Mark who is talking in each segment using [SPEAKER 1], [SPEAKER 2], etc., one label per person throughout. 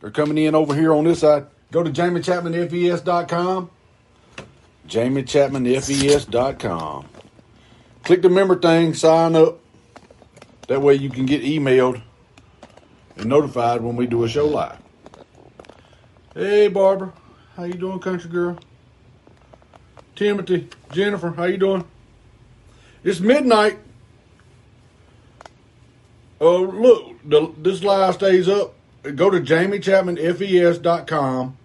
[SPEAKER 1] They're coming in over here on this side. Go to jamiechapmanfes.com. jamiechapmanfes.com. Click the member thing, sign up. That way you can get emailed and notified when we do a show live. Hey Barbara, how you doing, country girl? Timothy, Jennifer, how you doing? It's midnight. Oh, look, the, this live stays up. Go to jamiechapmanfes.com,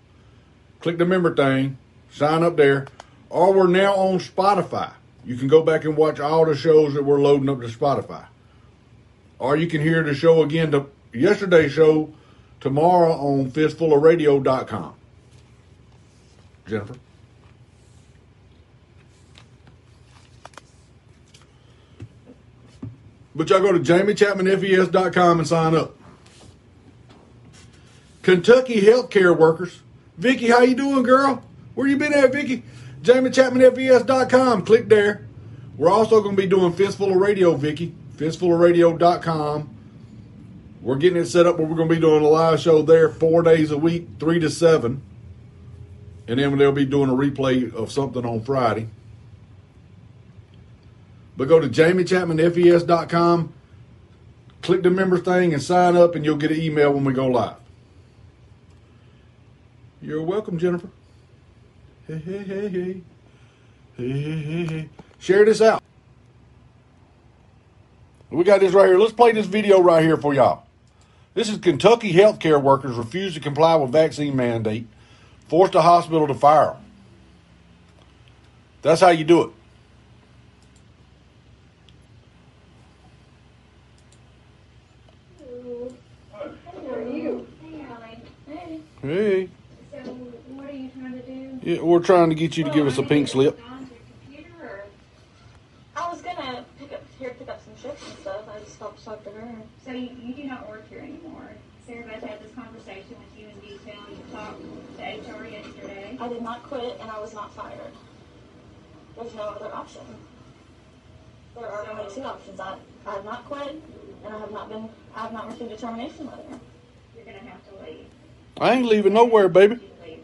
[SPEAKER 1] click the member thing, sign up there, or we're now on Spotify. You can go back and watch all the shows that we're loading up to Spotify. Or you can hear the show again, to yesterday's show, tomorrow on fistfulofradio.com. Jennifer? But y'all go to jamiechapmanfes.com and sign up. Kentucky healthcare workers. Vicky, how you doing, girl? Where you been at, Vicky? jamiechapmanfes.com. Click there. We're also going to be doing Fistful of Radio, Vicky. Fistfulofradio.com. We're getting it set up where we're going to be doing a live show there four days a week, three to seven. And then they'll be doing a replay of something on Friday. But go to jamiechapmanfes.com, click the member thing, and sign up, and you'll get an email when we go live. You're welcome, Jennifer. Hey, hey, hey, hey. Hey, hey, hey, hey. Share this out. We got this right here. Let's play this video right here for y'all. This is Kentucky healthcare workers refuse to comply with vaccine mandate, forced a hospital to fire them. That's how you do it.
[SPEAKER 2] How are you?
[SPEAKER 3] Hey, Allie. Hey.
[SPEAKER 1] Hey,
[SPEAKER 3] So, what are you trying to do?
[SPEAKER 1] Yeah, we're trying to get you to give us a pink slip.
[SPEAKER 3] On to your computer or?
[SPEAKER 2] I was gonna pick up here pick up some shifts and stuff. I just stopped to talk to her.
[SPEAKER 3] So you, you do not work here anymore. Sarah Beth had this conversation with you in detail. You talked to HR yesterday.
[SPEAKER 2] I did not quit and I was not fired. There's no other option. There are only two options. I, I have not quit and I have not been I have not received a termination letter.
[SPEAKER 3] You're gonna have to leave.
[SPEAKER 1] I ain't leaving nowhere, baby.
[SPEAKER 3] Leave.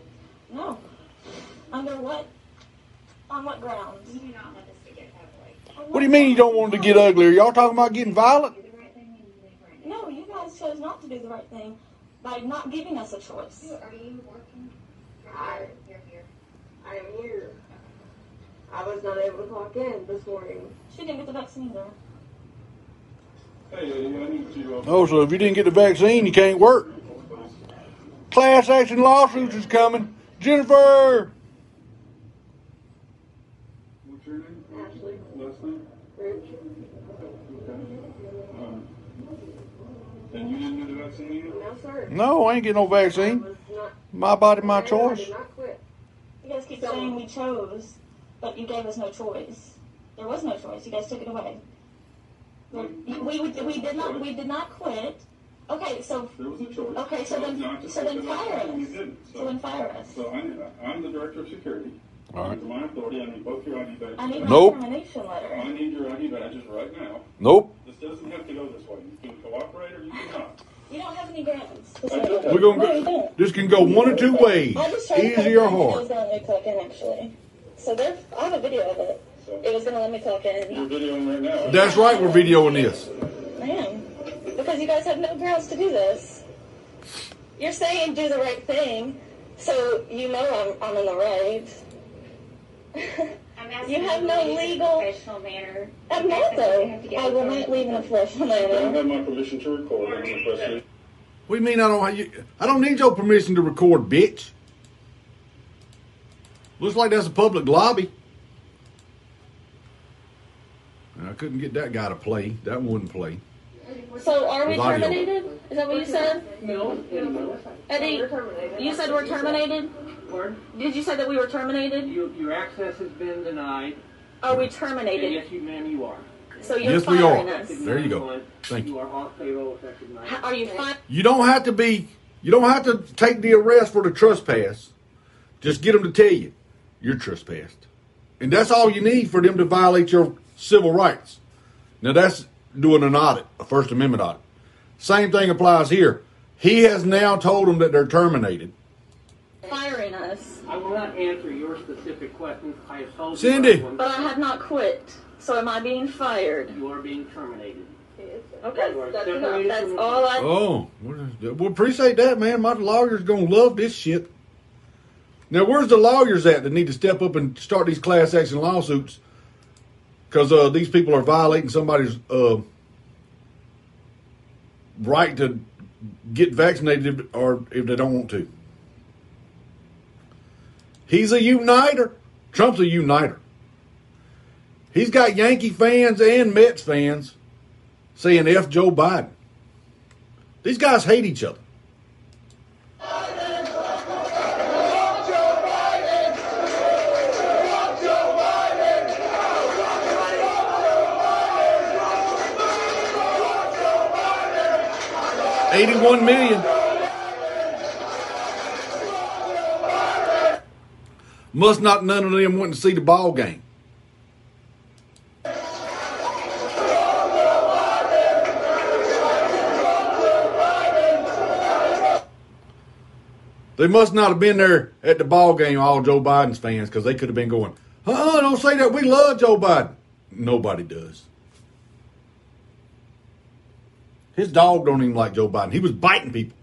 [SPEAKER 2] No. Under what on what grounds?
[SPEAKER 3] You do not want this to get ugly.
[SPEAKER 1] What do you mean you don't want it to get ugly? Are y'all talking about getting violent?
[SPEAKER 3] Do the right thing and you leave right now.
[SPEAKER 2] No, you guys chose not to do the right thing by not giving us a choice.
[SPEAKER 3] Are you working? You're
[SPEAKER 4] I-
[SPEAKER 3] here. You're here.
[SPEAKER 4] I am here. I was not able to clock in this morning.
[SPEAKER 2] She didn't get the vaccine either.
[SPEAKER 5] Hey, I need to. Uh,
[SPEAKER 1] Oh, so if you didn't get the vaccine, you can't work. Class action lawsuits is coming. Jennifer!
[SPEAKER 5] what's your name?
[SPEAKER 4] Ashley,
[SPEAKER 5] Last name?
[SPEAKER 4] Rich,
[SPEAKER 5] Okay. Um, and you didn't get the vaccine either?
[SPEAKER 4] no sir.
[SPEAKER 1] No, I ain't getting no vaccine.
[SPEAKER 4] not.
[SPEAKER 1] My body, my
[SPEAKER 4] I
[SPEAKER 1] choice.
[SPEAKER 4] did not quit.
[SPEAKER 2] You guys keep
[SPEAKER 4] So-
[SPEAKER 2] saying we chose, but you gave us no choice. There was no choice. You guys took it away. We, we, we did not we did not quit. Okay, so
[SPEAKER 5] There was a choice.
[SPEAKER 2] Okay, so then- so then fire us. So then fire us.
[SPEAKER 5] So I'm, I'm the director of security.
[SPEAKER 1] All right.
[SPEAKER 5] My authority, I need both your ID badges.
[SPEAKER 2] I need
[SPEAKER 1] Nope.
[SPEAKER 2] termination
[SPEAKER 5] I need your ID badges right now.
[SPEAKER 1] Nope.
[SPEAKER 5] This doesn't have to go this way. You can cooperate or you cannot.
[SPEAKER 2] You don't have any grounds. to
[SPEAKER 5] I
[SPEAKER 2] say
[SPEAKER 5] do.
[SPEAKER 2] that.
[SPEAKER 1] We're gonna
[SPEAKER 2] No,
[SPEAKER 1] go.
[SPEAKER 2] don't.
[SPEAKER 1] This can go one or two ways.
[SPEAKER 2] I just tried to
[SPEAKER 1] Easy or
[SPEAKER 2] It was
[SPEAKER 1] hard.
[SPEAKER 2] gonna let me clock in actually. So there, I have a video of it. It was gonna let me clock
[SPEAKER 5] you're videoing right now.
[SPEAKER 1] That's right, we're videoing this.
[SPEAKER 2] I am. Because you guys have no grounds to do this. You're saying do the right thing, so you know I'm, I'm in the right.
[SPEAKER 3] I'm asking
[SPEAKER 2] You have no
[SPEAKER 3] leave in a
[SPEAKER 2] legal-
[SPEAKER 3] Professional manner.
[SPEAKER 2] I'm not
[SPEAKER 3] You
[SPEAKER 2] though. I will not leave in a professional
[SPEAKER 5] I don't
[SPEAKER 2] manner.
[SPEAKER 5] have my permission to record. I'm gonna.
[SPEAKER 1] What do you mean I don't? You, I don't need your permission to record, bitch. Looks like that's a public lobby. And I couldn't get that guy to play. That wouldn't play.
[SPEAKER 2] So are we
[SPEAKER 1] With audio.
[SPEAKER 2] terminated? Is that what you said?
[SPEAKER 4] No, no.
[SPEAKER 2] Eddie, you said we're terminated?
[SPEAKER 6] Pardon?
[SPEAKER 2] Did you say that we were terminated?
[SPEAKER 6] You, your access has been denied.
[SPEAKER 2] Are we
[SPEAKER 6] And
[SPEAKER 2] terminated?
[SPEAKER 6] yes, you, ma'am, you are.
[SPEAKER 2] So you're
[SPEAKER 1] Yes, we
[SPEAKER 2] firing
[SPEAKER 1] are.
[SPEAKER 2] us.
[SPEAKER 1] There you go. Thank you.
[SPEAKER 6] You are off payroll effective
[SPEAKER 2] How- Are you firing?
[SPEAKER 1] You don't have to be. You don't have to take the arrest for the trespass. Just get them to tell you you're trespassed, and that's all you need for them to violate your civil rights. Now that's doing an audit, a First Amendment audit. Same thing applies here. He has now told them that they're terminated.
[SPEAKER 2] Firing us.
[SPEAKER 6] I will not answer your specific questions. I have told
[SPEAKER 1] Cindy.
[SPEAKER 6] you.
[SPEAKER 2] But I have not quit. So am I being fired?
[SPEAKER 6] You are being terminated.
[SPEAKER 2] Okay,
[SPEAKER 6] You are
[SPEAKER 4] That's
[SPEAKER 6] separated
[SPEAKER 2] that's
[SPEAKER 6] from the-
[SPEAKER 2] all I.
[SPEAKER 1] Oh, what is- we appreciate that, man. My lawyer's gonna love this shit. Now, where's the lawyers at that need to step up and start these class action lawsuits? Because uh, these people are violating somebody's uh, right to get vaccinated if, or if they don't want to. He's a uniter. Trump's a uniter. He's got Yankee fans and Mets fans saying F Joe Biden. These guys hate each other. Eighty-one million. Must not none of them went to see the ball game. They must not have been there at the ball game, all Joe Biden's fans, because they could have been going, uh don't say that. We love Joe Biden. Nobody does. His dog don't even like Joe Biden. He was biting people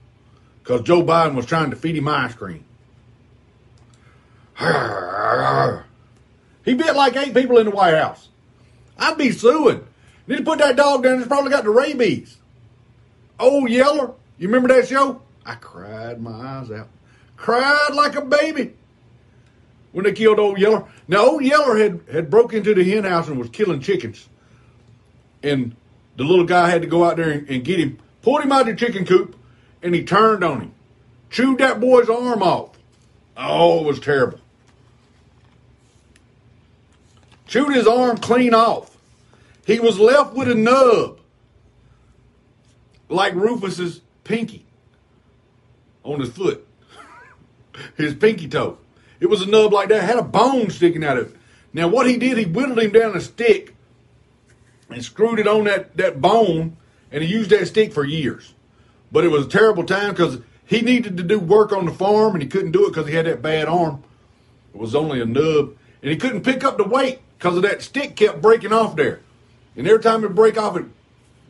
[SPEAKER 1] because Joe Biden was trying to feed him ice cream. He bit like eight people in the White House. I'd be suing. Need to put that dog down. It's probably got the rabies. Oh, Yeller. You remember that show? I cried my eyes out. Cried like a baby when they killed old Yeller. Now, old Yeller had, had broke into the hen house and was killing chickens. And the little guy had to go out there and, and get him, pulled him out of the chicken coop, and he turned on him. Chewed that boy's arm off. Oh, it was terrible. Chewed his arm clean off. He was left with a nub like Rufus's pinky on his foot, his pinky toe. It was a nub like that, had a bone sticking out of it. Now, what he did, he whittled him down a stick and screwed it on that, that bone, and he used that stick for years. But it was a terrible time because he needed to do work on the farm, and he couldn't do it because he had that bad arm. It was only a nub, and he couldn't pick up the weight because of that stick kept breaking off there. And every time it break off, it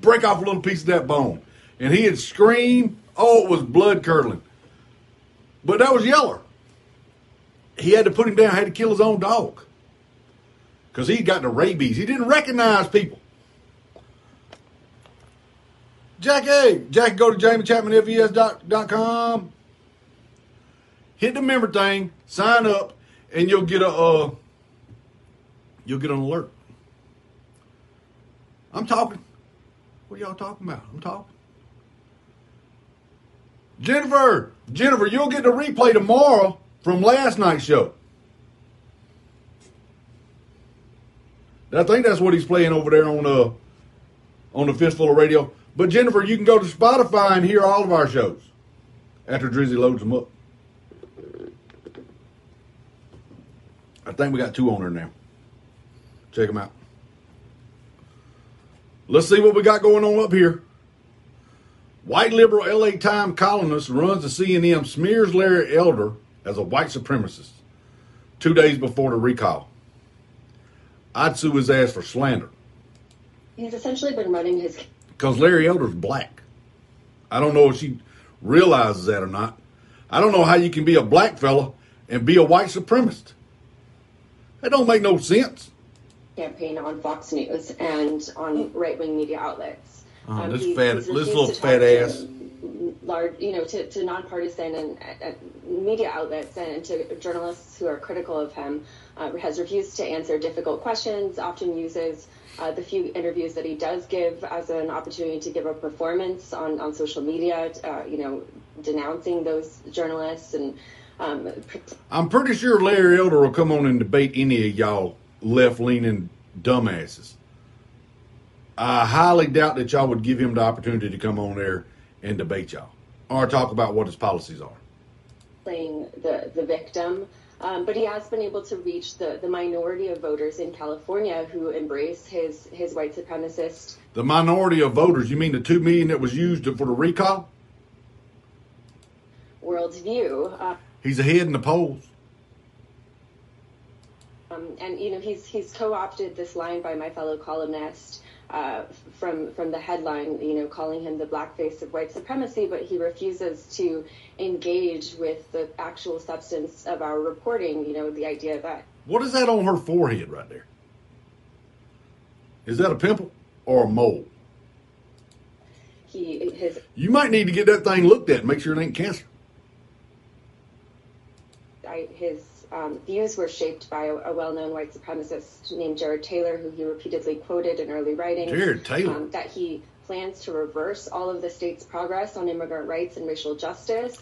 [SPEAKER 1] break off a little piece of that bone. And he had screamed. Oh, it was blood curdling. But that was Yeller. He had to put him down. Had to kill his own dog because he got the rabies. He didn't recognize people. Jackie, Jackie, go to JamieChapmanFES.com. Hit the member thing, sign up, and you'll get a uh, you'll get an alert. I'm talking. What are y'all talking about? I'm talking. Jennifer, Jennifer, you'll get the replay tomorrow from last night's show. I think that's what he's playing over there on uh on the Fistful of Radio. But Jennifer, you can go to Spotify and hear all of our shows after Drizzy loads them up. I think we got two on there now. Check them out. Let's see what we got going on up here. White liberal LA Times columnist runs the CNN smears Larry Elder as a white supremacist two days before the recall. I'd sue his ass for slander
[SPEAKER 7] He's essentially been running his
[SPEAKER 1] because Larry Elder's black. I don't know if she realizes that or not. I don't know how you can be a black fella and be a white supremacist. That don't make no sense.
[SPEAKER 7] Campaign on Fox News and on right wing media outlets.
[SPEAKER 1] Oh, this
[SPEAKER 7] he's-
[SPEAKER 1] fat- this little fat
[SPEAKER 7] to
[SPEAKER 1] ass.
[SPEAKER 7] Large, you know, to, to nonpartisan and uh, uh, media outlets and to journalists who are critical of him, uh, has refused to answer difficult questions. Often uses uh, the few interviews that he does give as an opportunity to give a performance on on social media. Uh, you know, denouncing those journalists and. Um,
[SPEAKER 1] I'm pretty sure Larry Elder will come on and debate any of y'all left leaning dumbasses. I highly doubt that y'all would give him the opportunity to come on there and debate y'all or talk about what his policies are.
[SPEAKER 7] playing the, the victim. Um, but he has been able to reach the, the minority of voters in California who embrace his, his white supremacist
[SPEAKER 1] The minority of voters, you mean the two million that was used for the recall?
[SPEAKER 7] worldview. Uh,
[SPEAKER 1] He's ahead in the polls.
[SPEAKER 7] Um, and you know he's he's co-opted this line by my fellow columnist uh, from from the headline, you know, calling him the black face of white supremacy, but he refuses to engage with the actual substance of our reporting. You know, the idea that
[SPEAKER 1] What is that on her forehead right there? Is that a pimple or a mole?
[SPEAKER 7] he his
[SPEAKER 1] You might need to get that thing looked at and make sure it ain't cancer.
[SPEAKER 7] I, his um, views were shaped by a, a well-known white supremacist named Jared Taylor, who he repeatedly quoted in early writings.
[SPEAKER 1] Jared Taylor.
[SPEAKER 7] Um, that he plans to reverse all of the state's progress on immigrant rights and racial justice.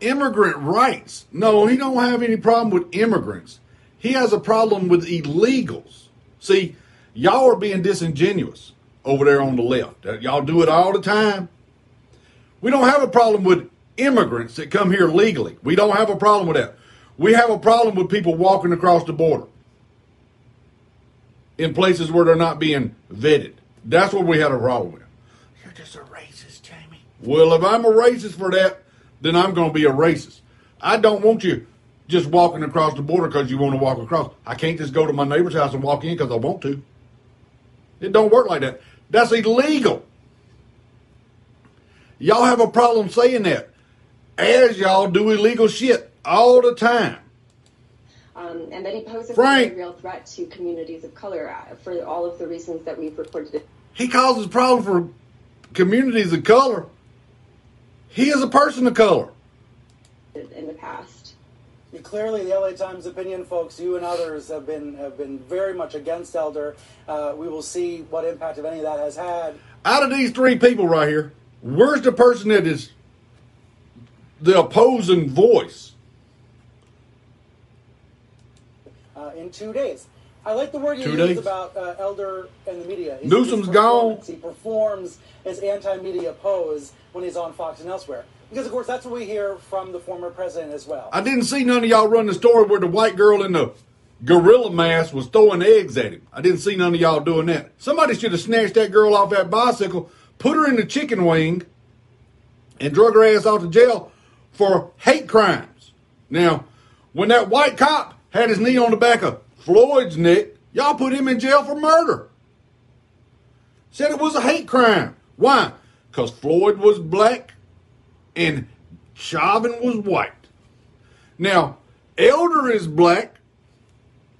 [SPEAKER 1] Immigrant rights. No, he don't have any problem with immigrants. He has a problem with illegals. See, y'all are being disingenuous over there on the left. Y'all do it all the time. We don't have a problem with immigrants that come here legally. We don't have a problem with that. We have a problem with people walking across the border in places where they're not being vetted. That's what we had a problem with. You're just a racist, Jamie. Well, if I'm a racist for that, then I'm going to be a racist. I don't want you just walking across the border because you want to walk across. I can't just go to my neighbor's house and walk in because I want to. It don't work like that. That's illegal. Y'all have a problem saying that, as y'all do illegal shit all the time.
[SPEAKER 7] Um, and that he poses
[SPEAKER 1] Frank.
[SPEAKER 7] a real threat to communities of color uh, for all of the reasons that we've reported
[SPEAKER 1] He causes problems for communities of color. He is a person of color.
[SPEAKER 7] in the past.
[SPEAKER 8] Clearly, the LA Times opinion, folks, you and others have been have been very much against Elder. Uh, we will see what impact, if any, of that has had.
[SPEAKER 1] Out of these three people right here, where's the person that is the opposing voice?
[SPEAKER 8] Uh, in two days. I like the word you used about uh, Elder and the media. His-
[SPEAKER 1] Newsom's gone.
[SPEAKER 8] He performs his anti-media pose when he's on Fox and elsewhere. Because, of course, that's what we hear from the former president as well.
[SPEAKER 1] I didn't see none of y'all run the story where the white girl in the gorilla mask was throwing eggs at him. I didn't see none of y'all doing that. Somebody should have snatched that girl off that bicycle, put her in the chicken wing, and drug her ass off to jail for hate crimes. Now, when that white cop had his knee on the back of Floyd's neck, y'all put him in jail for murder. Said it was a hate crime. Why? Because Floyd was black and Chauvin was white. Now, Elder is black.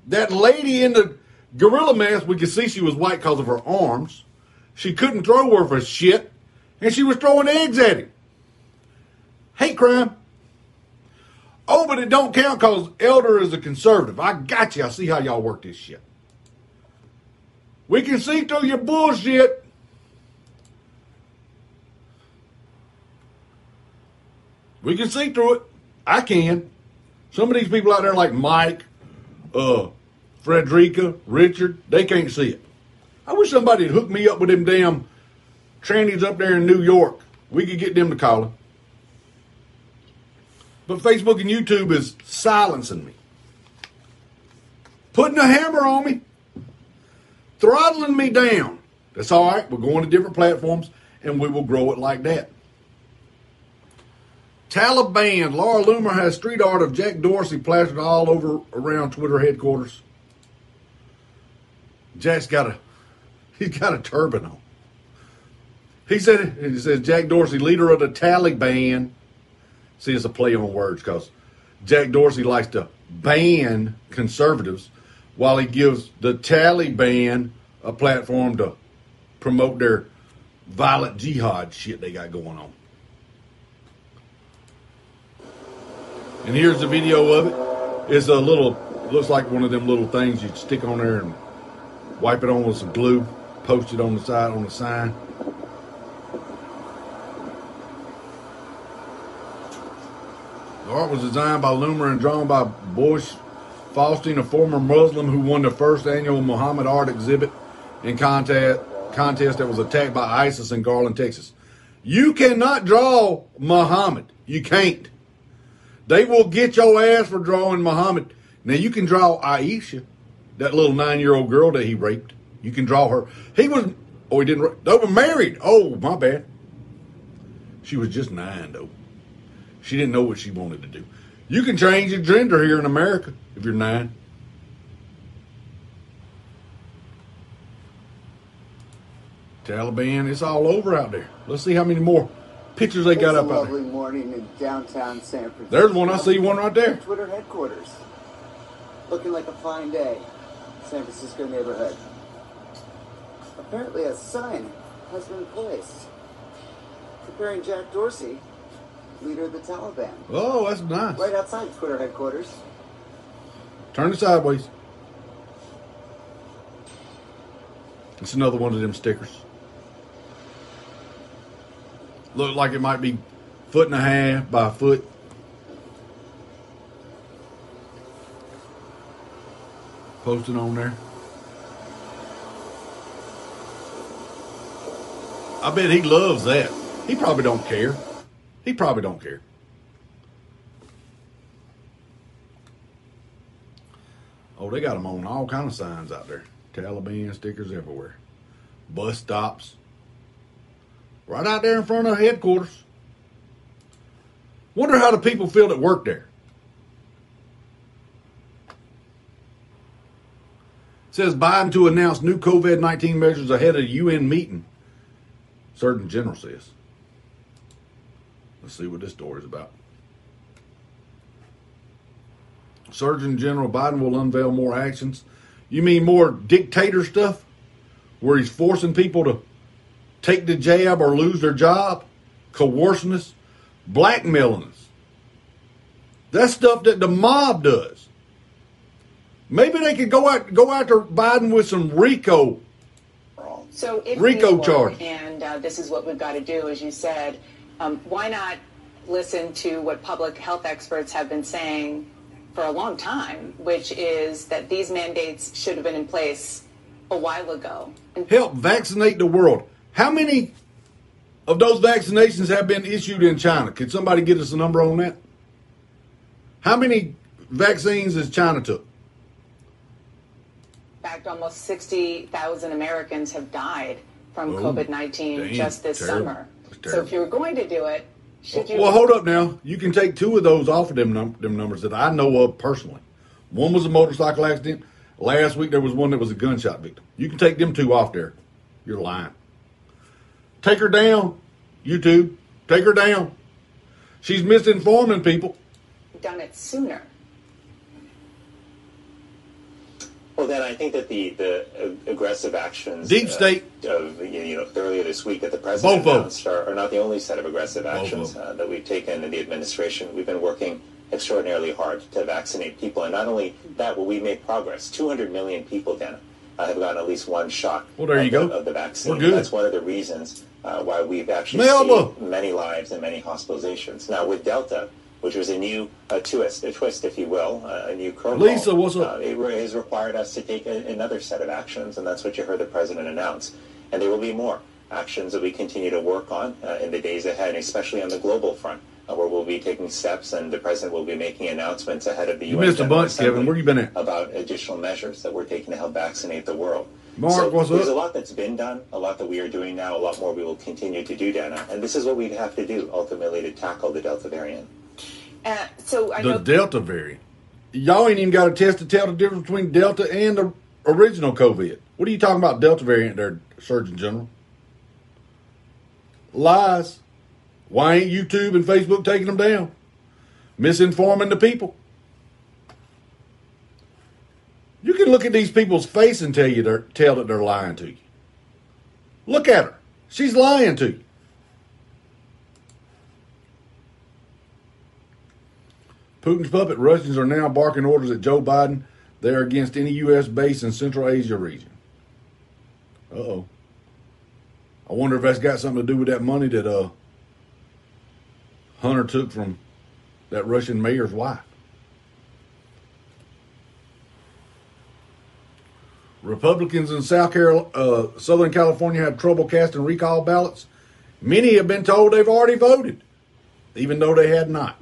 [SPEAKER 1] That lady in the gorilla mask, we could see she was white because of her arms. She couldn't throw worth a shit, and she was throwing eggs at him. Hate crime. Oh, but it don't count because Elder is a conservative. I got you. I see how y'all work this shit. We can see through your bullshit. We can see through it. I can. Some of these people out there, like Mike, uh, Frederica, Richard, they can't see it. I wish somebody would hook me up with them damn trannies up there in New York. We could get them to call it. But Facebook and YouTube is silencing me, putting a hammer on me, throttling me down. That's all right. We're going to different platforms, and we will grow it like that. Taliban. Laura Loomer has street art of Jack Dorsey plastered all over around Twitter headquarters. Jack's got a he's got a turban on. He said he says Jack Dorsey, leader of the Taliban. See, it's a play on words because Jack Dorsey likes to ban conservatives while he gives the Taliban a platform to promote their violent jihad shit they got going on. And here's the video of it. It's a little, looks like one of them little things you'd stick on there and wipe it on with some glue, post it on the side on the sign. The art was designed by Loomer and drawn by Bosch Fawstin, a former Muslim who won the first annual Muhammad art exhibit and contest, contest that was attacked by ISIS in Garland, Texas. You cannot draw Muhammad. You can't. They will get your ass for drawing Muhammad. Now you can draw Aisha, that little nine-year-old girl that he raped. You can draw her. He was. Oh, he didn't. They were married. Oh, my bad. She was just nine though. She didn't know what she wanted to do. You can change your gender here in America if you're nine. Taliban, it's all over out there. Let's see how many more pictures they got
[SPEAKER 9] It's a
[SPEAKER 1] up out
[SPEAKER 9] lovely
[SPEAKER 1] there.
[SPEAKER 9] morning in downtown San Francisco.
[SPEAKER 1] There's one. I see one right there.
[SPEAKER 9] Twitter headquarters. Looking like a fine day. San Francisco neighborhood. Apparently a sign has been placed. Preparing Jack Dorsey, leader of the Taliban.
[SPEAKER 1] Oh, that's nice.
[SPEAKER 9] Right outside Twitter headquarters.
[SPEAKER 1] Turn it sideways. It's another one of them stickers. Look like it might be foot and a half by a foot. Posted on there. I bet he loves that. He probably don't care. He probably don't care. Oh, they got them on all kind of signs out there. Taliban stickers everywhere. Bus stops. Right out there in front of headquarters. Wonder how the people feel that work there. Says Biden to announce new COVID 19 measures ahead of UN meeting. Surgeon General says. Let's see what this story is about. Surgeon General Biden will unveil more actions. You mean more dictator stuff? Where he's forcing people to take the jab or lose their job? Coercing us? Blackmailing us? That's stuff that the mob does. Maybe they could go out go after Biden with some RICO.
[SPEAKER 10] So if
[SPEAKER 1] RICO charge.
[SPEAKER 10] and uh, this is what we've got to do, as you said, um, why not listen to what public health experts have been saying for a long time, which is that these mandates should have been in place a while ago.
[SPEAKER 1] Help vaccinate the world. How many of those vaccinations have been issued in China? Could somebody get us a number on that? How many vaccines has China took?
[SPEAKER 10] in fact, almost 60,000 Americans have died from
[SPEAKER 1] Oh,
[SPEAKER 10] COVID 19 just this
[SPEAKER 1] terrible.
[SPEAKER 10] summer. So if you were going to do it, should you?
[SPEAKER 1] Well, hold up now. You can take two of those off of them num- them numbers that I know of personally. One was a motorcycle accident. Last week there was one that was a gunshot victim. You can take them two off there. You're lying. Take her down, YouTube. Take her down. She's misinforming people.
[SPEAKER 10] done it sooner.
[SPEAKER 11] Well, then I think that the the uh, aggressive actions
[SPEAKER 1] Deep
[SPEAKER 11] uh,
[SPEAKER 1] state.
[SPEAKER 11] of you know earlier this week that the president
[SPEAKER 1] Both of 'em.
[SPEAKER 11] announced are, are not the only set of aggressive actions uh, that we've taken in the administration. We've been working extraordinarily hard to vaccinate people, and not only that, well, we made progress. 200 million people, Dana, uh, have gotten at least one shot.
[SPEAKER 1] Well, there
[SPEAKER 11] of
[SPEAKER 1] you
[SPEAKER 11] the,
[SPEAKER 1] go.
[SPEAKER 11] Of the vaccine.
[SPEAKER 1] We're good.
[SPEAKER 11] That's one of the reasons uh, why we've actually
[SPEAKER 1] Melba.
[SPEAKER 11] saved many lives and many hospitalizations. Now with Delta. Which was a new uh, twist, a twist, if you will, uh, a new curveball.
[SPEAKER 1] Lisa, what's up?
[SPEAKER 11] Uh, it re- has required us to take a, another set of actions, and that's what you heard the president announce. And there will be more actions that we continue to work on uh, in the days ahead, especially on the global front, uh, where we'll be taking steps, and the president will be making announcements ahead of the
[SPEAKER 1] You
[SPEAKER 11] UN
[SPEAKER 1] missed a bunch, Kevin. Where you been at?
[SPEAKER 11] About additional measures that we're taking to help vaccinate the world.
[SPEAKER 1] Mark,
[SPEAKER 11] so there's
[SPEAKER 1] up?
[SPEAKER 11] a lot that's been done, a lot that we are doing now, a lot more we will continue to do, Dana. And this is what we have to do ultimately to tackle the Delta variant.
[SPEAKER 10] Uh, so I
[SPEAKER 1] The
[SPEAKER 10] know
[SPEAKER 1] Delta variant. Y'all ain't even got a test to tell the difference between Delta and the original COVID. What are you talking about, Delta variant there, Surgeon General? Lies. Why ain't YouTube and Facebook taking them down? Misinforming the people. You can look at these people's face and tell you they're, tell that they're lying to you. Look at her. She's lying to you. Putin's puppet Russians are now barking orders at Joe Biden. They are against any U.S. base in Central Asia region. Uh oh. I wonder if that's got something to do with that money that uh Hunter took from that Russian mayor's wife. Republicans in South Carol, uh, Southern California have trouble casting recall ballots. Many have been told they've already voted, even though they had not.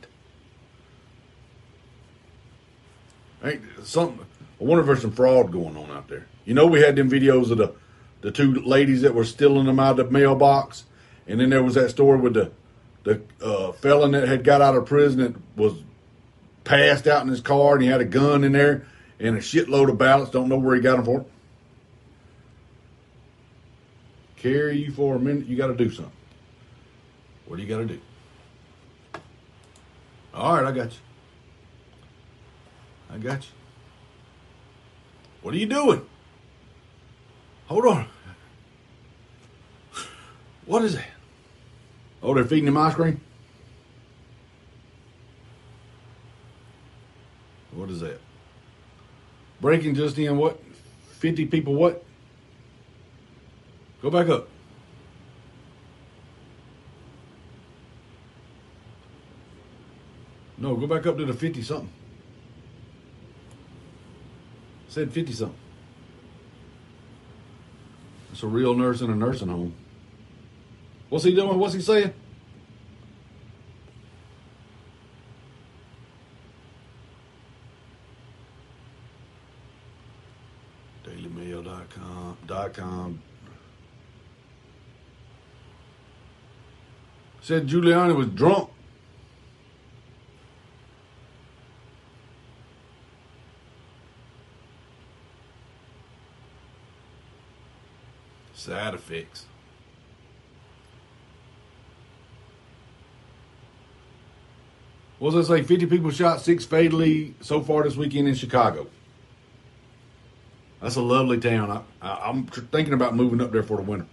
[SPEAKER 1] Ain't something. I wonder if there's some fraud going on out there. You know, we had them videos of the the two ladies that were stealing them out of the mailbox, and then there was that story with the the uh, felon that had got out of prison that was passed out in his car and he had a gun in there and a shitload of ballots. Don't know where he got them for. Carry you for a minute. You got to do something. What do you got to do? All right, I got you. I got you. What are you doing? Hold on. What is that? Oh, they're feeding him ice cream? What is that? Breaking just in what? 50 people what? Go back up. No, go back up to the 50 something. Said 50 something. It's a real nurse in a nursing home. What's he doing? What's he saying? DailyMail.com. Dot com. Said Giuliani was drunk. Side effects. What does it say? 50 people shot, six fatally so far this weekend in Chicago. That's a lovely town. I, I, I'm thinking about moving up there for the winter.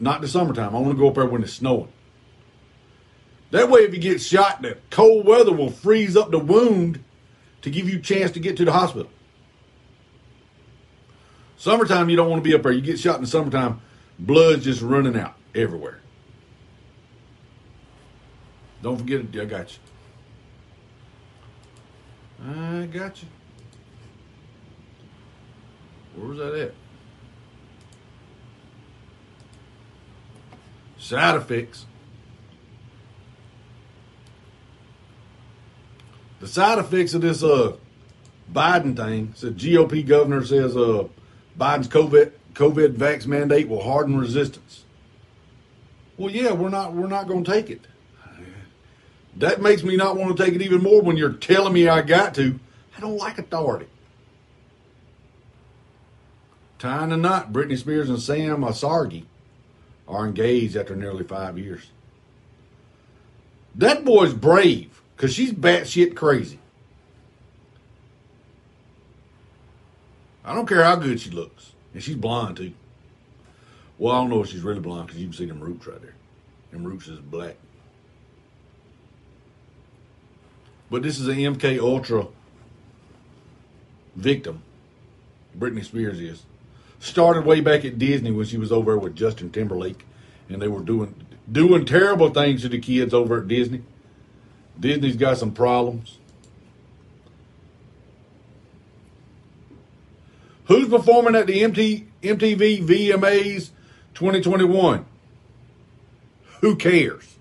[SPEAKER 1] Not the summertime. I want to go up there when it's snowing. That way, if you get shot, the cold weather will freeze up the wound to give you a chance to get to the hospital. Summertime, you don't want to be up there. You get shot in the summertime, blood's just running out everywhere. Don't forget it. I got you. I got you. Where's that at? Side effects. The side effects of this uh Biden thing. So GOP governor says uh Biden's COVID COVID vax mandate will harden resistance. Well, yeah, we're not we're not going to take it. That makes me not want to take it even more when you're telling me I got to. I don't like authority. Tying the knot, Britney Spears and Sam Asghari are engaged after nearly five years. That boy's brave because she's batshit crazy. I don't care how good she looks. And she's blonde too. Well, I don't know if she's really blonde because you can see them roots right there. Them roots is black. But this is an MK Ultra victim. Britney Spears is. Started way back at Disney when she was over with Justin Timberlake, and they were doing doing terrible things to the kids over at Disney. Disney's got some problems. Who's performing at the MT, MTV VMAs 2021? Who cares?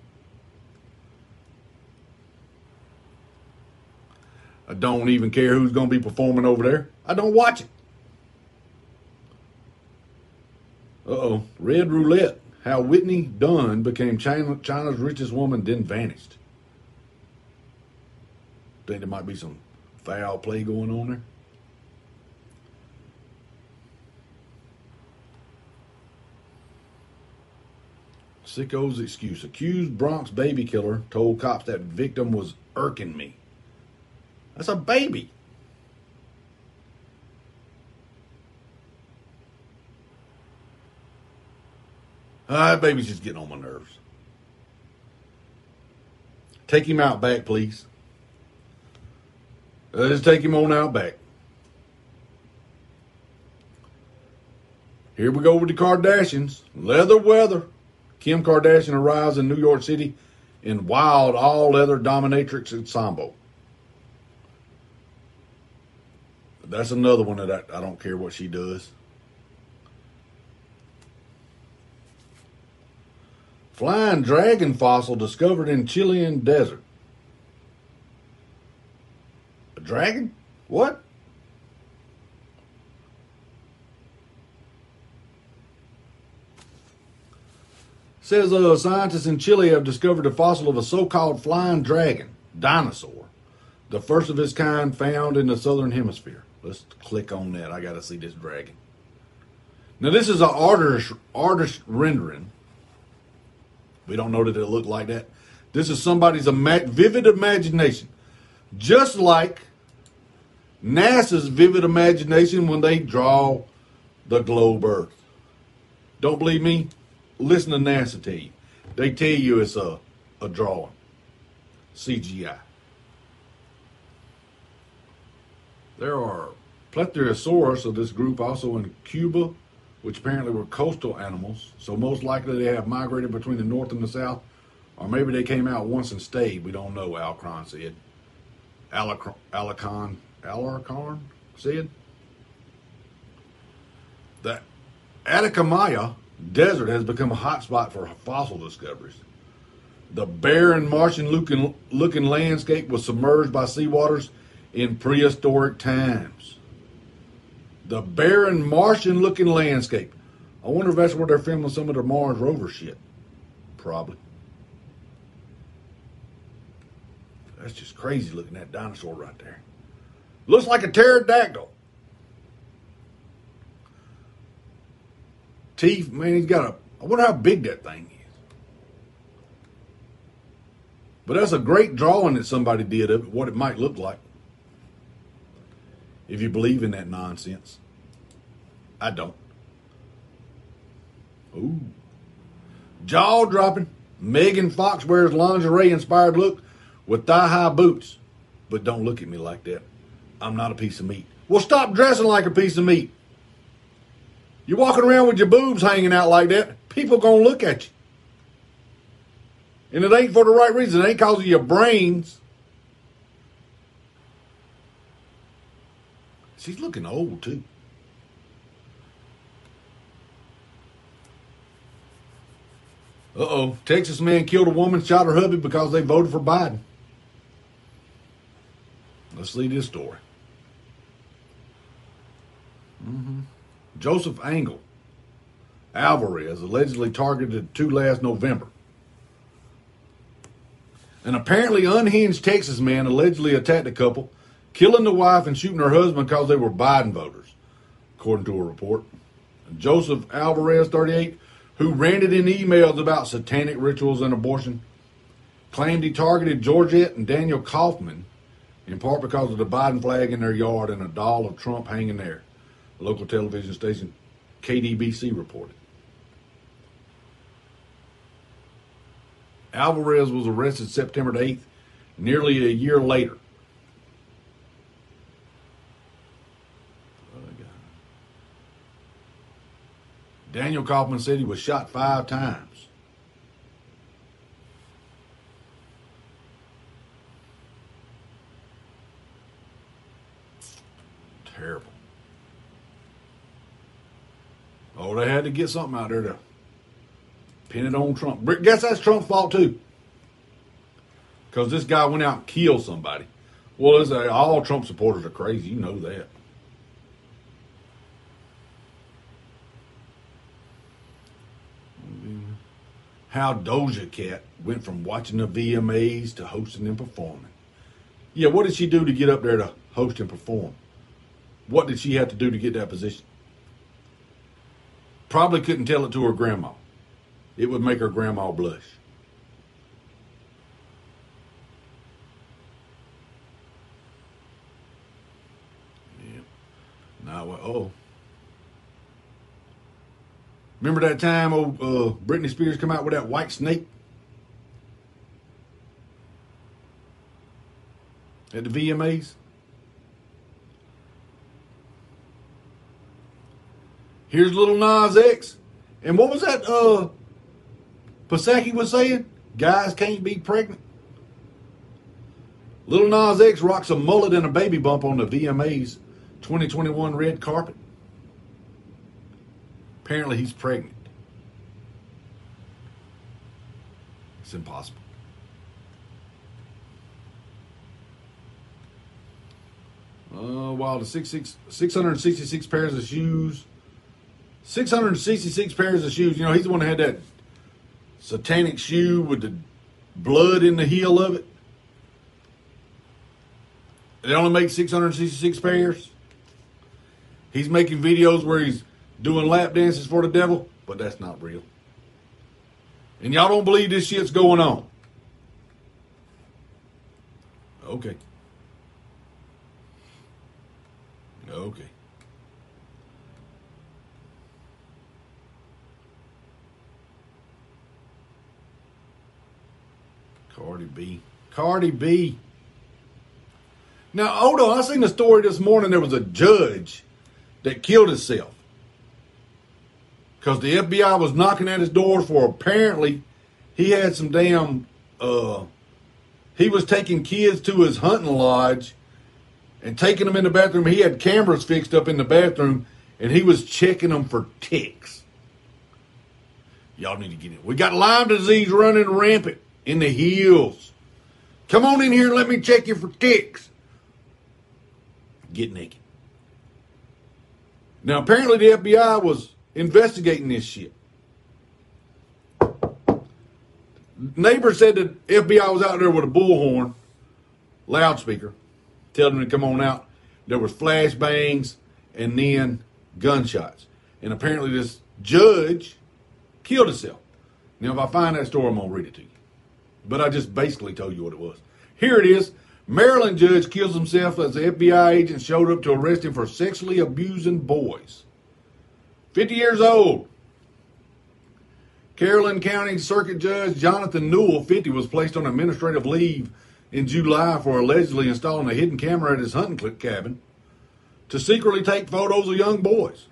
[SPEAKER 1] I don't even care who's going to be performing over there. I don't watch it. Uh oh. Red Roulette. How Whitney Duan became China, China's richest woman, then vanished. Think there might be some foul play going on there? Sicko's excuse. Accused Bronx baby killer told cops that victim was irking me. That's a baby. Ah, that baby's just getting on my nerves. Take him out back, please. Let's take him on out back. Here we go with the Kardashians. Leather weather. Kim Kardashian arrives in New York City in wild all leather dominatrix ensemble. That's another one that I, I don't care what she does. Flying dragon fossil discovered in Chilean desert. A dragon? What? Says uh, scientists in Chile have discovered a fossil of a so-called flying dragon dinosaur, the first of its kind found in the southern hemisphere. Let's click on that. I got to see this dragon. Now this is an artist artist rendering. We don't know that it looked like that. This is somebody's ima- vivid imagination, just like NASA's vivid imagination when they draw the globe Earth. Don't believe me? Listen to NASA tell you. They tell you it's a, a drawing. CGI. There are Plesiosaurus of this group also in Cuba, which apparently were coastal animals. So most likely they have migrated between the north and the south. Or maybe they came out once and stayed. We don't know, Alcron said. Alacron, Alarcon said. The Atacamaya Desert has become a hotspot for fossil discoveries. The barren Martian looking, looking landscape was submerged by seawaters in prehistoric times. The barren Martian looking landscape. I wonder if that's where they're filming some of their Mars rover shit. Probably. That's just crazy looking at dinosaur right there. Looks like a pterodactyl. Teeth, man, he's got a. I wonder how big that thing is. But that's a great drawing that somebody did of what it might look like. If you believe in that nonsense. I don't. Ooh. Jaw dropping. Megan Fox wears lingerie inspired look with thigh high boots. But don't look at me like that. I'm not a piece of meat. Well, stop dressing like a piece of meat. You're walking around with your boobs hanging out like that, people gonna look at you. And it ain't for the right reason. It ain't cause of your brains. She's looking old too. Uh oh. Texas man killed a woman, shot her hubby because they voted for Biden. Let's see this story. Mm-hmm. Joseph Angel Alvarez allegedly targeted two last November. An apparently unhinged Texas man allegedly attacked a couple, killing the wife and shooting her husband because they were Biden voters, according to a report. Joseph Alvarez, 38, who ranted in emails about satanic rituals and abortion, claimed he targeted Georgette and Daniel Kaufman in part because of the Biden flag in their yard and a doll of Trump hanging there. Local television station KDBC reported. Alvarez was arrested September 8th, nearly a year later. Daniel Kaufman said he was shot five times. Terrible. Oh, they had to get something out there to pin it on Trump. Guess that's Trump's fault too. Because this guy went out and killed somebody. Well, a, all Trump supporters are crazy. You know that. How Doja Cat went from watching the VMAs to hosting and performing. Yeah, what did she do to get up there to host and perform? What did she have to do to get that position? Probably couldn't tell it to her grandma. It would make her grandma blush. Yeah. Now, oh. Remember that time old uh, Britney Spears come out with that white snake? At the VMAs? Here's little Nas X. And what was that uh Pasaki was saying? Guys can't be pregnant. Little Nas X rocks a mullet and a baby bump on the VMAs 2021 red carpet. Apparently he's pregnant. It's impossible. Uh, while the six, six, 666 pairs of shoes 666 pairs of shoes. You know, he's the one that had that satanic shoe with the blood in the heel of it. They only make 666 pairs. He's making videos where he's doing lap dances for the devil, but that's not real. And y'all don't believe this shit's going on. Okay. Okay. Cardi B. Cardi B. Now, hold on. I seen a story this morning. There was a judge that killed himself because the FBI was knocking at his door for apparently he had some damn. Uh, he was taking kids to his hunting lodge and taking them in the bathroom. He had cameras fixed up in the bathroom and he was checking them for ticks. Y'all need to get it. We got Lyme disease running rampant in the hills. Come on in here and let me check you for ticks. Get naked. Now, apparently, the FBI was investigating this shit. Neighbor said that FBI was out there with a bullhorn, loudspeaker, telling them to come on out. There was flashbangs and then gunshots. And apparently, this judge killed himself. Now, if I find that story, I'm going to read it to you. But I just basically told you what it was. Here it is. Maryland judge kills himself as the FBI agent showed up to arrest him for sexually abusing boys. 50 years old. Carrollton County Circuit Judge Jonathan Newell, 50, was placed on administrative leave in July for allegedly installing a hidden camera at his hunting cabin to secretly take photos of young boys.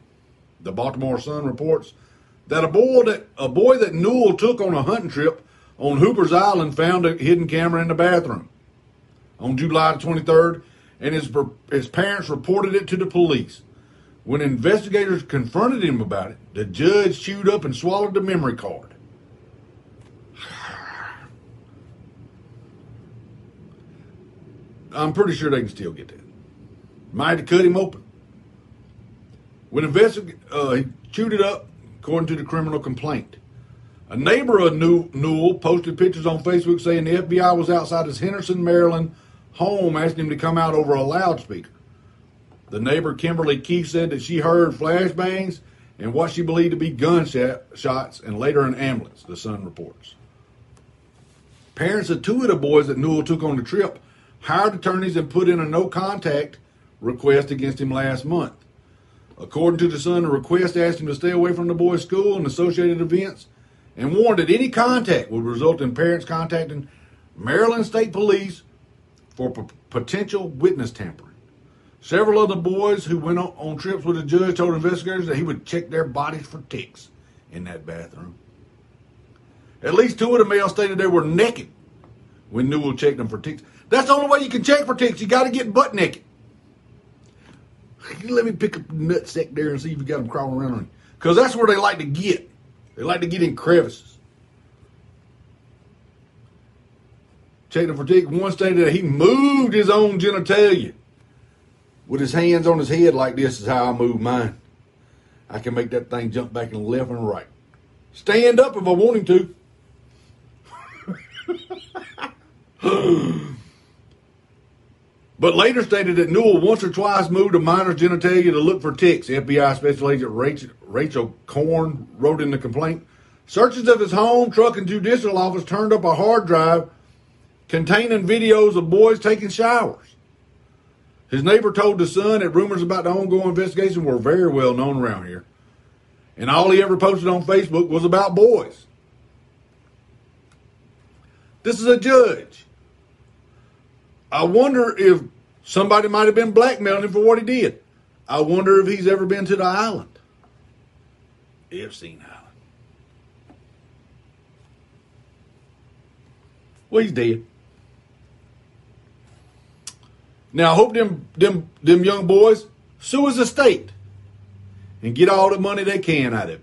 [SPEAKER 1] The Baltimore Sun reports that a boy that a boy that Newell took on a hunting trip on Hooper's Island found a hidden camera in the bathroom on July 23rd, and his, his parents reported it to the police. When investigators confronted him about it, the judge chewed up and swallowed the memory card. I'm pretty sure they can still get that. Might have cut him open. When investig- uh, he chewed it up, according to the criminal complaint. A neighbor of Newell posted pictures on Facebook saying the FBI was outside his Henderson, Maryland home asking him to come out over a loudspeaker. The neighbor, Kimberly Keefe, said that she heard flashbangs and what she believed to be gunshots and later an ambulance, the Sun reports. Parents of two of the boys that Newell took on the trip hired attorneys and put in a no contact request against him last month. According to the Sun, the request asked him to stay away from the boys' school and associated events and warned that any contact would result in parents contacting Maryland State Police for p- potential witness tampering. Several of the boys who went on, on trips with the judge told investigators that he would check their bodies for ticks in that bathroom. At least two of the males stated they were naked when Newell checked them for ticks. That's the only way you can check for ticks. You got to get butt naked. Let me pick up a nutsack there and see if you got them crawling around on you. Because that's where they like to get. They like to get in crevices. Checked the ticks. One stated that he moved his own genitalia with his hands on his head like this is how I move mine. I can make that thing jump back and left and right. Stand up if I want him to. but later stated that Newell once or twice moved a minor's genitalia to look for ticks. FBI Special Agent Rachel, Rachel Korn wrote in the complaint. Searches of his home, truck, and judicial office turned up a hard drive containing videos of boys taking showers. His neighbor told the Sun that rumors about the ongoing investigation were very well known around here. And all he ever posted on Facebook was about boys. This is a judge. I wonder if somebody might have been blackmailing him for what he did. I wonder if he's ever been to the island. Epstein Island. Well, he's dead. Now I hope them them them young boys sue his estate and get all the money they can out of it.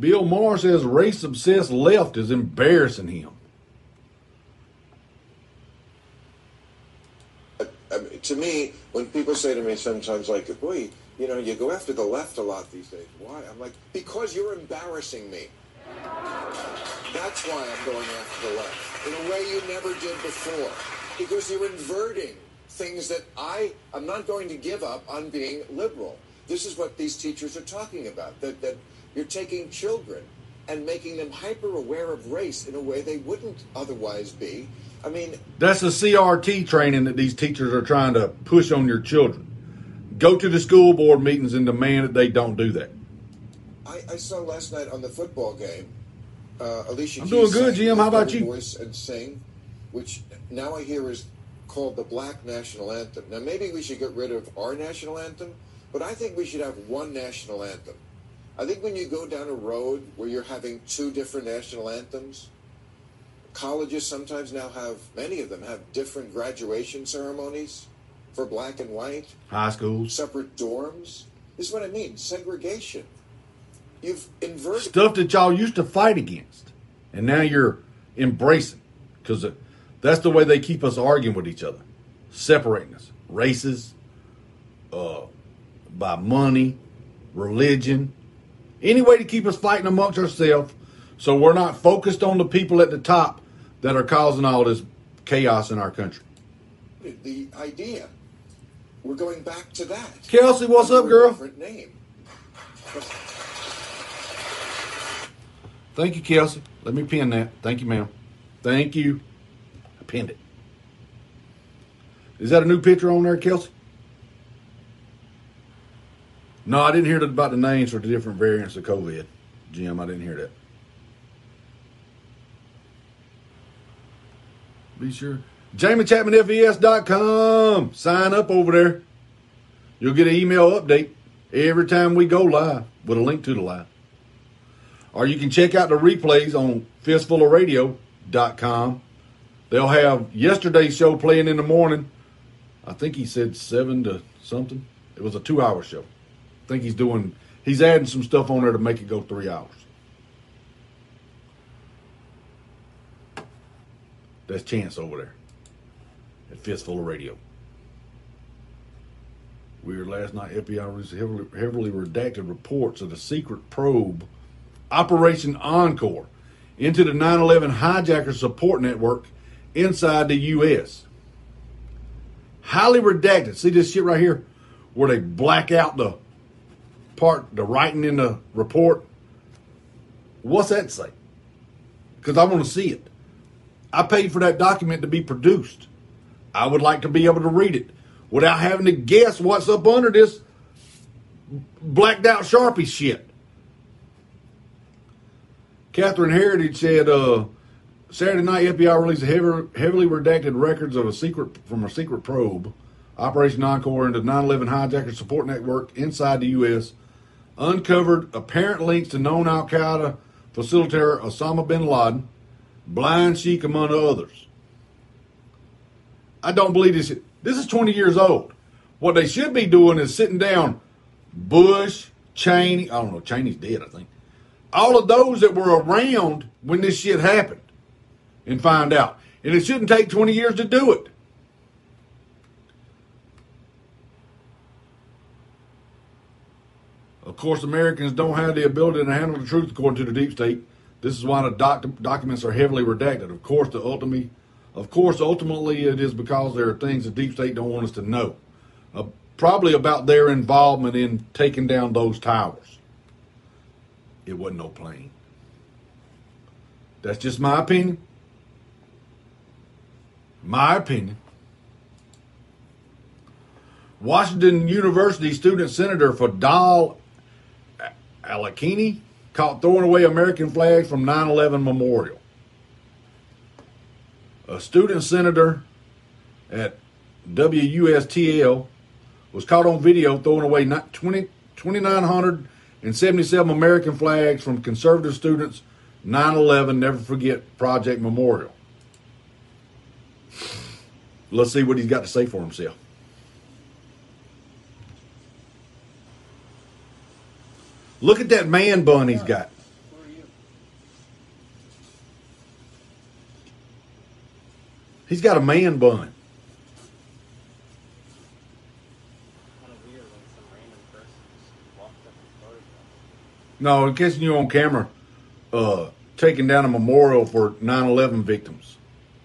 [SPEAKER 1] Bill Maher says race obsessed left is embarrassing him.
[SPEAKER 12] I mean, to me, When people say to me sometimes, like, boy, you know, you go after the left a lot these days. Why? I'm like, because you're embarrassing me. That's why I'm going after the left in a way you never did before. Because you're inverting things that I am not going to give up on being liberal. This is what these teachers are talking about. That that you're taking children and making them hyper aware of race in a way they wouldn't otherwise be. I mean,
[SPEAKER 1] That's the CRT training that these teachers are trying to push on your children. Go to the school board meetings and demand that they don't do that.
[SPEAKER 12] I, I saw last night on the football game. Uh, Alicia
[SPEAKER 1] I'm
[SPEAKER 12] Keys
[SPEAKER 1] doing good, Jim. How about you?
[SPEAKER 12] Voice and sing, which now I hear is called the Black National Anthem. Now maybe we should get rid of our national anthem, but I think we should have one national anthem. I think when you go down a road where you're having two different national anthems, colleges sometimes now have many of them have different graduation ceremonies for black and white
[SPEAKER 1] High schools.
[SPEAKER 12] separate dorms. This is what I mean segregation. You've inverted.
[SPEAKER 1] Stuff that y'all used to fight against. And now you're embracing. Because that's the way they keep us arguing with each other. Separating us. Races, uh, by money, religion. Any way to keep us fighting amongst ourselves so we're not focused on the people at the top that are causing all this chaos in our country.
[SPEAKER 12] the idea. We're going back to that.
[SPEAKER 1] Kelsey, what's up, girl?
[SPEAKER 12] Different name.
[SPEAKER 1] Thank you, Kelsey. Let me pin that. Thank you, ma'am. Thank you. I pinned it. Is that a new picture on there, Kelsey? No, I didn't hear about the names for the different variants of COVID. Jim, I didn't hear that. Be sure. JamieChapmanFES.com. Sign up over there. You'll get an email update every time we go live with a link to the live. Or you can check out the replays on fistfulofradio.com. They'll have yesterday's show playing in the morning. I think he said seven to something. It was a two hour show. Think he's doing, he's adding some stuff on there to make it go three hours. That's Chance over there at Fistful of Radio. We were last night, FBI released heavily, heavily redacted reports of the secret probe Operation Encore into the 9 11 hijacker support network inside the U.S. Highly redacted. See this shit right here where they black out the part, the writing in the report? What's that say? Because I want to see it. I paid for that document to be produced. I would like to be able to read it without having to guess what's up under this blacked out Sharpie shit. Catherine Herridge said, uh, Saturday night FBI released heavy, heavily redacted records of a secret from a secret probe, Operation Encore into 9/11 hijacker support network inside the U.S. Uncovered apparent links to known Al Qaeda facilitator Osama bin Laden, Blind Sheik, among others. I don't believe this. This is 20 years old. What they should be doing is sitting down Bush, Cheney, I don't know, Cheney's dead, I think. All of those that were around when this shit happened and find out. And it shouldn't take 20 years to do it. Of course, Americans don't have the ability to handle the truth according to the deep state. This is why the doc- documents are heavily redacted. Of course, the ultimately, of course, ultimately, it is because there are things the deep state don't want us to know. Uh, probably about their involvement in taking down those towers. It wasn't no plane. That's just my opinion. My opinion. Washington University student senator Fadel Alkilani caught throwing away American flags from 9 11 memorial. A student senator at WUSTL was caught on video throwing away 20, 2,977 American flags from conservative students 9 11 Never Forget Project Memorial. Let's see what he's got to say for himself. Look at that man bun he's got. He's got a man bun. No, in you on camera, uh, taking down a memorial for 9 11 victims.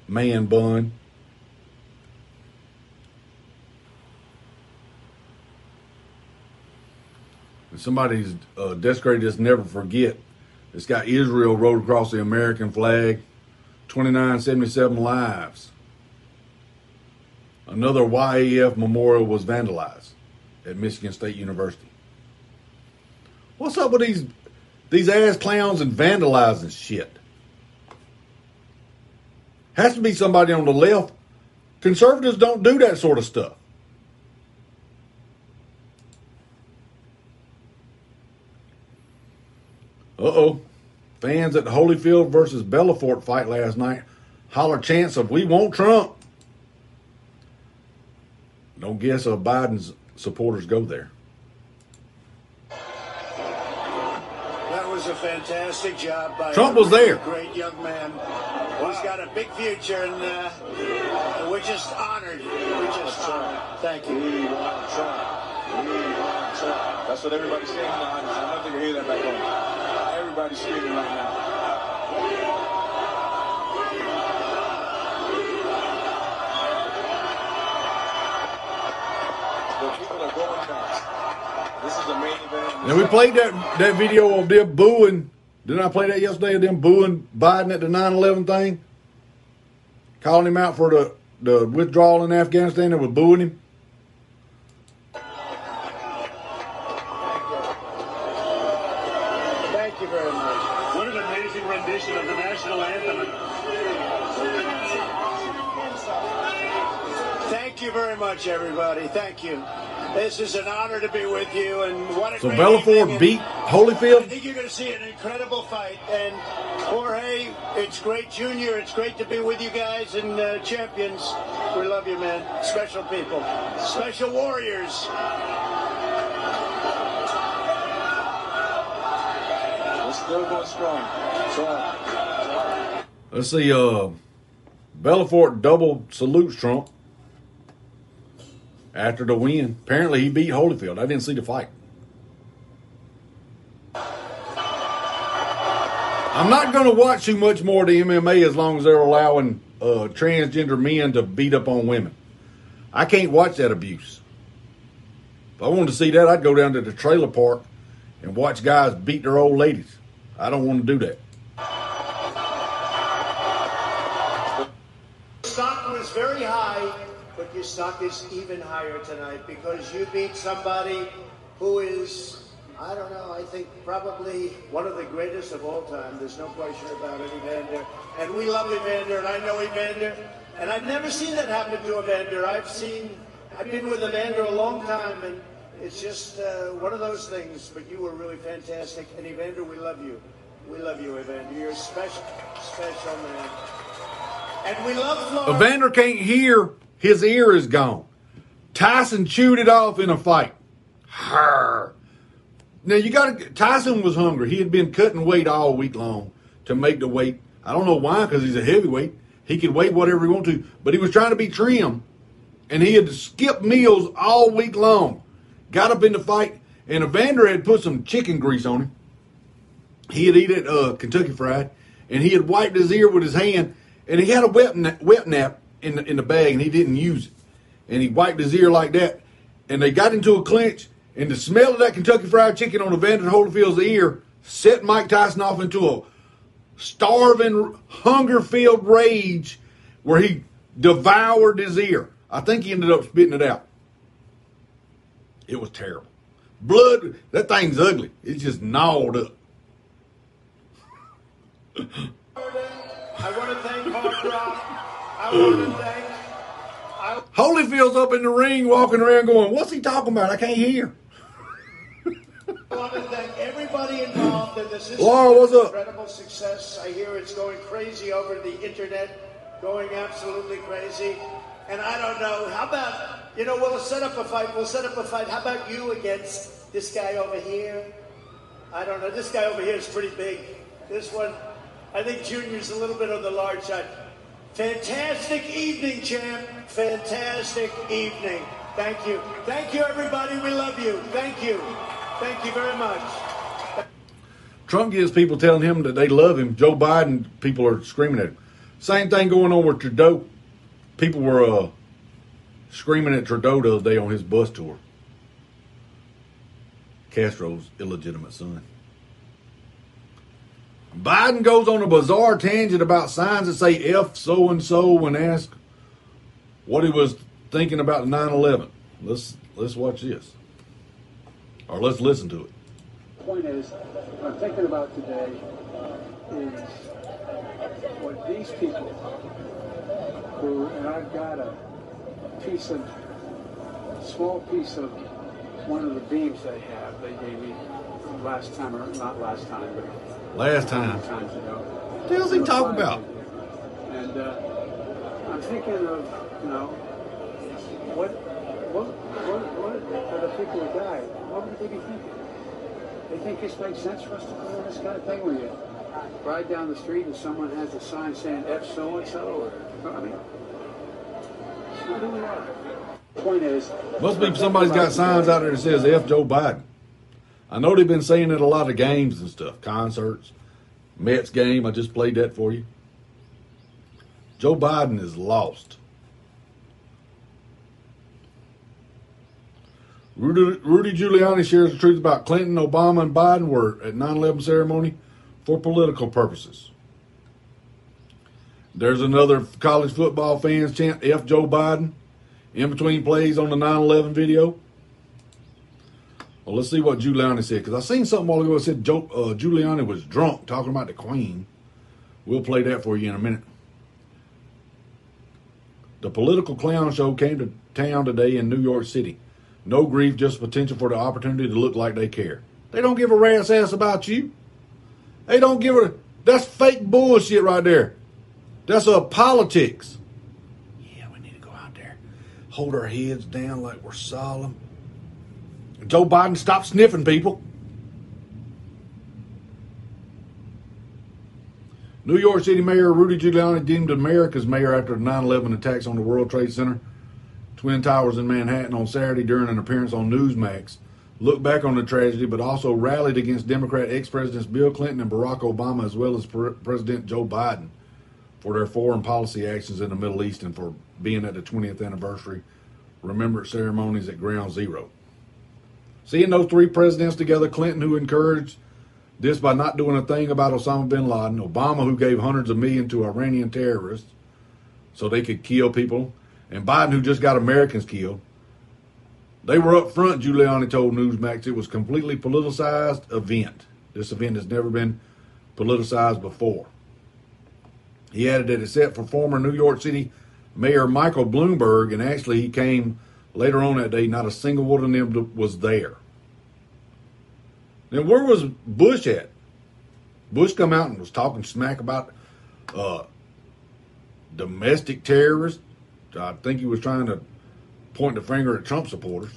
[SPEAKER 1] Man bun. Somebody's uh, desecrated this never forget. It's got Israel wrote across the American flag. 2977 lives. Another YAF memorial was vandalized at Michigan State University. What's up with these these ass clowns and vandalizing shit? Has to be somebody on the left. Conservatives don't do that sort of stuff. Uh oh. Fans at the Holyfield versus Belfort fight last night holler chants of "We want Trump." Don't guess if Biden's supporters go there.
[SPEAKER 13] That was a fantastic job by
[SPEAKER 1] Trump was
[SPEAKER 13] a
[SPEAKER 1] there.
[SPEAKER 13] Great young man. He's got a big future, and uh, we're just honored. We're just honored. Thank you.
[SPEAKER 5] We want Trump. We want Trump. That's what everybody's saying now. I don't think you hear that back home. Everybody's screaming right now. Event.
[SPEAKER 1] We played that that video of them booing. Didn't I play that yesterday? Of them booing Biden at the 9/11 thing, calling him out for the the withdrawal in Afghanistan. They were booing him.
[SPEAKER 13] Much, everybody. Thank you. This is an honor to be with you, and what a
[SPEAKER 1] So
[SPEAKER 13] great
[SPEAKER 1] Belfort
[SPEAKER 13] evening, and I think you're going to see an incredible fight. And Jorge, it's great, Junior. It's great to be with you guys and uh, champions. We love you, man. Special people, special warriors.
[SPEAKER 5] We're still going strong. Trump.
[SPEAKER 1] Let's see. Uh, Belfort double salutes Trump after the win. Apparently, he beat Holyfield. I didn't see the fight. I'm not going to watch too much more of the MMA as long as they're allowing uh, transgender men to beat up on women. I can't watch that abuse. If I wanted to see that, I'd go down to the trailer park and watch guys beat their old ladies. I don't want to do that.
[SPEAKER 13] Stock was very high, your stock is even higher tonight because you beat somebody who is, I don't know, I think probably one of the greatest of all time. There's no question about it, Evander. And we love Evander, and I know Evander. And I've never seen that happen to Evander. I've seen, I've been with Evander a long time, and it's just uh, one of those things. But you were really fantastic. And Evander, we love you. We love you, Evander. You're a special, special man. And we love Florida.
[SPEAKER 1] Evander can't hear. His ear is gone. Tyson chewed it off in a fight. Her. Now you got to. Tyson was hungry. He had been cutting weight all week long to make the weight. I don't know why, because he's a heavyweight. He could weigh whatever he wanted to, but he was trying to be trim, and he had to skip meals all week long. Got up in the fight, and Evander had put some chicken grease on him. He had eaten uh, Kentucky Fried, and he had wiped his ear with his hand, and he had a wet, na- wet nap in the, in the bag, and he didn't use it. And he wiped his ear like that, and they got into a clinch, and the smell of that Kentucky Fried Chicken on Evander Holyfield's ear set Mike Tyson off into a starving, hunger-filled rage where he devoured his ear. I think he ended up spitting it out. It was terrible. Blood, that thing's ugly. It's just gnawed up.
[SPEAKER 13] I want to thank Rock.
[SPEAKER 1] Holyfield's up in the ring walking around going, What's he talking about? I can't hear.
[SPEAKER 13] want to thank everybody involved in this. This
[SPEAKER 1] Laura, what's up?
[SPEAKER 13] incredible success. I hear it's going crazy over the internet, going absolutely crazy. And I don't know. How about you know? We'll set up a fight. We'll set up a fight. How about you against this guy over here? I don't know. This guy over here is pretty big. This one, I think Junior's a little bit on the large side. Fantastic evening, champ. Fantastic evening. Thank you. Thank you, everybody. We love you. Thank you. Thank you very much.
[SPEAKER 1] Trump gets people telling him that they love him. Joe Biden, people are screaming at him. Same thing going on with Trudeau. People were uh, screaming at Trudeau the other day on his bus tour. Castro's illegitimate son. Biden goes on a bizarre tangent about signs that say F so and so when asked what he was thinking about 9/11. Let's let's watch this, or let's listen to it.
[SPEAKER 14] point is, what I'm thinking about today is what these people who, and I've got a piece of, small piece of one of the beams they have, they gave me last time, or not last time, but
[SPEAKER 1] Last time. What the hell's he talking about?
[SPEAKER 14] And uh, I'm thinking of, you know, what, what, what, what are the people who died? What would they be thinking? They think this makes sense for us to do this kind of thing where you ride down the street and someone has a sign saying F so and so, or I mean, it's not who we are. Point is,
[SPEAKER 1] Must be somebody's got signs out there that says F Joe Biden. I know they've been saying it a lot of games and stuff, concerts, Mets game. I just played that for you. Joe Biden is lost. Rudy, Rudy Giuliani shares the truth about Clinton, Obama, and Biden were at 9/11 ceremony for political purposes. There's another college football fans chant F Joe Biden in between plays on the 9/11 video. Well, let's see what Giuliani said because I seen something a while ago that said Joe, uh, Giuliani was drunk talking about the Queen. We'll play that for you in a minute. The political clown show came to town today in New York City. No grief, just potential for the opportunity to look like they care. They don't give a rat's ass about you. They don't give a. That's fake bullshit right there. That's a politics. Yeah, we need to go out there, hold our heads down like we're solemn. Joe Biden, stop sniffing people. New York City Mayor Rudy Giuliani deemed America's mayor after the 9 11 attacks on the World Trade Center, Twin Towers in Manhattan on Saturday during an appearance on Newsmax. Looked back on the tragedy, but also rallied against Democrat ex presidents Bill Clinton and Barack Obama, as well as Pre- President Joe Biden, for their foreign policy actions in the Middle East and for being at the 20th anniversary remembrance ceremonies at Ground Zero. Seeing those three presidents together, Clinton, who encouraged this by not doing a thing about Osama bin Laden, Obama, who gave hundreds of millions to Iranian terrorists so they could kill people, and Biden, who just got Americans killed. They were up front, Giuliani told Newsmax. It was completely politicized event. This event has never been politicized before. He added that except for former New York City Mayor Michael Bloomberg, and actually he came later on that day, not a single one of them was there. Now, where was Bush at? Bush come out and was talking smack about uh, domestic terrorists. I think he was trying to point the finger at Trump supporters.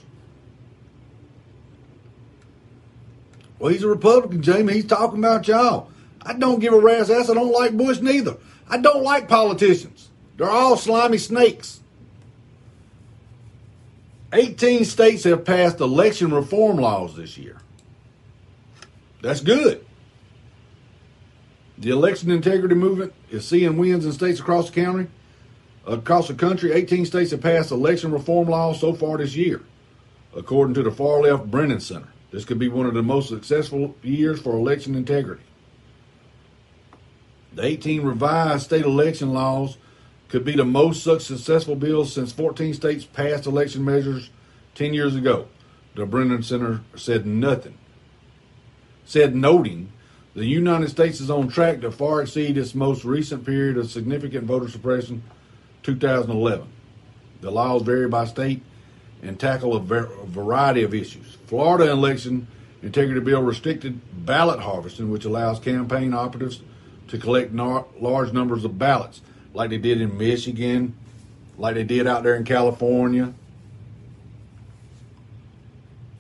[SPEAKER 1] Well, he's a Republican, Jamie. He's talking about y'all. I don't give a rat's ass. I don't like Bush neither. I don't like politicians. They're all slimy snakes. 18 states have passed election reform laws this year. That's good. The election integrity movement is seeing wins in states across the county. Across the country, 18 states have passed election reform laws so far this year, according to the far left Brennan Center. This could be one of the most successful years for election integrity. The 18 revised state election laws could be the most successful bills since 14 states passed election measures 10 years ago. The Brennan Center said nothing. Said noting the United States is on track to far exceed its most recent period of significant voter suppression, 2011. The laws vary by state and tackle a, ver- a variety of issues. Florida election integrity bill restricted ballot harvesting, which allows campaign operatives to collect nar- large numbers of ballots, like they did in Michigan, like they did out there in California.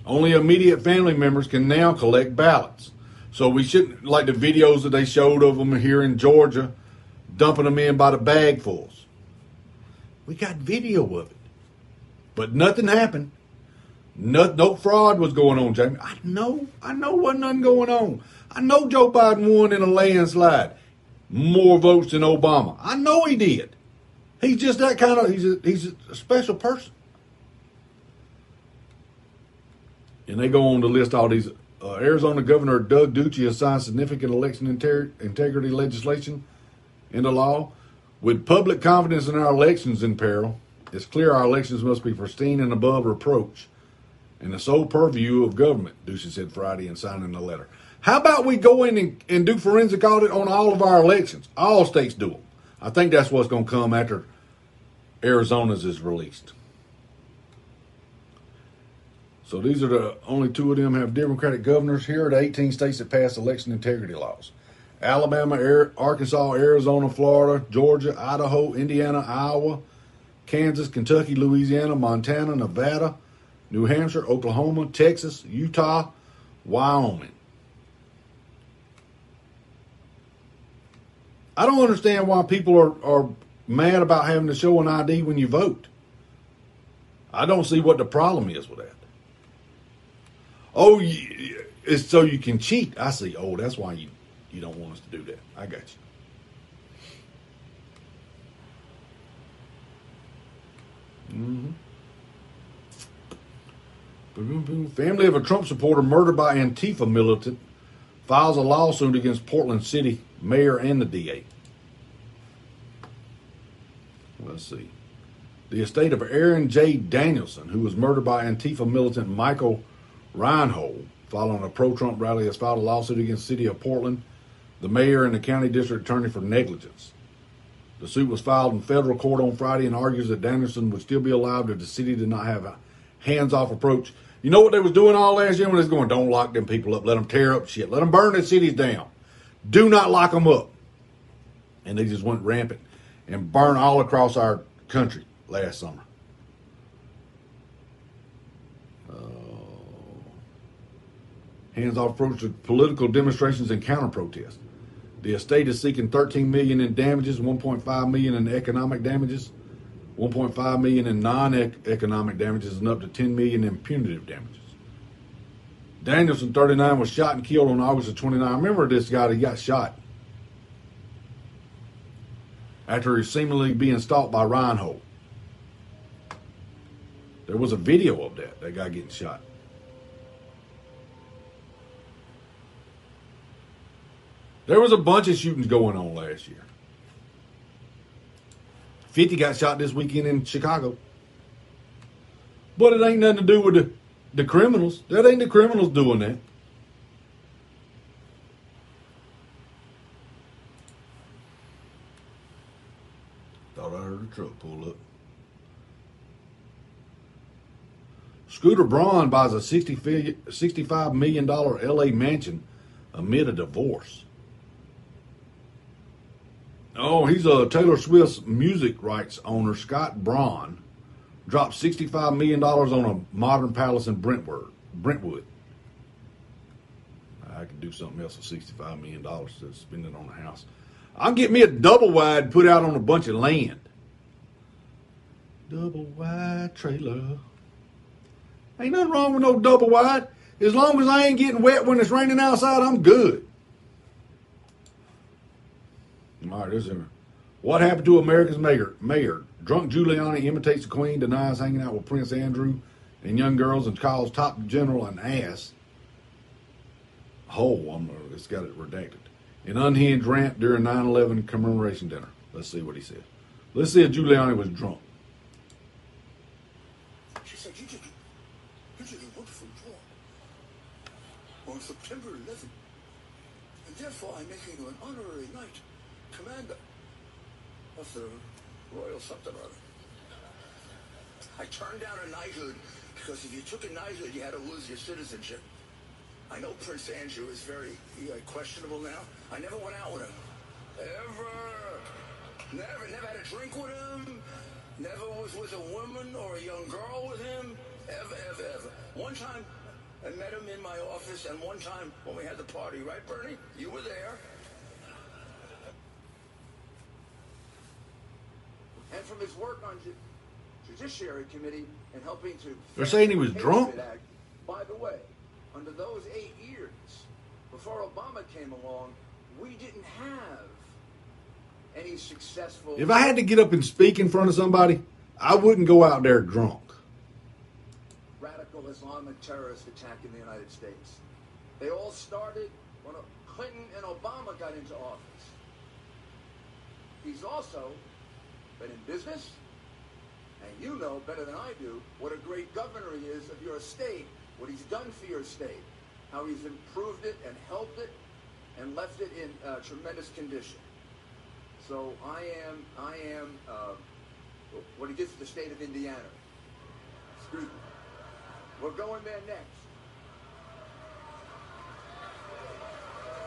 [SPEAKER 1] Only immediate family members can now collect ballots. So we shouldn't, like the videos that they showed of them here in Georgia, dumping them in by the bagfuls. We got video of it. But nothing happened. No, no fraud was going on, Jamie. I know, I know wasn't nothing going on. I know Joe Biden won in a landslide, more votes than Obama. I know he did. He's just that kind of. He's a, he's a special person. And they go on to list all these. Uh, Arizona Governor Doug Ducey has signed significant election inter- integrity legislation into law. With public confidence in our elections in peril, it's clear our elections must be pristine and above reproach and the sole purview of government, Ducey said Friday in signing the letter. How about we go in and, and do forensic audit on all of our elections? All states do them. I think that's what's going to come after Arizona's is released. So these are the only two of them have Democratic governors. Here are the 18 states that passed election integrity laws. Alabama, Air, Arkansas, Arizona, Florida, Georgia, Idaho, Indiana, Iowa, Kansas, Kentucky, Louisiana, Montana, Nevada, New Hampshire, Oklahoma, Texas, Utah, Wyoming. I don't understand why people are, are mad about having to show an ID when you vote. I don't see what the problem is with that. Oh, it's so you can cheat. I see. Oh, that's why you, you don't want us to do that. I got you. Mm-hmm. Family of a Trump supporter murdered by Antifa militant files a lawsuit against Portland City mayor and the DA. Let's see. The estate of Aaron J. Danielson, who was murdered by Antifa militant Michael Reinoehl following a pro-Trump rally, has filed a lawsuit against the city of Portland, the mayor, and the county district attorney for negligence. The suit was filed in federal court on Friday and argues that Danielson would still be alive if the city did not have a hands-off approach. You know what they was doing all last year when they was going, don't lock them people up, let them tear up shit, let them burn their cities down. Do not lock them up. And they just went rampant and burned all across our country last summer. Uh, hands-off approach to political demonstrations and counter-protests. The estate is seeking 13 million in damages, 1.5 million in economic damages, 1.5 million in non-economic damages, and up to 10 million in punitive damages. Danielson, 39, was shot and killed on August of 29. I remember this guy. He got shot after he seemingly being stalked by Reinoehl. There was a video of that. That guy getting shot. There was a bunch of shootings going on last year. 50 got shot this weekend in Chicago. But it ain't nothing to do with the, the criminals. That ain't the criminals doing that. Thought I heard a truck pull up. Scooter Braun buys a $65 million LA mansion amid a divorce. Oh, he's a Taylor Swift's music rights owner, Scott Braun, dropped $65 million on a modern palace in Brentwood. Brentwood. I could do something else with $65 million to spend it on a house. I'll get me a double wide put out on a bunch of land. Double wide trailer. Ain't nothing wrong with no double wide. As long as I ain't getting wet when it's raining outside, I'm good. All right, this is what happened to America's mayor. Mayor drunk Giuliani imitates the Queen, denies hanging out with Prince Andrew and young girls, and calls top general an ass. Oh, I'm, uh, it's got it redacted. An unhinged rant during 9/11 commemoration dinner. Let's see what he said. Let's see if Giuliani was drunk.
[SPEAKER 15] She said, you did, you did a wonderful job on September 11th, and therefore I'm making you an honorary knight, commander the Royal something or other. I turned down a knighthood because if you took a knighthood, you had to lose your citizenship. I know Prince Andrew is very uh, questionable now. I never went out with him. Ever. Never, never had a drink with him. Never was with a woman or a young girl with him. Ever, ever, ever. One time, I met him in my office, and one time when we had the party, right, Bernie? You were there.
[SPEAKER 16] And from his work on Ju- Judiciary Committee and helping to.
[SPEAKER 1] They're saying he was drunk?
[SPEAKER 16] Act, by the way, under those eight years,
[SPEAKER 17] before Obama came along, we didn't have any successful.
[SPEAKER 1] If I had to get up and speak in front of somebody, I wouldn't go out there drunk.
[SPEAKER 17] radical Islamic terrorist attack in the United States. They all started when Clinton and Obama got into office. He's also been in business, and you know better than I do what a great governor he is of your state, what he's done for your state, how he's improved it and helped it and left it in uh, tremendous condition. So I am, I am, uh, what he did for the state of Indiana. Excuse me. We're going there next.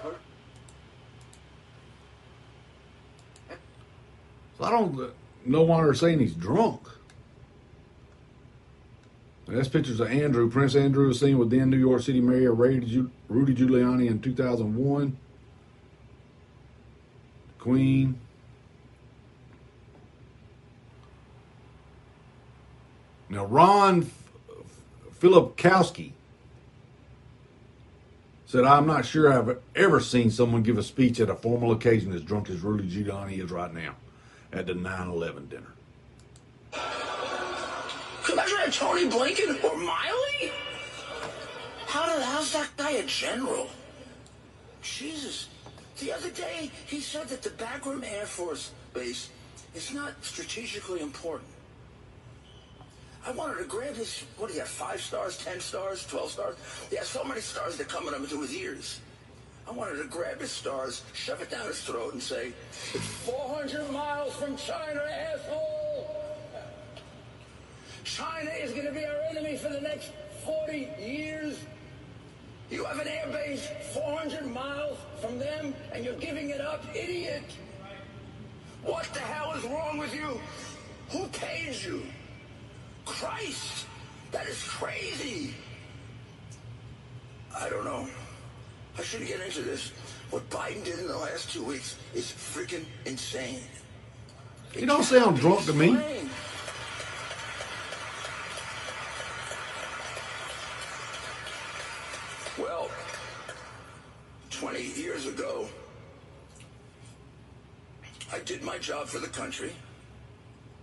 [SPEAKER 17] We're-
[SPEAKER 1] So I don't know why they're saying he's drunk. That's pictures of Andrew. Prince Andrew was seen with then New York City Mayor Rudy Giuliani in 2001. Queen. Now, Ron Filipkowski said, I'm not sure I've ever seen someone give a speech at a formal occasion as drunk as Rudy Giuliani is right now at the 9 11 dinner.
[SPEAKER 18] Could imagine had Tony Blinken or Milley? How did, how's that guy a general? Jesus. The other day, he said that the Bagram Air Force Base is not strategically important. I wanted to grab his, what do you have, five stars, ten stars, twelve stars? He has so many stars that are coming up into his ears. I wanted to grab his stars, shove it down his throat, and say, It's 400 miles from China, asshole! China is going to be our enemy for the next 40 years. You have an air base 400 miles from them, and you're giving it up, idiot! What the hell is wrong with you? Who pays you? Christ! That is crazy! I don't know. I shouldn't get into this. What Biden did in the last two weeks is freaking insane.
[SPEAKER 1] You don't sound drunk to me.
[SPEAKER 18] Well, 20 years ago, I did my job for the country.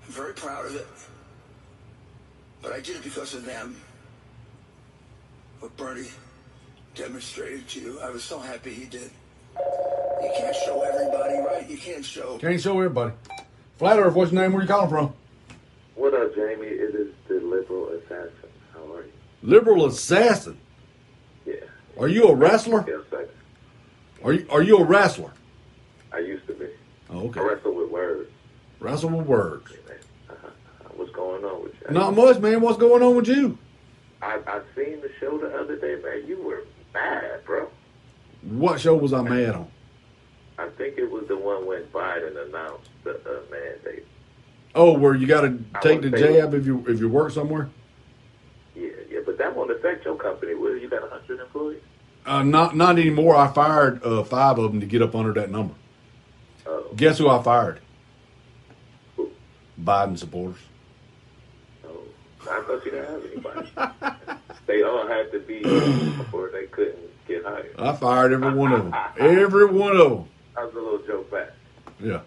[SPEAKER 18] I'm very proud of it. But I did it because of them. What Bernie demonstrated to you, I was so happy he did. You can't show everybody, right? You can't show.
[SPEAKER 1] Can't show everybody. Flat Earth, what's your name? Where you calling from?
[SPEAKER 19] What up, Jamie? It is the liberal assassin. How are you?
[SPEAKER 1] Liberal assassin.
[SPEAKER 19] Yeah.
[SPEAKER 1] Are you a wrestler?
[SPEAKER 19] Yes, I,
[SPEAKER 1] Are you Are you a wrestler?
[SPEAKER 19] I used to be.
[SPEAKER 1] Oh, okay.
[SPEAKER 19] I wrestle with words.
[SPEAKER 1] Wrestle with words.
[SPEAKER 19] Uh-huh. What's going on with you?
[SPEAKER 1] Not much, man. What's going on with you?
[SPEAKER 19] I I seen the show the other day, man. You were mad, bro.
[SPEAKER 1] What show was I mad on?
[SPEAKER 19] I think it was the one when Biden announced the uh, mandate.
[SPEAKER 1] Oh, where you got to take the jab if you if you work somewhere?
[SPEAKER 19] Yeah, yeah, but that won't affect your company. Will it? you got a hundred employees?
[SPEAKER 1] Uh, not not anymore. I fired uh, five of them to get up under that number.
[SPEAKER 19] Oh.
[SPEAKER 1] Guess who I fired? Biden supporters.
[SPEAKER 19] Oh, I thought you didn't have anybody. they all had to be before they couldn't get hired.
[SPEAKER 1] I fired every one of them. Every one of them.
[SPEAKER 19] That was a little joke back.
[SPEAKER 1] Yeah.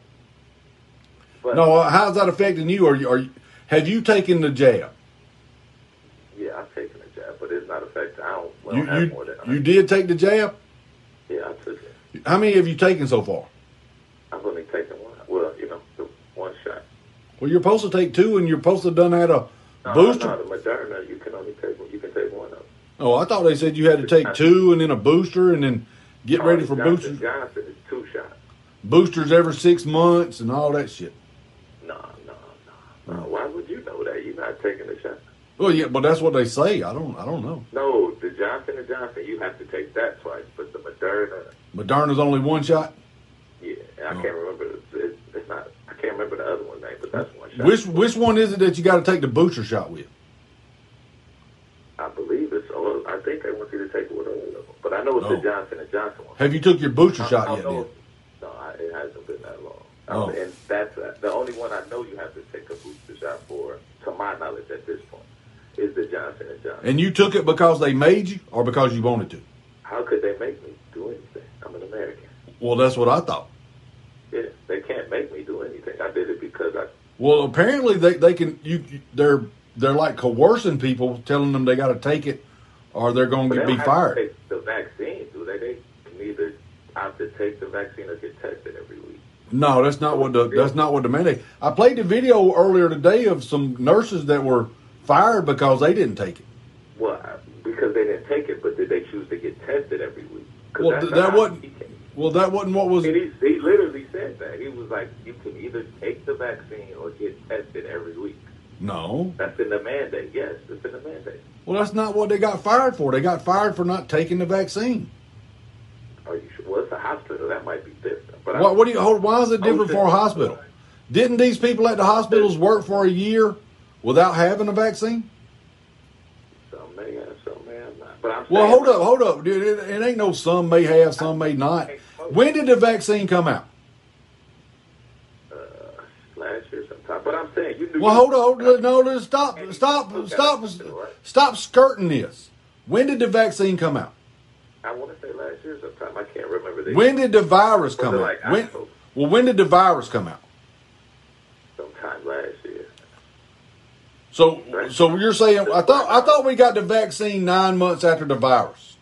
[SPEAKER 19] But
[SPEAKER 1] No, uh, how's that affecting you? Are you are you, have you taken the jab?
[SPEAKER 19] yeah, I've taken the jab, but it's not affecting. I don't, we
[SPEAKER 1] You you,
[SPEAKER 19] more than
[SPEAKER 1] you did take the jab.
[SPEAKER 19] Yeah, I took it.
[SPEAKER 1] How many have you taken so far?
[SPEAKER 19] I've only taken one. Well, you know, one shot.
[SPEAKER 1] Well, you're supposed to take two, and you're supposed to have done that a
[SPEAKER 19] No,
[SPEAKER 1] booster.
[SPEAKER 19] no, the Moderna, you can only take one. Take one of them.
[SPEAKER 1] Oh, I thought they said you had to take two, and then a booster, and then get ready for
[SPEAKER 19] Johnson,
[SPEAKER 1] boosters.
[SPEAKER 19] Johnson is two shots.
[SPEAKER 1] Boosters every six months, and all that shit.
[SPEAKER 19] No, no, no, no. Why would you know that? You're not taking the shot.
[SPEAKER 1] Well, yeah, but that's what they say. I don't. I don't know.
[SPEAKER 19] No, the Johnson and Johnson, you have to take that twice. But the Moderna,
[SPEAKER 1] Moderna's only one shot.
[SPEAKER 19] yeah, I oh. can't remember. It, it's not. I can't remember the other one name, but that's one shot.
[SPEAKER 1] Which which one is it that you got to take the booster shot with?
[SPEAKER 19] I believe it's all. I think they want you to take it with all of them, but I know it's
[SPEAKER 1] Oh.
[SPEAKER 19] the Johnson and Johnson one.
[SPEAKER 1] Have you took your booster
[SPEAKER 19] I-
[SPEAKER 1] shot
[SPEAKER 19] I
[SPEAKER 1] yet?
[SPEAKER 19] know- No, I, it hasn't been that long.
[SPEAKER 1] Oh.
[SPEAKER 19] And that's uh, the only one I know you have to take a booster shot for, to my knowledge at this point, is the Johnson and Johnson.
[SPEAKER 1] And you took it because they made you, or because you wanted to?
[SPEAKER 19] How could they make me do anything? I'm an American.
[SPEAKER 1] Well, that's what I thought.
[SPEAKER 19] Yeah, they can't make me do anything. I did it because I.
[SPEAKER 1] Well, apparently they, they can you you- they're they're like coercing people, telling them they got to take it, or they're going to be
[SPEAKER 19] to
[SPEAKER 1] fired.
[SPEAKER 19] take the vaccine, do they? They can either have to take the vaccine or get tested every week.
[SPEAKER 1] No, that's not what the that's not what the mandate. I played the video earlier today of some nurses that were fired because they didn't take it.
[SPEAKER 19] Well, because they didn't take it, but did they choose to get tested every week?
[SPEAKER 1] Well, th- that wasn't. Well, that wasn't what was.
[SPEAKER 19] And he, he literally said that. He was like, you can either take the vaccine or get tested every week.
[SPEAKER 1] No.
[SPEAKER 19] That's in the mandate. Yes, it's in the mandate.
[SPEAKER 1] Well, that's not what they got fired for. They got fired for not taking the vaccine.
[SPEAKER 19] Are you sure? Well, it's a hospital. That might be different. But
[SPEAKER 1] What, what do you hold? Why is it different for a hospital? Didn't these people at the hospitals work for a year without having a vaccine?
[SPEAKER 19] Some may have, some may have not. But I'm
[SPEAKER 1] Well, hold up, hold up, dude. It, it ain't no some may have, some may not. When did the vaccine come out?
[SPEAKER 19] last year sometime. But I'm saying you knew.
[SPEAKER 1] Well, hold on, hold on. No, no, stop, stop, stop, stop stop skirting this. When did the vaccine come out?
[SPEAKER 19] I want to say last year sometime. I can't remember the
[SPEAKER 1] When did the virus come out?
[SPEAKER 19] like
[SPEAKER 1] When, well, when did the virus come out?
[SPEAKER 19] sometime last year.
[SPEAKER 1] So, so you're saying I thought I thought we got the vaccine nine months after the virus.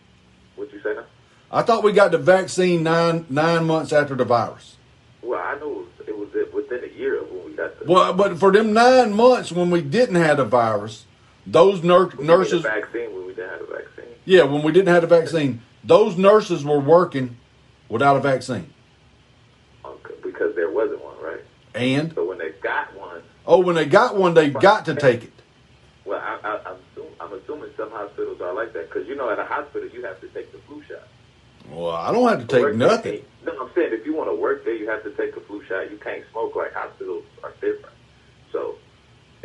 [SPEAKER 19] What'd you say now?
[SPEAKER 1] I thought we got the vaccine nine nine months after the virus.
[SPEAKER 19] Well, I know it was, it was within a year of when we got the
[SPEAKER 1] Well, but for them nine months when we didn't have the virus, those nur- nurses,
[SPEAKER 19] vaccine when we didn't have a vaccine.
[SPEAKER 1] yeah, when we didn't have the vaccine, those nurses were working without a vaccine.
[SPEAKER 19] Okay, because there wasn't one, right?
[SPEAKER 1] And
[SPEAKER 19] So when they got one,
[SPEAKER 1] oh, when they got one, they've got to take it.
[SPEAKER 19] well, I, I, I'm, assuming, I'm assuming some hospitals are like that because you know at a hospital you have to take the flu shot.
[SPEAKER 1] Well, I don't have to take nothing.
[SPEAKER 19] No, I'm saying if you want to work there, you have to take a flu shot. You can't smoke like hospitals are different. So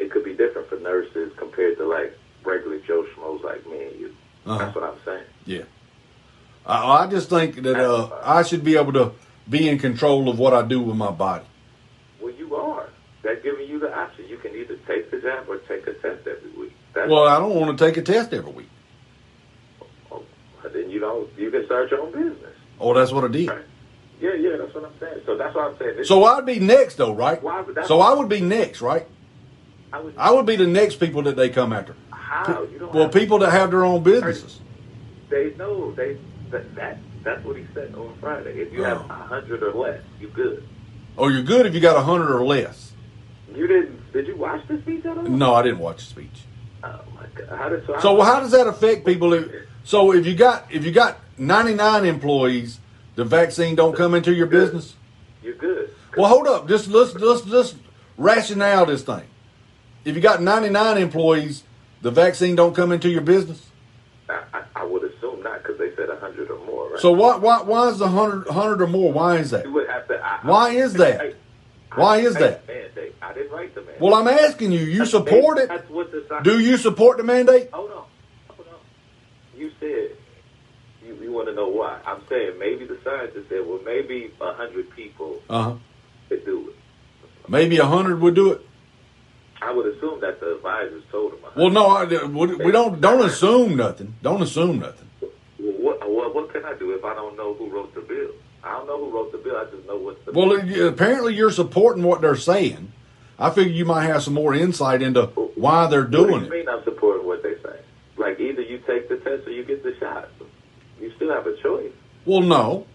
[SPEAKER 19] it could be different for nurses compared to like regular Joe schmoes like me and you.
[SPEAKER 1] Uh-huh.
[SPEAKER 19] That's what I'm saying.
[SPEAKER 1] Yeah. I, I just think that uh, I should be able to be in control of what I do with my body.
[SPEAKER 19] Well, you are. They're giving you the option. You can either take the jab or take a test every week. That's,
[SPEAKER 1] Well, I don't want to take a test every week.
[SPEAKER 19] then you don't. You can start your own business.
[SPEAKER 1] Oh, that's what I did.
[SPEAKER 19] Yeah, yeah, that's what I'm saying. So that's what I'm saying. This-
[SPEAKER 1] So I'd be next, though, right?
[SPEAKER 19] Why
[SPEAKER 1] So I would be next, right?
[SPEAKER 19] I would,
[SPEAKER 1] be the next people that they come after.
[SPEAKER 19] how you don't
[SPEAKER 1] Well, people that have their own businesses.
[SPEAKER 19] They know they that, that that's what he said on Friday. If you
[SPEAKER 1] Oh.
[SPEAKER 19] have a hundred or less, you good.
[SPEAKER 1] Oh, you're good if you got a hundred or less.
[SPEAKER 19] You didn't? Did you watch the speech at all?
[SPEAKER 1] No, I didn't watch the speech.
[SPEAKER 19] Oh my god! How did so?
[SPEAKER 1] So how does that affect people? If, so if you got if you got 99 employees, the vaccine don't come into your business.
[SPEAKER 19] You're good.
[SPEAKER 1] Well, hold up. Just let's let's just rationale this thing. If you got 99 employees, the vaccine don't come into your business.
[SPEAKER 19] I, I, I would assume not because they said a hundred or more, right?
[SPEAKER 1] So why why why is the hundred hundred or more? Why is that?
[SPEAKER 19] you would have to. I,
[SPEAKER 1] Why is that?
[SPEAKER 19] Hey,
[SPEAKER 1] Why is that?
[SPEAKER 19] Mandate. I didn't write the mandate.
[SPEAKER 1] Well, I'm asking you. You
[SPEAKER 19] That's-
[SPEAKER 1] support it?
[SPEAKER 19] That's what the
[SPEAKER 1] Do you support the mandate?
[SPEAKER 19] Hold on. Hold on. You said you, you want to know why. I'm saying maybe the scientists said, well, maybe a hundred people
[SPEAKER 1] Uh huh.
[SPEAKER 19] could do it.
[SPEAKER 1] Maybe a hundred would do it.
[SPEAKER 19] I would assume that the advisors told them.
[SPEAKER 1] Well, no, I, we don't don't assume nothing. Don't assume nothing.
[SPEAKER 19] What, what, what can I do if I don't know who wrote the bill? I don't know who wrote the bill. I just know what the
[SPEAKER 1] Well, you- apparently you're supporting what they're saying. I figure you might have some more insight into why they're
[SPEAKER 19] What do
[SPEAKER 1] doing
[SPEAKER 19] you
[SPEAKER 1] it.
[SPEAKER 19] mean I'm supporting what they say? Like either you take the test or you get the shot. You still have a choice.
[SPEAKER 1] Well, no.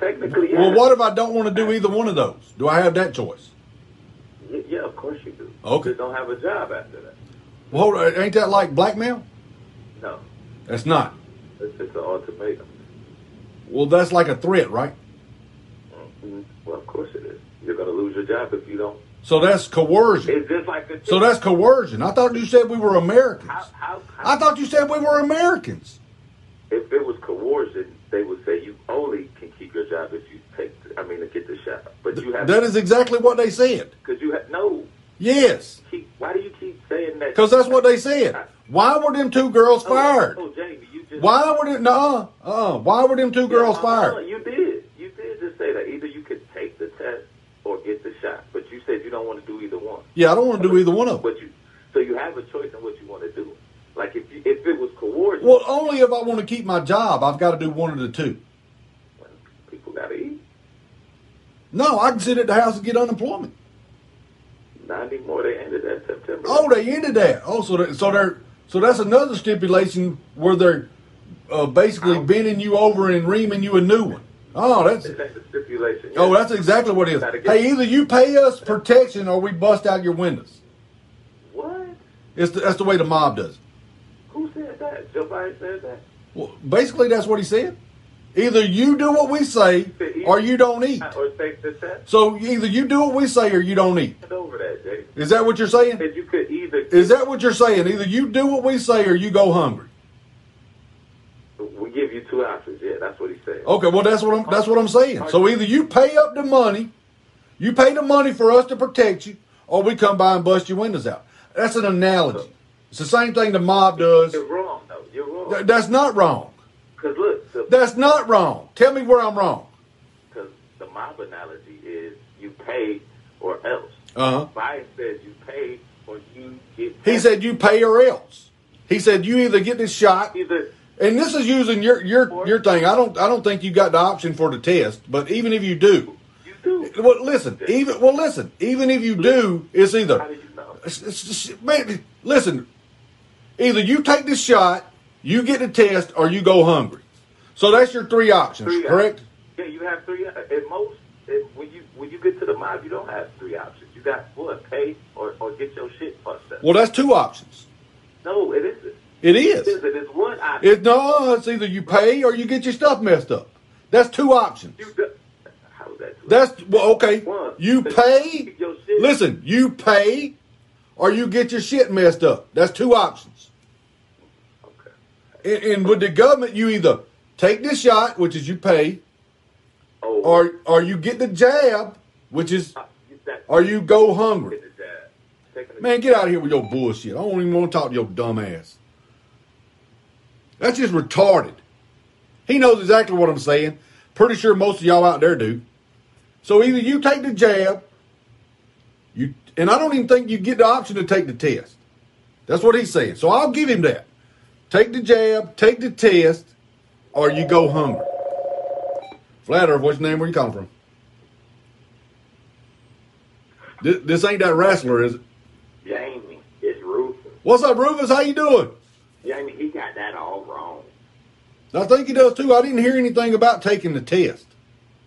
[SPEAKER 19] Technically, yeah.
[SPEAKER 1] Well, what if I don't want to do either one of those? Do I have that choice?
[SPEAKER 19] Yeah, of course you do.
[SPEAKER 1] Okay.
[SPEAKER 19] You don't have a job after that.
[SPEAKER 1] Well, hold on. Ain't that like blackmail?
[SPEAKER 19] No,
[SPEAKER 1] That's not.
[SPEAKER 19] it's just an ultimatum.
[SPEAKER 1] Well, that's like a threat, right?
[SPEAKER 19] Mm, Well, of course it is. You're going to lose your job if you don't.
[SPEAKER 1] So that's coercion.
[SPEAKER 19] It's just like
[SPEAKER 1] So that's coercion. I thought you said we were Americans. I thought you said we were Americans.
[SPEAKER 19] if it was coercion, they would say you only can keep your job if you I mean, to get the shot. But you have
[SPEAKER 1] That is exactly what they said.
[SPEAKER 19] because you have no.
[SPEAKER 1] Yes,
[SPEAKER 19] Keep, why do you keep saying that?
[SPEAKER 1] because that's what they said. Why were them two girls fired?
[SPEAKER 19] Oh, Jamie, you just
[SPEAKER 1] Why were them? No, uh, why were them two girls
[SPEAKER 19] Uh,
[SPEAKER 1] fired?
[SPEAKER 19] You did. You did just say that either you could take the test or get the shot, but you said you don't want to do either one.
[SPEAKER 1] Yeah, I don't want to do either one of them.
[SPEAKER 19] But you, so you have a choice in what you want to do. Like if you, if it was coercion.
[SPEAKER 1] Well, only if I want to keep my job. I've got to do one of the two.
[SPEAKER 19] People gotta eat.
[SPEAKER 1] No, I can sit at the house and get unemployment.
[SPEAKER 19] Not anymore. They ended that September.
[SPEAKER 1] Oh, they ended that. Oh, so they, so they're so that's another stipulation where they're uh, basically bending you over and reaming you a new one. Oh, that's
[SPEAKER 19] That's the stipulation.
[SPEAKER 1] oh, that's exactly what it is. Hey, either you pay us protection or we bust out your windows.
[SPEAKER 19] What?
[SPEAKER 1] It's the, that's the way the mob does. it.
[SPEAKER 19] Who said that? Joe Biden said that.
[SPEAKER 1] Well, basically, that's what he said. Either you do what we say or you don't eat.
[SPEAKER 19] Or take the test.
[SPEAKER 1] So either you do what we say or you don't eat.
[SPEAKER 19] Get over that, Jay.
[SPEAKER 1] Is that what you're saying?
[SPEAKER 19] You could either.
[SPEAKER 1] Is that what you're saying? Either you do what we say or you go hungry.
[SPEAKER 19] We give you two options. Yeah, that's what he said.
[SPEAKER 1] Okay, well that's what I'm that's what I'm saying. So either you pay up the money, you pay the money for us to protect you, or we come by and bust your windows out. That's an analogy. It's the same thing the mob does.
[SPEAKER 19] You're wrong, though. You're wrong.
[SPEAKER 1] That's not wrong.
[SPEAKER 19] Because look, the,
[SPEAKER 1] That's not wrong. Tell me where I'm wrong.
[SPEAKER 19] cause the mob analogy is you pay or else.
[SPEAKER 1] Uh huh.
[SPEAKER 19] Biden says you pay or you get.
[SPEAKER 1] He said you pay or else. He said you either get this shot,
[SPEAKER 19] either.
[SPEAKER 1] and this is using your your your thing. I don't I don't think you got the option for the test, but even if you do,
[SPEAKER 19] you do.
[SPEAKER 1] Well, listen. Even well, listen. Even if you do, it's either. It's- it's just- man, listen. Either you take the shot, you get the test, or you go hungry. So that's your three options,
[SPEAKER 19] Three
[SPEAKER 1] correct?
[SPEAKER 19] options. Yeah, you have three. At most, if, when you when you get to the mob, you don't have three options. You got what? Pay or, or get your shit fucked up.
[SPEAKER 1] Well, that's two options.
[SPEAKER 19] No, it isn't.
[SPEAKER 1] It is.
[SPEAKER 19] It isn't. It's one option.
[SPEAKER 1] It no. It's either you pay or you get your stuff messed up. That's two options.
[SPEAKER 19] You got- How's that?
[SPEAKER 1] That's well, okay.
[SPEAKER 19] One.
[SPEAKER 1] You pay. Listen, you pay, or you get your shit messed up. That's two options. And, and with the government, you either take the shot, which is you pay,
[SPEAKER 19] Oh.
[SPEAKER 1] or or you get the jab, which is, or you go hungry. Man, get out of here with your bullshit. I don't even want to talk to your dumb ass. That's just retarded. He knows exactly what I'm saying. Pretty sure most of y'all out there do. So either you take the jab, you and I don't even think you get the option to take the test. That's what he's saying. So I'll give him that. Take the jab, take the test, or you go hungry. Flat Earth, what's your name? Where you come from? This, this ain't that wrestler, is it?
[SPEAKER 20] Jamie, it's Rufus.
[SPEAKER 1] What's up, Rufus? How you doing?
[SPEAKER 20] Jamie, he got that all wrong.
[SPEAKER 1] I think he does too. I didn't hear anything about taking the test.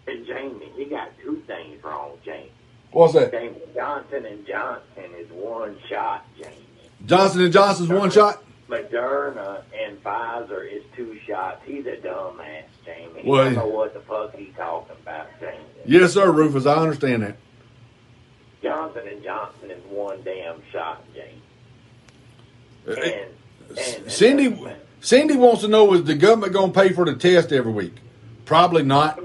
[SPEAKER 20] And Jamie, he got two things wrong, Jamie.
[SPEAKER 1] What's that?
[SPEAKER 20] Jamie Johnson and Johnson is one shot, Jamie.
[SPEAKER 1] Johnson and Johnson's one shot.
[SPEAKER 20] Moderna and Pfizer is two shots. He's a dumbass, Jamie. He
[SPEAKER 1] Well,
[SPEAKER 20] don't know what the fuck he's talking about, Jamie.
[SPEAKER 1] Yes, sir, Rufus. I understand that.
[SPEAKER 20] Johnson and Johnson is one damn shot, Jamie.
[SPEAKER 1] Uh,
[SPEAKER 20] And, and
[SPEAKER 1] Cindy, Cindy wants to know: Is the government going to pay for the test every week? Probably not.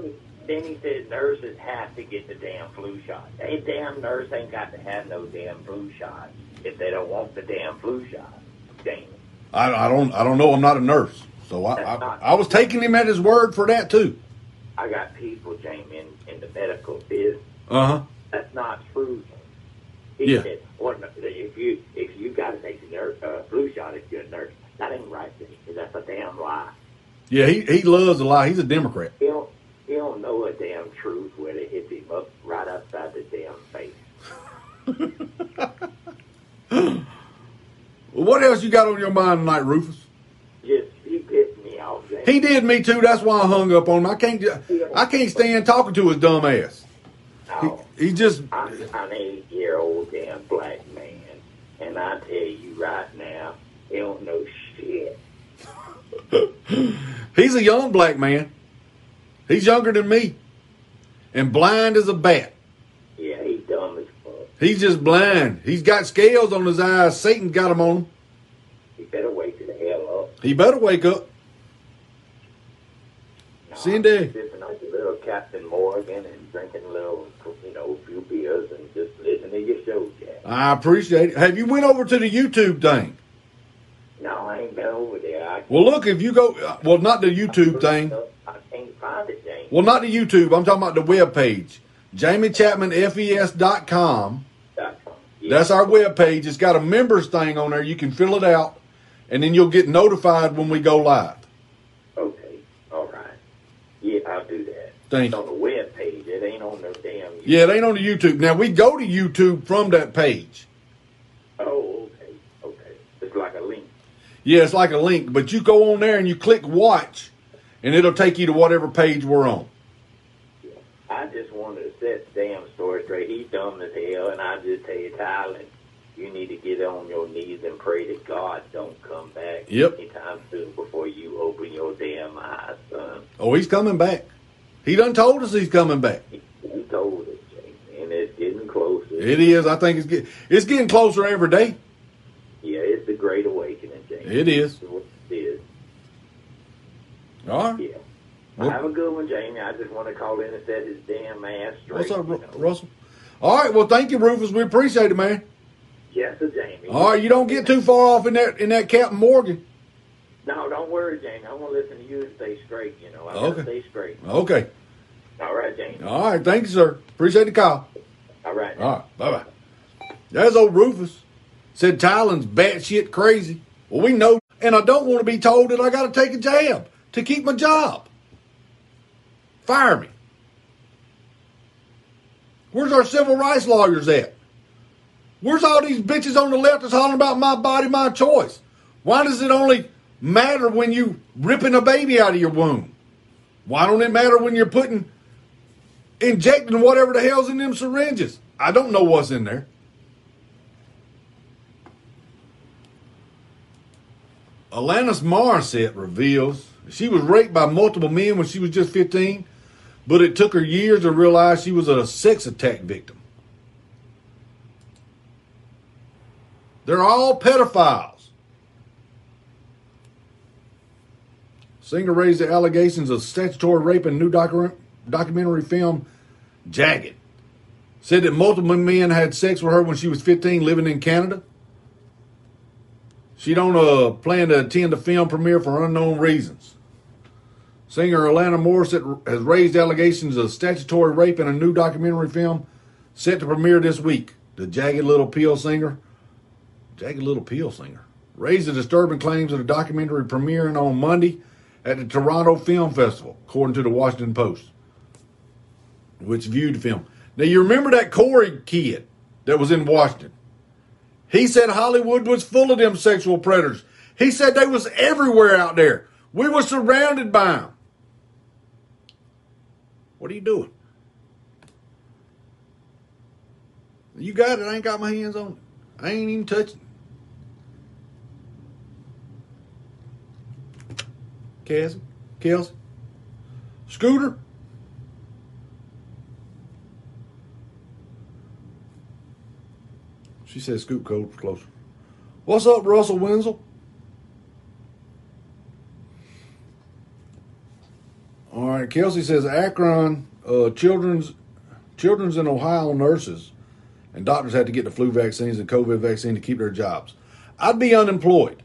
[SPEAKER 20] then he said nurses have to get the damn flu shot. A damn nurse ain't got to have no damn flu shot if they don't want the damn flu shot. Jamie.
[SPEAKER 1] I, I don't. I don't know. I'm not a nurse, so I, I, I was taking him at his word for that too.
[SPEAKER 20] I got people, Jamie, in, in the medical business.
[SPEAKER 1] Uh huh.
[SPEAKER 20] That's not true. He
[SPEAKER 1] Yeah.
[SPEAKER 20] said, no, if you if you got to take the nurse, uh, flu shot if you're a nurse, that ain't right, That's a damn lie.
[SPEAKER 1] Yeah, he he loves a lie. He's a Democrat.
[SPEAKER 20] He don't, he don't know a damn truth where they hit him up right outside the damn face.
[SPEAKER 1] Well, what else you got on your mind tonight, Rufus?
[SPEAKER 20] Just, he pissed me off, Jamie.
[SPEAKER 1] He did me too. That's why I hung up on him. I can't. I can't stand talking to his dumb ass.
[SPEAKER 20] Oh,
[SPEAKER 1] He, he just.
[SPEAKER 20] I'm, I'm an eight-year-old damn black man, and I tell you right now, he don't know shit.
[SPEAKER 1] He's a young black man. He's younger than me, and blind as a bat.
[SPEAKER 20] Yeah, he dumb as fuck.
[SPEAKER 1] He's just blind. He's got scales on his eyes. Satan got him on him.
[SPEAKER 20] He better wake the hell up.
[SPEAKER 1] He better wake up. Cindy.
[SPEAKER 20] Sipping on your little Captain Morgan and drinking a little, you know, a few beers and just listening to your show, Jack.
[SPEAKER 1] I appreciate it. Have you went over to the YouTube thing?
[SPEAKER 20] No, I ain't been over there. I,
[SPEAKER 1] Well, look, if you go, uh, well, not the YouTube thing.
[SPEAKER 20] I can't find it, James.
[SPEAKER 1] Well, not the YouTube. I'm talking about the web page. JamieChapmanFES.com. That's our web page. It's got a members thing on there. You can fill it out, and then you'll get notified when we go live.
[SPEAKER 20] Okay, all right. Yeah, I'll do that.
[SPEAKER 1] Thank
[SPEAKER 20] it's on the web page. It ain't on the damn.
[SPEAKER 1] Yeah, it ain't on the YouTube. Now we go to YouTube from that page.
[SPEAKER 20] Oh, okay, okay. It's like a link.
[SPEAKER 1] Yeah, it's like a link, but you go on there and you click watch, and it'll take you to whatever page we're on. Yeah.
[SPEAKER 20] I just wanted to set damn straight. He's dumb as hell, and I just tell you, Tyler, you need to get on your knees and pray that God don't come back
[SPEAKER 1] Yep.
[SPEAKER 20] anytime soon before you open your damn eyes, son.
[SPEAKER 1] Oh, he's coming back. He done told us he's coming back.
[SPEAKER 20] He told us, Jamie, and it's getting closer.
[SPEAKER 1] It is. I think it's get, it's getting closer every day.
[SPEAKER 20] Yeah, it's the Great Awakening, Jamie.
[SPEAKER 1] It is.
[SPEAKER 20] It is.
[SPEAKER 1] All right.
[SPEAKER 20] Yeah. Well, have a good one, Jamie. I just want to call in and set his damn ass straight.
[SPEAKER 1] What's up. Russell? All right. Well, thank you, Rufus. We appreciate it, man.
[SPEAKER 20] Yes, sir, Jamie.
[SPEAKER 1] All right. You don't get too far off in that in that Captain Morgan.
[SPEAKER 20] No, don't worry, Jamie. I want to listen to you and stay straight. You know, I
[SPEAKER 1] Okay.
[SPEAKER 20] stay straight.
[SPEAKER 1] Okay.
[SPEAKER 20] All right, Jamie.
[SPEAKER 1] All right. Thank you, sir. Appreciate the call.
[SPEAKER 20] All right.
[SPEAKER 1] All right. Bye bye. There's old Rufus. Said Tylen's batshit crazy. Well, we know, and I don't want to be told that I got to take a jab to keep my job. Fire me. Where's our civil rights lawyers at? Where's all these bitches on the left that's hollering about my body, my choice? Why does it only matter when you ripping a baby out of your womb? Why don't it matter when you're putting injecting whatever the hell's in them syringes? I don't know what's in there. Alanis Morissette reveals she was raped by multiple men when she was just 15, but it took her years to realize she was a sex attack victim. They're all pedophiles. Singer raised the allegations of statutory rape in new docu- documentary film Jagged. Said that multiple men had sex with her when she was 15 living in Canada. She don't uh, plan to attend the film premiere for unknown reasons. Singer Alanis Morissette has raised allegations of statutory rape in a new documentary film set to premiere this week. The Jagged Little Pill singer, Jagged Little Pill singer, raised the disturbing claims of the documentary premiering on Monday at the Toronto Film Festival, according to the Washington Post, which viewed the film. Now you remember that Corey kid that was in Washington? He said Hollywood was full of them sexual predators. He said they was everywhere out there. We were surrounded by them. What are you doing? You got it. I ain't got my hands on it. I ain't even touching it. Cassie? Kelsey? Scooter? She says, scoop code closer. What's up, Russell Wenzel? All right, Kelsey says Akron uh, children's children's in Ohio nurses and doctors had to get the flu vaccines and COVID vaccine to keep their jobs. I'd be unemployed.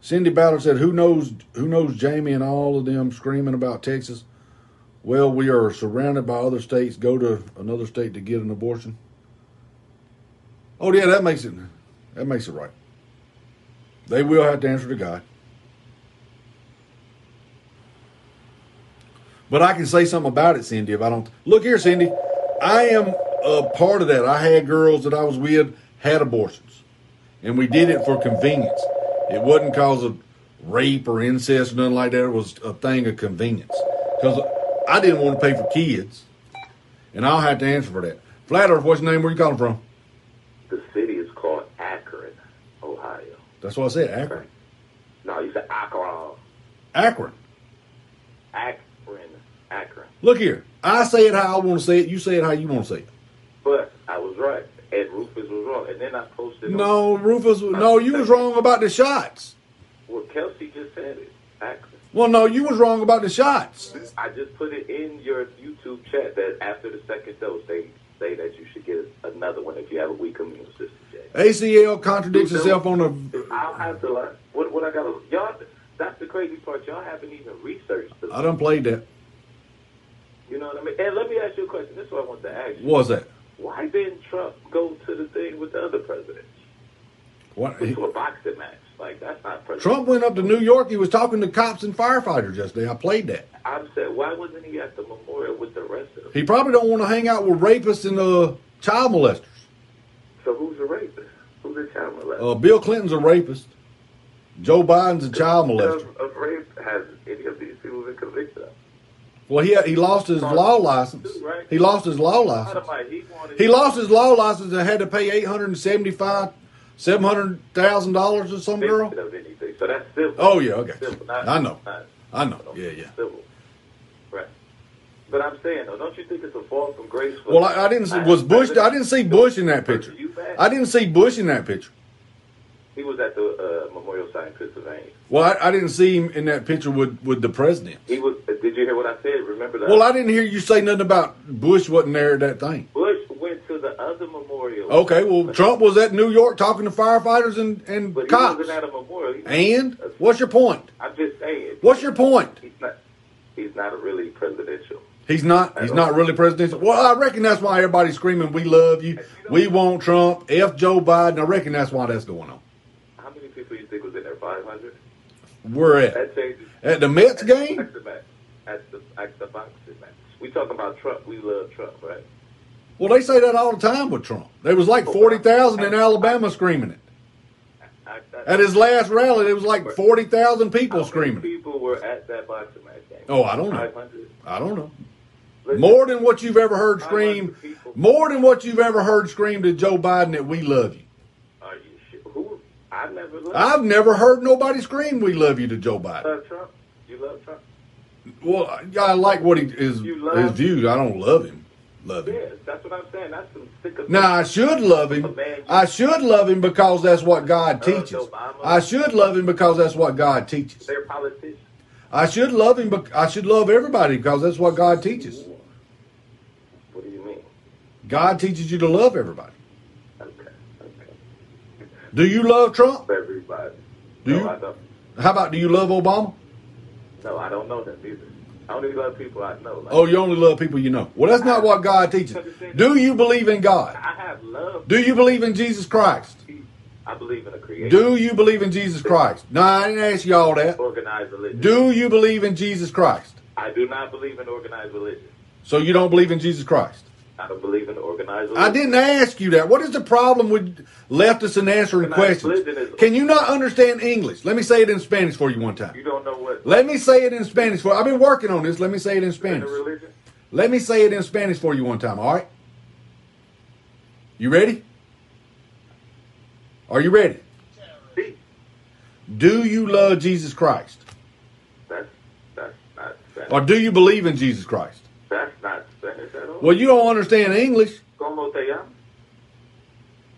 [SPEAKER 1] Cindy Ballard said, "Who knows? Who knows Jamie and all of them screaming about Texas? Well, we are surrounded by other states. Go to another state to get an abortion. Oh yeah, that makes it. That makes it right. They will have to answer to God. But I can say something about it, Cindy. If I don't look here, Cindy, I am a part of that. I had girls that I was with had abortions, and we did it for convenience. It wasn't cause of rape or incest or nothing like that. It was a thing of convenience because I didn't want to pay for kids, and I'll have to answer for that. Flat Earth, what's your name? Where you calling from?
[SPEAKER 19] The city is called Akron, Ohio.
[SPEAKER 1] That's what I said. Akron.
[SPEAKER 19] No, you said Akron.
[SPEAKER 1] Akron.
[SPEAKER 19] Akron. Akron.
[SPEAKER 1] Look here. I say it how I want to say it. You say it how you want to say it.
[SPEAKER 19] But I was right. And Rufus was wrong. And then I posted. on-
[SPEAKER 1] No, Rufus. Was No, you was wrong about the shots.
[SPEAKER 19] Well, Kelsey just said it. Akron.
[SPEAKER 1] Well, no, you was wrong about the shots.
[SPEAKER 19] I just put it in your YouTube chat that after the second dose, they say that you should get another one if you have a weak immune system. Jay.
[SPEAKER 1] ACL contradicts itself on the.
[SPEAKER 19] I'll have to like what what I got to y'all. That's the crazy part. Y'all haven't even researched. The,
[SPEAKER 1] I don't play that.
[SPEAKER 19] You know what I mean? And let me ask you a question. This is what I want to ask you.
[SPEAKER 1] What was that?
[SPEAKER 19] Why didn't Trump go to the thing with the other presidents?
[SPEAKER 1] What?
[SPEAKER 19] Went to a boxing match. Like that's not president.
[SPEAKER 1] Trump went up to New York. He was talking to cops and firefighters yesterday. I played that.
[SPEAKER 19] I said, why wasn't he at the memorial with the rest of them?
[SPEAKER 1] He probably don't want to hang out with rapists and uh, child molesters.
[SPEAKER 19] So who's the rapist? Who's the child molester?
[SPEAKER 1] Uh, Bill Clinton's a rapist. Joe Biden's a child molester.
[SPEAKER 19] Of, of rape has any of these people been convicted of?
[SPEAKER 1] Well, he he lost his law license. He lost his law license.
[SPEAKER 19] He
[SPEAKER 1] He lost his law license and had to pay eight hundred and seventy five, seven hundred thousand dollars to some girl.
[SPEAKER 19] Of anything. So that's civil.
[SPEAKER 1] Oh yeah, okay.
[SPEAKER 19] Civil, not-
[SPEAKER 1] I know.
[SPEAKER 19] not
[SPEAKER 1] I know. Yeah, yeah.
[SPEAKER 19] Civil. Right. But I'm saying though, don't you think it's a fall from grace?
[SPEAKER 1] Well, I, I didn't see was Bush. I didn't see Bush in that picture. I didn't see Bush in that picture.
[SPEAKER 19] He was at the uh, memorial site in Pennsylvania.
[SPEAKER 1] Well, I, I didn't see him in that picture with with the president.
[SPEAKER 19] He was. uh, Did you hear what I said? Remember that?
[SPEAKER 1] Well, I didn't hear you say nothing about Bush wasn't there at that thing.
[SPEAKER 19] Bush went to the other memorial.
[SPEAKER 1] Okay, well, Trump was at New York talking to firefighters and, and
[SPEAKER 19] but he
[SPEAKER 1] cops.
[SPEAKER 19] wasn't at a memorial.
[SPEAKER 1] And what's your point?
[SPEAKER 19] I'm just saying.
[SPEAKER 1] What's your point?
[SPEAKER 19] He's not. He's not a really presidential.
[SPEAKER 1] He's not. He's not really presidential. Well, I reckon that's why everybody's screaming, "We love you. We want Trump. F Joe Biden." I reckon that's why that's going on.
[SPEAKER 19] How many people you think was in there? Five hundred.
[SPEAKER 1] We're at
[SPEAKER 19] That changes.
[SPEAKER 1] at the Mets game.
[SPEAKER 19] At the match. At the at the boxing match. We talking about Trump. We love Trump, right?
[SPEAKER 1] Well, they say that all the time with Trump. There was like forty thousand in Alabama screaming it. At his last rally, there was like forty thousand people screaming. it.
[SPEAKER 19] people were at that boxing match game.
[SPEAKER 1] Oh, I don't know. I don't know. More than what you've ever heard scream. More than what you've ever heard scream to Joe Biden that we love you.
[SPEAKER 19] Are you sure? Who? I never.
[SPEAKER 1] I've never heard nobody scream "We love you" to Joe Biden.
[SPEAKER 19] love Trump. You love Trump.
[SPEAKER 1] Well, I like what he his
[SPEAKER 19] You love-
[SPEAKER 1] his views. I don't love him. Love him.
[SPEAKER 19] Yes, that's what I'm saying. That's some sick of.
[SPEAKER 1] Now I should love him. I should love him because that's what God uh, teaches. I should love him because that's what God teaches.
[SPEAKER 19] They're politicians.
[SPEAKER 1] I should love him. bec- I should love everybody because that's what God teaches.
[SPEAKER 19] What do you mean?
[SPEAKER 1] God teaches you to love everybody.
[SPEAKER 19] Okay. Okay.
[SPEAKER 1] Do you love Trump?
[SPEAKER 19] Everybody.
[SPEAKER 1] Do
[SPEAKER 19] no,
[SPEAKER 1] you?
[SPEAKER 19] I don't.
[SPEAKER 1] How about do you love Obama?
[SPEAKER 19] No, I don't know them either. I only love people I know. Like,
[SPEAKER 1] Oh, you only love people you know. Well, that's not what God teaches. Do you believe in God?
[SPEAKER 19] I have love.
[SPEAKER 1] Do you believe in Jesus Christ?
[SPEAKER 19] I believe in a creator.
[SPEAKER 1] Do you believe in Jesus Christ? No, I didn't ask you all that.
[SPEAKER 19] Organized religion.
[SPEAKER 1] Do you believe in Jesus Christ?
[SPEAKER 19] I do not believe in organized religion.
[SPEAKER 1] So you don't believe in Jesus Christ?
[SPEAKER 19] I don't believe in organized religion.
[SPEAKER 1] I didn't ask you that. What is the problem with leftists and answering
[SPEAKER 19] Organized
[SPEAKER 1] questions? Can you not understand English? Let me say it in Spanish for you one time.
[SPEAKER 19] You don't know what.
[SPEAKER 1] Let me say it in Spanish for. I've been working on this. Let me say it in Spanish.
[SPEAKER 19] religion.
[SPEAKER 1] Let me say it in Spanish for you one time. All right? You ready? Are you ready? Do you love Jesus Christ,
[SPEAKER 19] That's that's not Spanish.
[SPEAKER 1] or do you believe in Jesus Christ?
[SPEAKER 19] That's not Spanish at all.
[SPEAKER 1] Well, you don't understand English.
[SPEAKER 19] Como te llamas?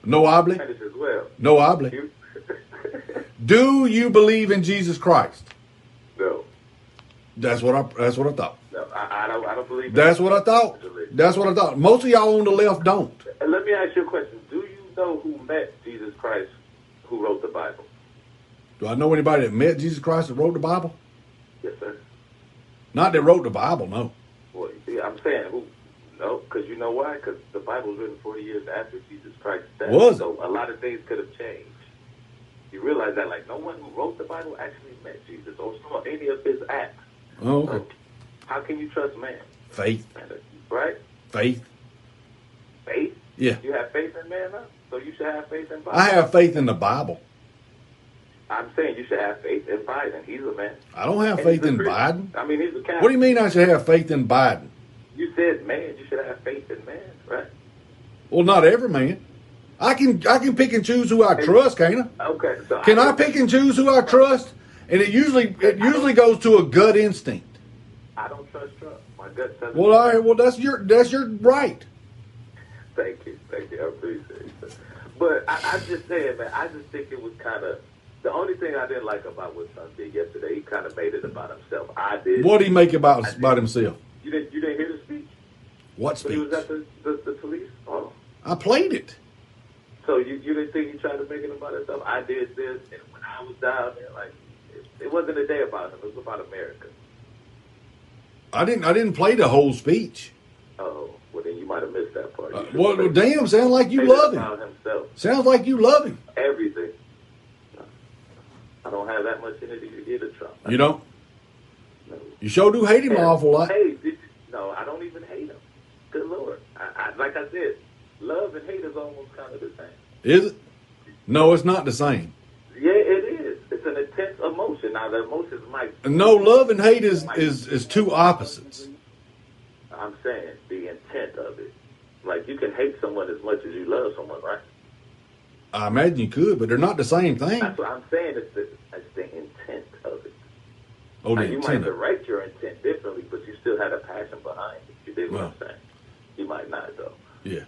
[SPEAKER 1] No hable.
[SPEAKER 19] Spanish as well.
[SPEAKER 1] No hable.
[SPEAKER 19] You?
[SPEAKER 1] Do you believe in Jesus Christ?
[SPEAKER 19] no,
[SPEAKER 1] That's what I. That's what I thought.
[SPEAKER 19] no, I, I don't. I don't believe.
[SPEAKER 1] That's what I thought. That's what I thought. Most of y'all on the left don't.
[SPEAKER 19] And let me ask you a question. Do you know who met Jesus Christ, who wrote the Bible?
[SPEAKER 1] Do I know anybody that met Jesus Christ that wrote the Bible?
[SPEAKER 19] Yes, sir.
[SPEAKER 1] Not that wrote the Bible. No.
[SPEAKER 19] Well, see, I'm saying who. No, because you know why? Because the Bible was written 40 years after Jesus Christ died.
[SPEAKER 1] Was?
[SPEAKER 19] So a lot of things could have changed. You realize that, like, no one who wrote the Bible actually met Jesus or saw any of his acts.
[SPEAKER 1] Oh, okay.
[SPEAKER 19] How can you trust man?
[SPEAKER 1] Faith.
[SPEAKER 19] Right?
[SPEAKER 1] Faith.
[SPEAKER 19] Faith?
[SPEAKER 1] Yeah.
[SPEAKER 19] You have faith in man now? So you should have faith in Biden.
[SPEAKER 1] I have faith in the Bible.
[SPEAKER 19] I'm saying you should have faith in Biden. He's a man.
[SPEAKER 1] I don't have
[SPEAKER 19] And
[SPEAKER 1] faith in. Biden.
[SPEAKER 19] I mean, he's a Catholic.
[SPEAKER 1] What do you mean I should have faith in Biden?
[SPEAKER 19] You said man. You should have faith in man, right?
[SPEAKER 1] Well, not every man. I can I can pick and choose who I trust, can't I?
[SPEAKER 19] Okay. So
[SPEAKER 1] Can I pick and choose who I trust? And it usually it usually goes to a gut instinct.
[SPEAKER 19] I don't trust Trump. My gut says.
[SPEAKER 1] Well, all right, well that's your that's your right.
[SPEAKER 19] Thank you, thank you. I appreciate it. But I, just saying, man. I just think it was kind of the only thing I didn't like about what Trump did yesterday. He kind of made it about himself. I did.
[SPEAKER 1] What would he make about about himself?
[SPEAKER 19] You didn't. You didn't hear the speech.
[SPEAKER 1] What
[SPEAKER 19] When he was at the, the, the police. Oh.
[SPEAKER 1] I played it.
[SPEAKER 19] So you, you didn't think he tried to make it about himself? I did this, and when I was down there, like it, it wasn't a day about him. It was about America.
[SPEAKER 1] I didn't. I didn't play the whole speech.
[SPEAKER 19] Oh, well then you might have missed that part.
[SPEAKER 1] Uh,
[SPEAKER 19] should
[SPEAKER 1] well, damn, sound like you love him.
[SPEAKER 19] himself.
[SPEAKER 1] Sounds like you love him.
[SPEAKER 19] Everything. I don't have that much energy to give to Trump.
[SPEAKER 1] You don't. You sure do hate him an awful lot.
[SPEAKER 19] Hey, did you, no, I don't even hate him. Good lord. I, like I said, love and hate is almost kind of the same.
[SPEAKER 1] Is it? No, it's not the same.
[SPEAKER 19] Yeah, it is. It's an intense emotion. Now the emotions might.
[SPEAKER 1] No, love and hate is is is two opposites.
[SPEAKER 19] I'm saying the intent of it. Like you can hate someone as much as you love someone, right?
[SPEAKER 1] I imagine you could, but they're not the same thing.
[SPEAKER 19] That's what I'm saying. It's the, it's the intent of it.
[SPEAKER 1] Oh,
[SPEAKER 19] Now,
[SPEAKER 1] the
[SPEAKER 19] you might direct your intent differently, but you still had a passion behind it. You what
[SPEAKER 1] Well.
[SPEAKER 19] I'm saying? You might not though.
[SPEAKER 1] Yeah.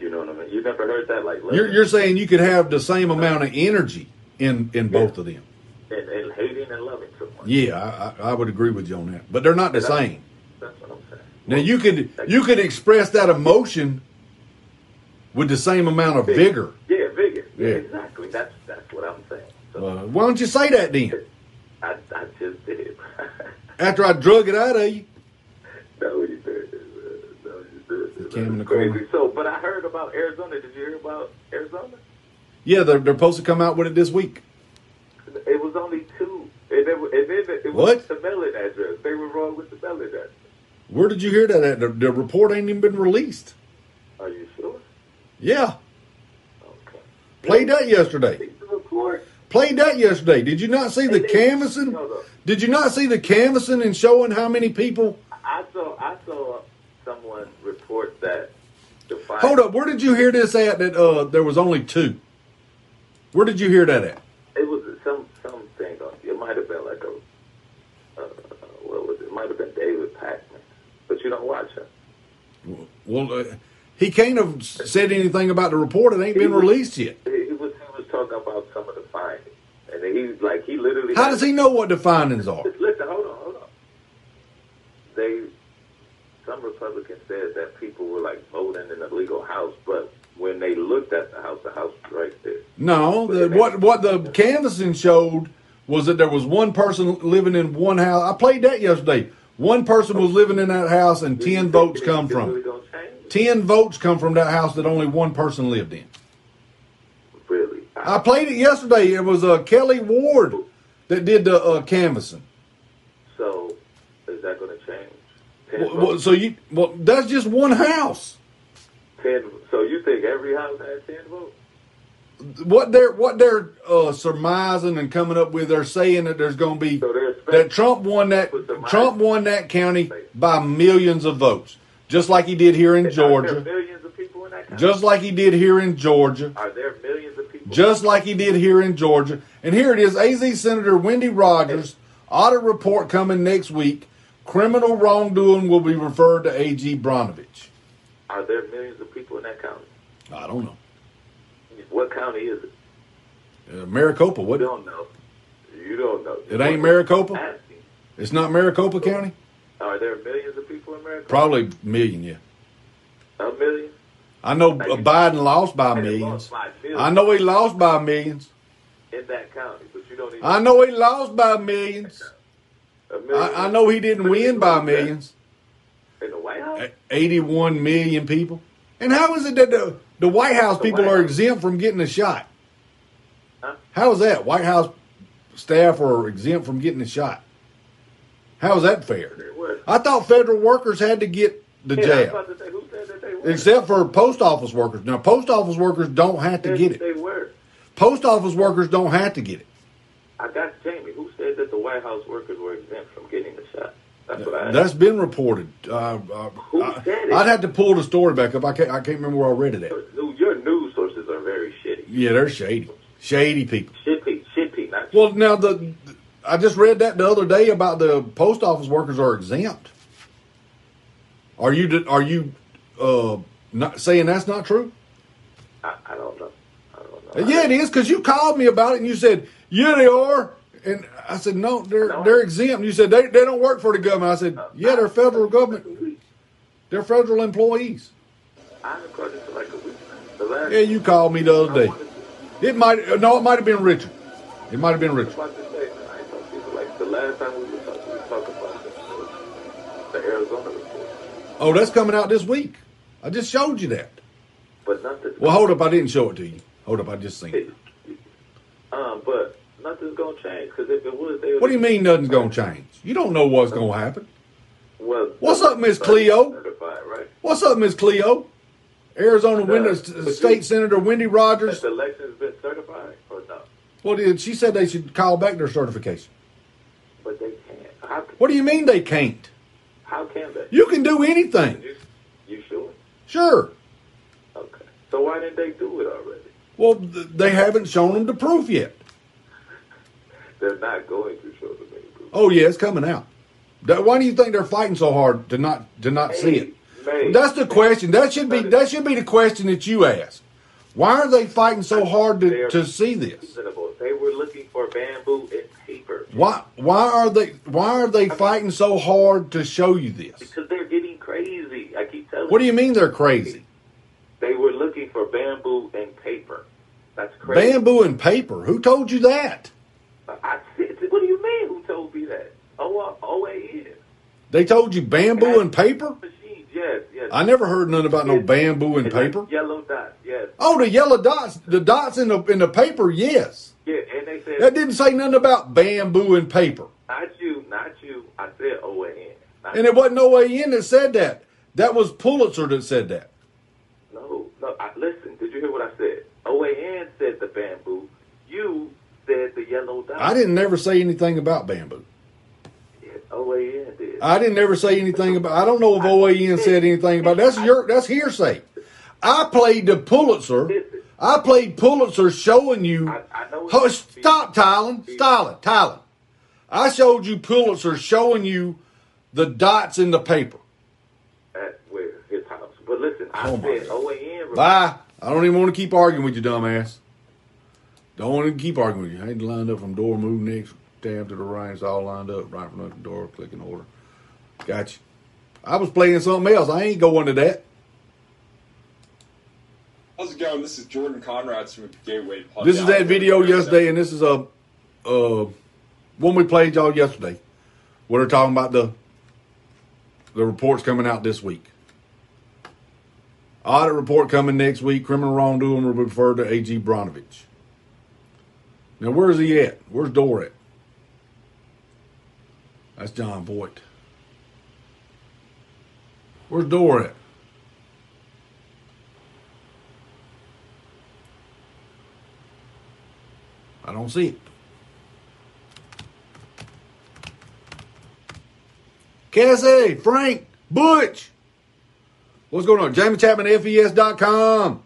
[SPEAKER 19] You know what I mean? You never heard that like
[SPEAKER 1] You're you're saying you could have the same amount of energy in in both of them.
[SPEAKER 19] and, and hating and loving someone.
[SPEAKER 1] Yeah, I, I I would agree with you on that, but they're not the same.
[SPEAKER 19] That's what I'm saying.
[SPEAKER 1] Now you could you could express that emotion with the same amount of vigor.
[SPEAKER 19] Yeah, vigor. Yeah,
[SPEAKER 1] Yeah.
[SPEAKER 19] exactly. That's that's what I'm saying.
[SPEAKER 1] Uh, why don't you say that then?
[SPEAKER 19] I I just did.
[SPEAKER 1] After I drug it out of you.
[SPEAKER 19] no, you did. No, you did.
[SPEAKER 1] Cam in the
[SPEAKER 19] Crazy. So, but I heard about Arizona. Did you hear about Arizona?
[SPEAKER 1] Yeah, they're they're supposed to come out with it this week.
[SPEAKER 19] It was only two, and, wa- and then it, it
[SPEAKER 1] What?
[SPEAKER 19] was the mailing address. They were wrong with the mailing address.
[SPEAKER 1] Where did you hear that at? The, the report ain't even been released.
[SPEAKER 19] Are you sure?
[SPEAKER 1] Yeah. Okay. Played that yesterday.
[SPEAKER 19] The report.
[SPEAKER 1] Played that yesterday. Did you not see the canvassing? Did you not see the canvassing and showing how many people?
[SPEAKER 19] I saw I saw someone report that.
[SPEAKER 1] Hold up. Where did you hear this at? That uh, there was only two. Where did you hear that at?
[SPEAKER 19] It was some something. It might have been like a. Uh, what was it? It might have been David Pakman, but you don't watch him.
[SPEAKER 1] Well, uh, he can't have said anything about the report. It ain't been released yet.
[SPEAKER 19] He, he was he was talking about some of the findings, and he's like he literally.
[SPEAKER 1] How does he know what the findings are?
[SPEAKER 19] Listen, hold on, hold on. They, some Republicans said that people were like voting in the legal house, but when they looked at the house, the house was right there.
[SPEAKER 1] No, the, what what the canvassing showed was that there was one person living in one house. I played that yesterday. One person was living in that house, and ten votes come from it. Ten votes come from that house that only one person lived in.
[SPEAKER 19] Really?
[SPEAKER 1] I played it yesterday. It was uh, Kelli Ward that did the uh, canvassing.
[SPEAKER 19] So, is that going to change? Ten
[SPEAKER 1] Well, well, so you well, that's just one house.
[SPEAKER 19] ten. So you think every house has ten votes?
[SPEAKER 1] What they're what they're uh, surmising and coming up with, they're saying that there's going to be that Trump won that Trump won that county by millions of votes, just like he did here in
[SPEAKER 19] there
[SPEAKER 1] Georgia,
[SPEAKER 19] millions of people in that county?
[SPEAKER 1] just like he did here in Georgia.
[SPEAKER 19] Are there millions of people?
[SPEAKER 1] just like he did here in Georgia. And here it is AZ Senator Wendy Rogers, audit report coming next week. Criminal wrongdoing will be referred to AG Brnovich.
[SPEAKER 19] Are there millions of people in that county?
[SPEAKER 1] I don't know.
[SPEAKER 19] What county is it?
[SPEAKER 1] Uh, Maricopa,
[SPEAKER 19] You
[SPEAKER 1] what?
[SPEAKER 19] don't know. You don't know.
[SPEAKER 1] It ain't Maricopa? It's not Maricopa County?
[SPEAKER 19] Are there millions of people in Maricopa?
[SPEAKER 1] Probably a million, yeah.
[SPEAKER 19] A million?
[SPEAKER 1] I know uh, Biden lost by millions.
[SPEAKER 19] by millions.
[SPEAKER 1] I know he lost by millions.
[SPEAKER 19] In that county, but you don't even.
[SPEAKER 1] I know he lost by millions. I, I know he didn't win by millions.
[SPEAKER 19] in the White House.
[SPEAKER 1] 81 million people. And how is it that the, the White House people are exempt from getting a shot? How is that? White House staff are exempt from getting a shot. How is that fair? I thought federal workers had to get the
[SPEAKER 19] Yeah, I was
[SPEAKER 1] jab,
[SPEAKER 19] say, who said that they were?
[SPEAKER 1] except for post office workers. Now, post office workers don't have to get it.
[SPEAKER 19] They were.
[SPEAKER 1] Post office workers don't have to get it.
[SPEAKER 19] I got Jamie. Who said that the White House workers were exempt from getting the shot? That's what I.
[SPEAKER 1] That's been reported. Uh, uh, I, I'd have to pull the story back up. I can't. I can't remember where I read it at.
[SPEAKER 19] Your news sources are very shitty.
[SPEAKER 1] Yeah, they're shady, shady people.
[SPEAKER 19] Shitty, shitty, not
[SPEAKER 1] Well, now the I just read that the other day about the post office workers are exempt. Are you are you uh, not saying that's not true?
[SPEAKER 19] I, I don't know. I don't know.
[SPEAKER 1] Yeah, it is because you called me about it and you said yeah they are, and I said no they're they're exempt. You said they they don't work for the government. I said yeah they're federal government. They're federal employees.
[SPEAKER 19] I haven't called like a week. The last
[SPEAKER 1] Yeah, you called me the other day. It might no, it might have been Richard. It might have been Richard.
[SPEAKER 19] about to say, I ain't talking to you. Like the last time we were talking, we were talking about this. the Arizona report.
[SPEAKER 1] Oh, that's coming out this week. I just showed you that.
[SPEAKER 19] But nothing's
[SPEAKER 1] Well, hold up. I didn't show it to you. Hold up. I just seen it.
[SPEAKER 19] um, but nothing's gonna change because if it was.
[SPEAKER 1] What do you mean nothing's going to change? You don't know what's going to happen.
[SPEAKER 19] Well,
[SPEAKER 1] What's up, Miss Cleo?
[SPEAKER 19] Right?
[SPEAKER 1] What's up, Miss Cleo? Arizona Window State Senator Wendy Rogers.
[SPEAKER 19] Has the election's been certified or no?
[SPEAKER 1] Well, did she said they should call back their certification?
[SPEAKER 19] But they can't. How,
[SPEAKER 1] What do you mean they can't?
[SPEAKER 19] how can they?
[SPEAKER 1] You can do anything.
[SPEAKER 19] You, you sure?
[SPEAKER 1] Sure.
[SPEAKER 19] Okay. So why didn't they do it already?
[SPEAKER 1] Well, they haven't shown them the proof yet.
[SPEAKER 19] They're not going to show the proof.
[SPEAKER 1] Oh yeah, it's coming out. Why do you think they're fighting so hard to not to not see it?
[SPEAKER 19] May.
[SPEAKER 1] That's the question. That should be that should be the question that you ask. Why are they fighting so hard to, to see this?
[SPEAKER 19] reasonable. They were looking for bamboo and paper
[SPEAKER 1] Why why are they why are they fighting so hard to show you this?
[SPEAKER 19] because they're getting crazy. I keep telling you.
[SPEAKER 1] What do you mean they're crazy?
[SPEAKER 19] They were looking for bamboo and paper. That's crazy.
[SPEAKER 1] Bamboo and paper. Who told you that?
[SPEAKER 19] I said, what do you mean? Who told me that? Oh, OAN.
[SPEAKER 1] They told you bamboo and paper?
[SPEAKER 19] Machines, yes, yes.
[SPEAKER 1] I never heard nothing about no bamboo and paper.
[SPEAKER 19] Yellow dots, yes.
[SPEAKER 1] Oh, the yellow dots, the dots in the in the paper, yes.
[SPEAKER 19] Yeah, and they said,
[SPEAKER 1] That didn't say nothing about bamboo and paper.
[SPEAKER 19] not you, not you. I said OAN.
[SPEAKER 1] And it wasn't OAN that said that. That was Pulitzer that said that.
[SPEAKER 19] No, no. I, listen, did you hear what I said? OAN said the bamboo. You said the yellow dot.
[SPEAKER 1] I didn't never say anything about bamboo.
[SPEAKER 19] OAN did.
[SPEAKER 1] I didn't ever say anything about. I don't know if OAN said anything about. That's your. That's hearsay. I played the Pulitzer. I played Pulitzer showing you. Oh, stop, Tylen. It, Tylen. I showed you Pulitzer showing you the dots in the paper.
[SPEAKER 19] At where his house. But listen, I
[SPEAKER 1] Oh,
[SPEAKER 19] said OAN.
[SPEAKER 1] Bye. I don't even want to keep arguing with you, dumbass. Don't want to keep arguing with you. I ain't lined up from door, move next, tab to the right. It's all lined up right from the door, click in order. Gotcha. I was playing something else. I ain't going to that.
[SPEAKER 21] How's it going? This is Jordan Conradson from Gateway Pundit.
[SPEAKER 1] This is that video yesterday, and this is a uh, one we played y'all yesterday. Where they're talking about the the reports coming out this week. Audit report coming next week. Criminal wrongdoing will be referred to A.G. Brnovich. Now, where's he at? Where's Dore at? That's Jon Voight. Where's Dore at? I don't see it. Cassie, Frank, Butch. What's going on? Jamie Chapman, FES.com.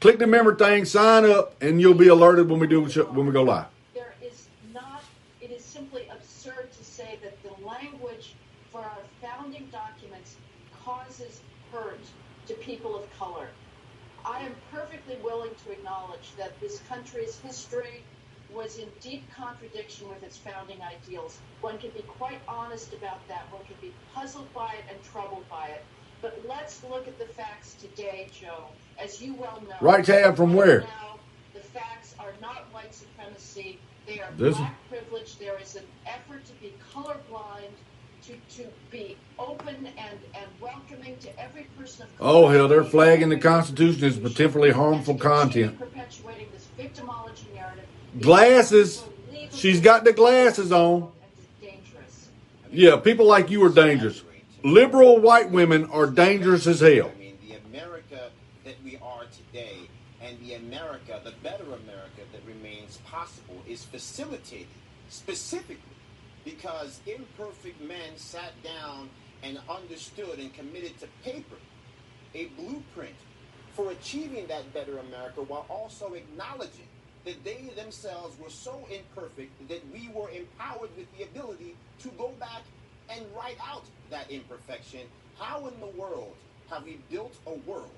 [SPEAKER 1] Click the member thing, sign up, and you'll be alerted when we do when we go live.
[SPEAKER 22] There is not, it is simply absurd to say that the language for our founding documents causes hurt to people of color. I am perfectly willing to acknowledge that this country's history was in deep contradiction with its founding ideals. One can be quite honest about that. One can be puzzled by it and troubled by it. But let's look at the facts today, Joe. As you well know,
[SPEAKER 1] Right tab from where?
[SPEAKER 22] now, the facts are not white supremacy. They are
[SPEAKER 1] This-
[SPEAKER 22] black privilege. There is an effort to be colorblind, to, to be open and, and welcoming to every person of color.
[SPEAKER 1] Oh hell, they're flagging the Constitution as potentially harmful content.
[SPEAKER 22] perpetuating this victimology narrative.
[SPEAKER 1] Glasses. She's got the glasses on. Yeah, people like you are dangerous. Liberal white women are dangerous as hell.
[SPEAKER 23] I mean, the America that we are today and the America, the better America that remains possible is facilitated specifically because imperfect men sat down and understood and committed to paper a blueprint for achieving that better America while also acknowledging that they themselves were so imperfect that we were empowered with the ability to go back and write out that imperfection. How in the world have we built a world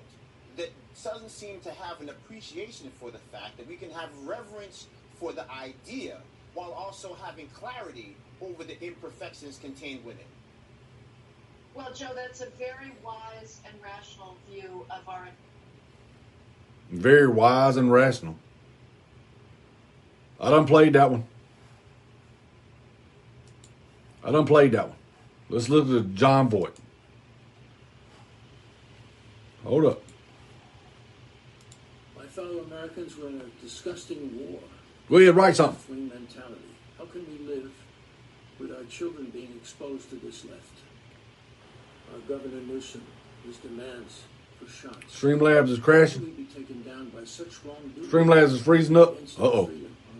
[SPEAKER 23] that doesn't seem to have an appreciation for the fact that we can have reverence for the idea while also having clarity over the imperfections contained within?
[SPEAKER 22] Well, Joe, that's a very wise and rational view of our
[SPEAKER 1] Very wise and rational. I done played that one. I done played that one. Let's listen to Jon Voight. Hold up.
[SPEAKER 18] My fellow Americans, we're in a disgusting war.
[SPEAKER 1] Go ahead, write something.
[SPEAKER 18] Left-wing mentality. How can we live with our children being exposed to this left? Our Governor Newsom, his demands for shots.
[SPEAKER 1] Streamlabs is crashing.
[SPEAKER 18] can we be taken down by such wrongdoing?
[SPEAKER 1] Streamlabs is freezing up. Uh oh.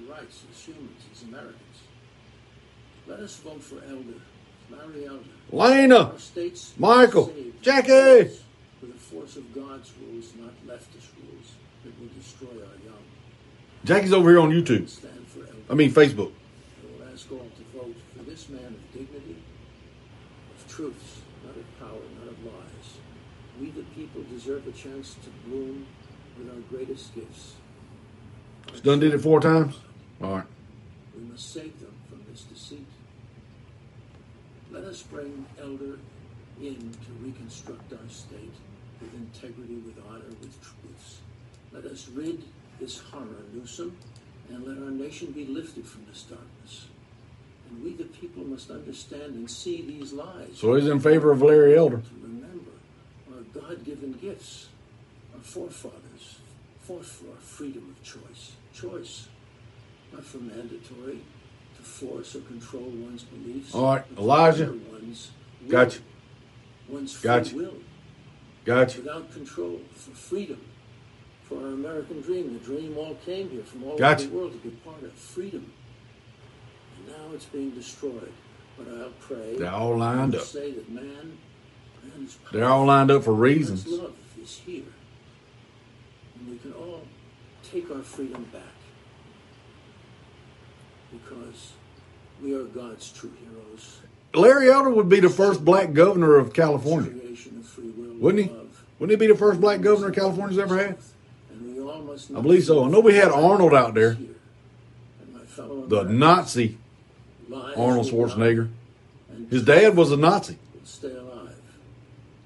[SPEAKER 18] rights as humans, as Americans. Let us vote for Elder, Larry Elder.
[SPEAKER 1] Lena,
[SPEAKER 18] states
[SPEAKER 1] Michael, Jackie.
[SPEAKER 18] with the force of God's rules, not leftist rules that will destroy our young.
[SPEAKER 1] Jackie's over here on YouTube.
[SPEAKER 18] Stand for Elder.
[SPEAKER 1] I mean Facebook.
[SPEAKER 18] I will ask all to vote for this man of dignity, of truths, not of power, not of lies. We, the people, deserve a chance to bloom with our greatest gifts.
[SPEAKER 1] Done did it four times. All right.
[SPEAKER 18] We must save them from this deceit. Let us bring Elder in to reconstruct our state with integrity, with honor, with truths. Let us rid this horror, Newsom, and let our nation be lifted from this darkness. And we, the people, must understand and see these lies.
[SPEAKER 1] So he's in favor of Larry Elder.
[SPEAKER 18] To remember our God given gifts. Our forefathers fought for our freedom of choice. Choice, not for mandatory, to force or control one's beliefs.
[SPEAKER 1] All right, Elijah.
[SPEAKER 18] One's will,
[SPEAKER 1] Gotcha.
[SPEAKER 18] One's free
[SPEAKER 1] Gotcha.
[SPEAKER 18] will.
[SPEAKER 1] Gotcha.
[SPEAKER 18] Without control, for freedom, for our American dream. The dream all came here from all
[SPEAKER 1] Gotcha.
[SPEAKER 18] over the world to be part of freedom. Now it's being destroyed. But I'll pray.
[SPEAKER 1] They're all lined up.
[SPEAKER 18] Say that man, man's
[SPEAKER 1] They're all lined up for
[SPEAKER 18] God's
[SPEAKER 1] reasons.
[SPEAKER 18] love is here. And we can all take our freedom back. Because we are God's true heroes.
[SPEAKER 1] Larry Elder would be the first black governor of California.
[SPEAKER 18] Creation of free will.
[SPEAKER 1] Wouldn't he? Wouldn't he be the first black governor California's ever had?
[SPEAKER 18] And we all must
[SPEAKER 1] I believe so. I know we had Arnold out there,
[SPEAKER 18] And my fellow
[SPEAKER 1] the Nazi Arnold Schwarzenegger. His dad was a Nazi.
[SPEAKER 18] Stay alive.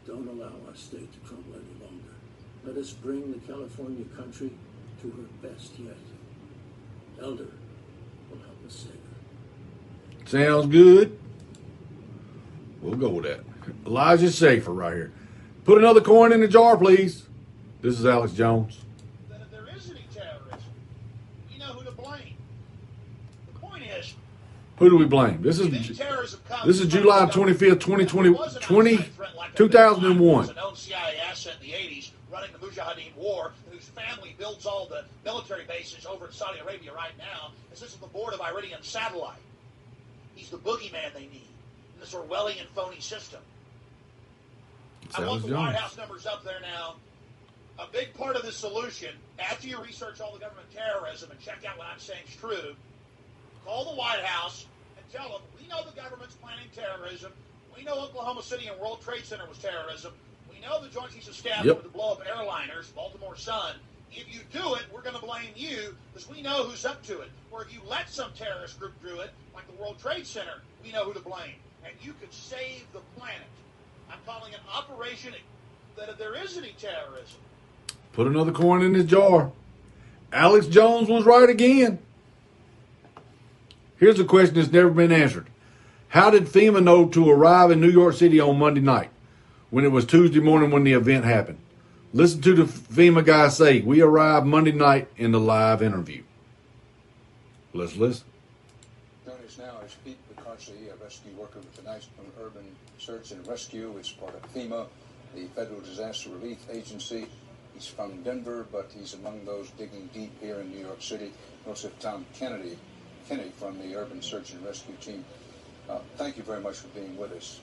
[SPEAKER 18] Don't allow our state to crumble any longer. Let us bring the California country to her best yet. Elder will help us save her.
[SPEAKER 1] Sounds good. We'll go with that. Elijah Schaffer right here. Put another coin in the jar, please. This is Alex Jones.
[SPEAKER 24] that if there is any terrorism, we know who to blame. The point is,
[SPEAKER 1] Who do we blame? This is
[SPEAKER 24] any terrorism comes
[SPEAKER 1] this is July
[SPEAKER 24] the
[SPEAKER 1] 25th, 2020,
[SPEAKER 24] an
[SPEAKER 1] 20,
[SPEAKER 24] outside threat like a Bin Laden,
[SPEAKER 1] 2001.
[SPEAKER 24] who's a known CIA asset in the 80s, running the Mujahideen war, whose family builds all the military bases over in Saudi Arabia right now, is this is the board of Iridium Satellite. He's the boogeyman they need in this Orwellian phony system.
[SPEAKER 1] It's
[SPEAKER 24] I want the White House numbers up there now. A big part of the solution, after you research all the government terrorism and check out what I'm saying is true, call the White House tell them we know the government's planning terrorism. We know Oklahoma City and World Trade Center was terrorism. We know the Joint Chiefs of Staff
[SPEAKER 1] Yep.
[SPEAKER 24] were to blow up airliners, Baltimore Sun. If you do it, we're going to blame you because we know who's up to it. Or if you let some terrorist group do it, like the World Trade Center, we know who to blame. And you could save the planet. I'm calling it Operation that if there is any terrorism,
[SPEAKER 1] Put another coin in his jar. Alex Jones was right again. Here's a question that's never been answered. How did FEMA know to arrive in New York City on Monday night when it was Tuesday morning when the event happened? Listen to the FEMA guy say, We arrived Monday night in the live interview. Let's listen.
[SPEAKER 17] Us now is Pete Picarsi, a rescue worker with the National Urban Search and Rescue. It's part of FEMA, the Federal Disaster Relief Agency. He's from Denver, but he's among those digging deep here in New York City. Have Tom Kennedy, Kenny from the Urban Search and Rescue Team. Uh, thank you very much for being with us.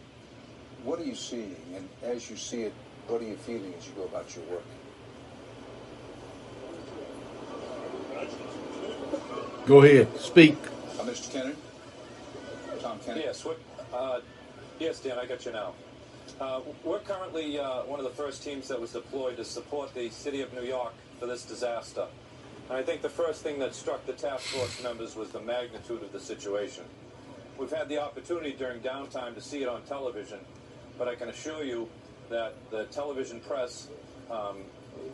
[SPEAKER 17] What are you seeing? And as you see it, what are you feeling as you go about your work?
[SPEAKER 1] Go ahead, speak.
[SPEAKER 17] Uh, Mr. Kennedy? Tom Kennedy?
[SPEAKER 25] Yes, uh, yes, Dan, I got you now. Uh, we're currently uh, one of the first teams that was deployed to support the city of New York for this disaster. And I think the first thing that struck the task force members was the magnitude of the situation. We've had the opportunity during downtime to see it on television, but I can assure you that the television press um,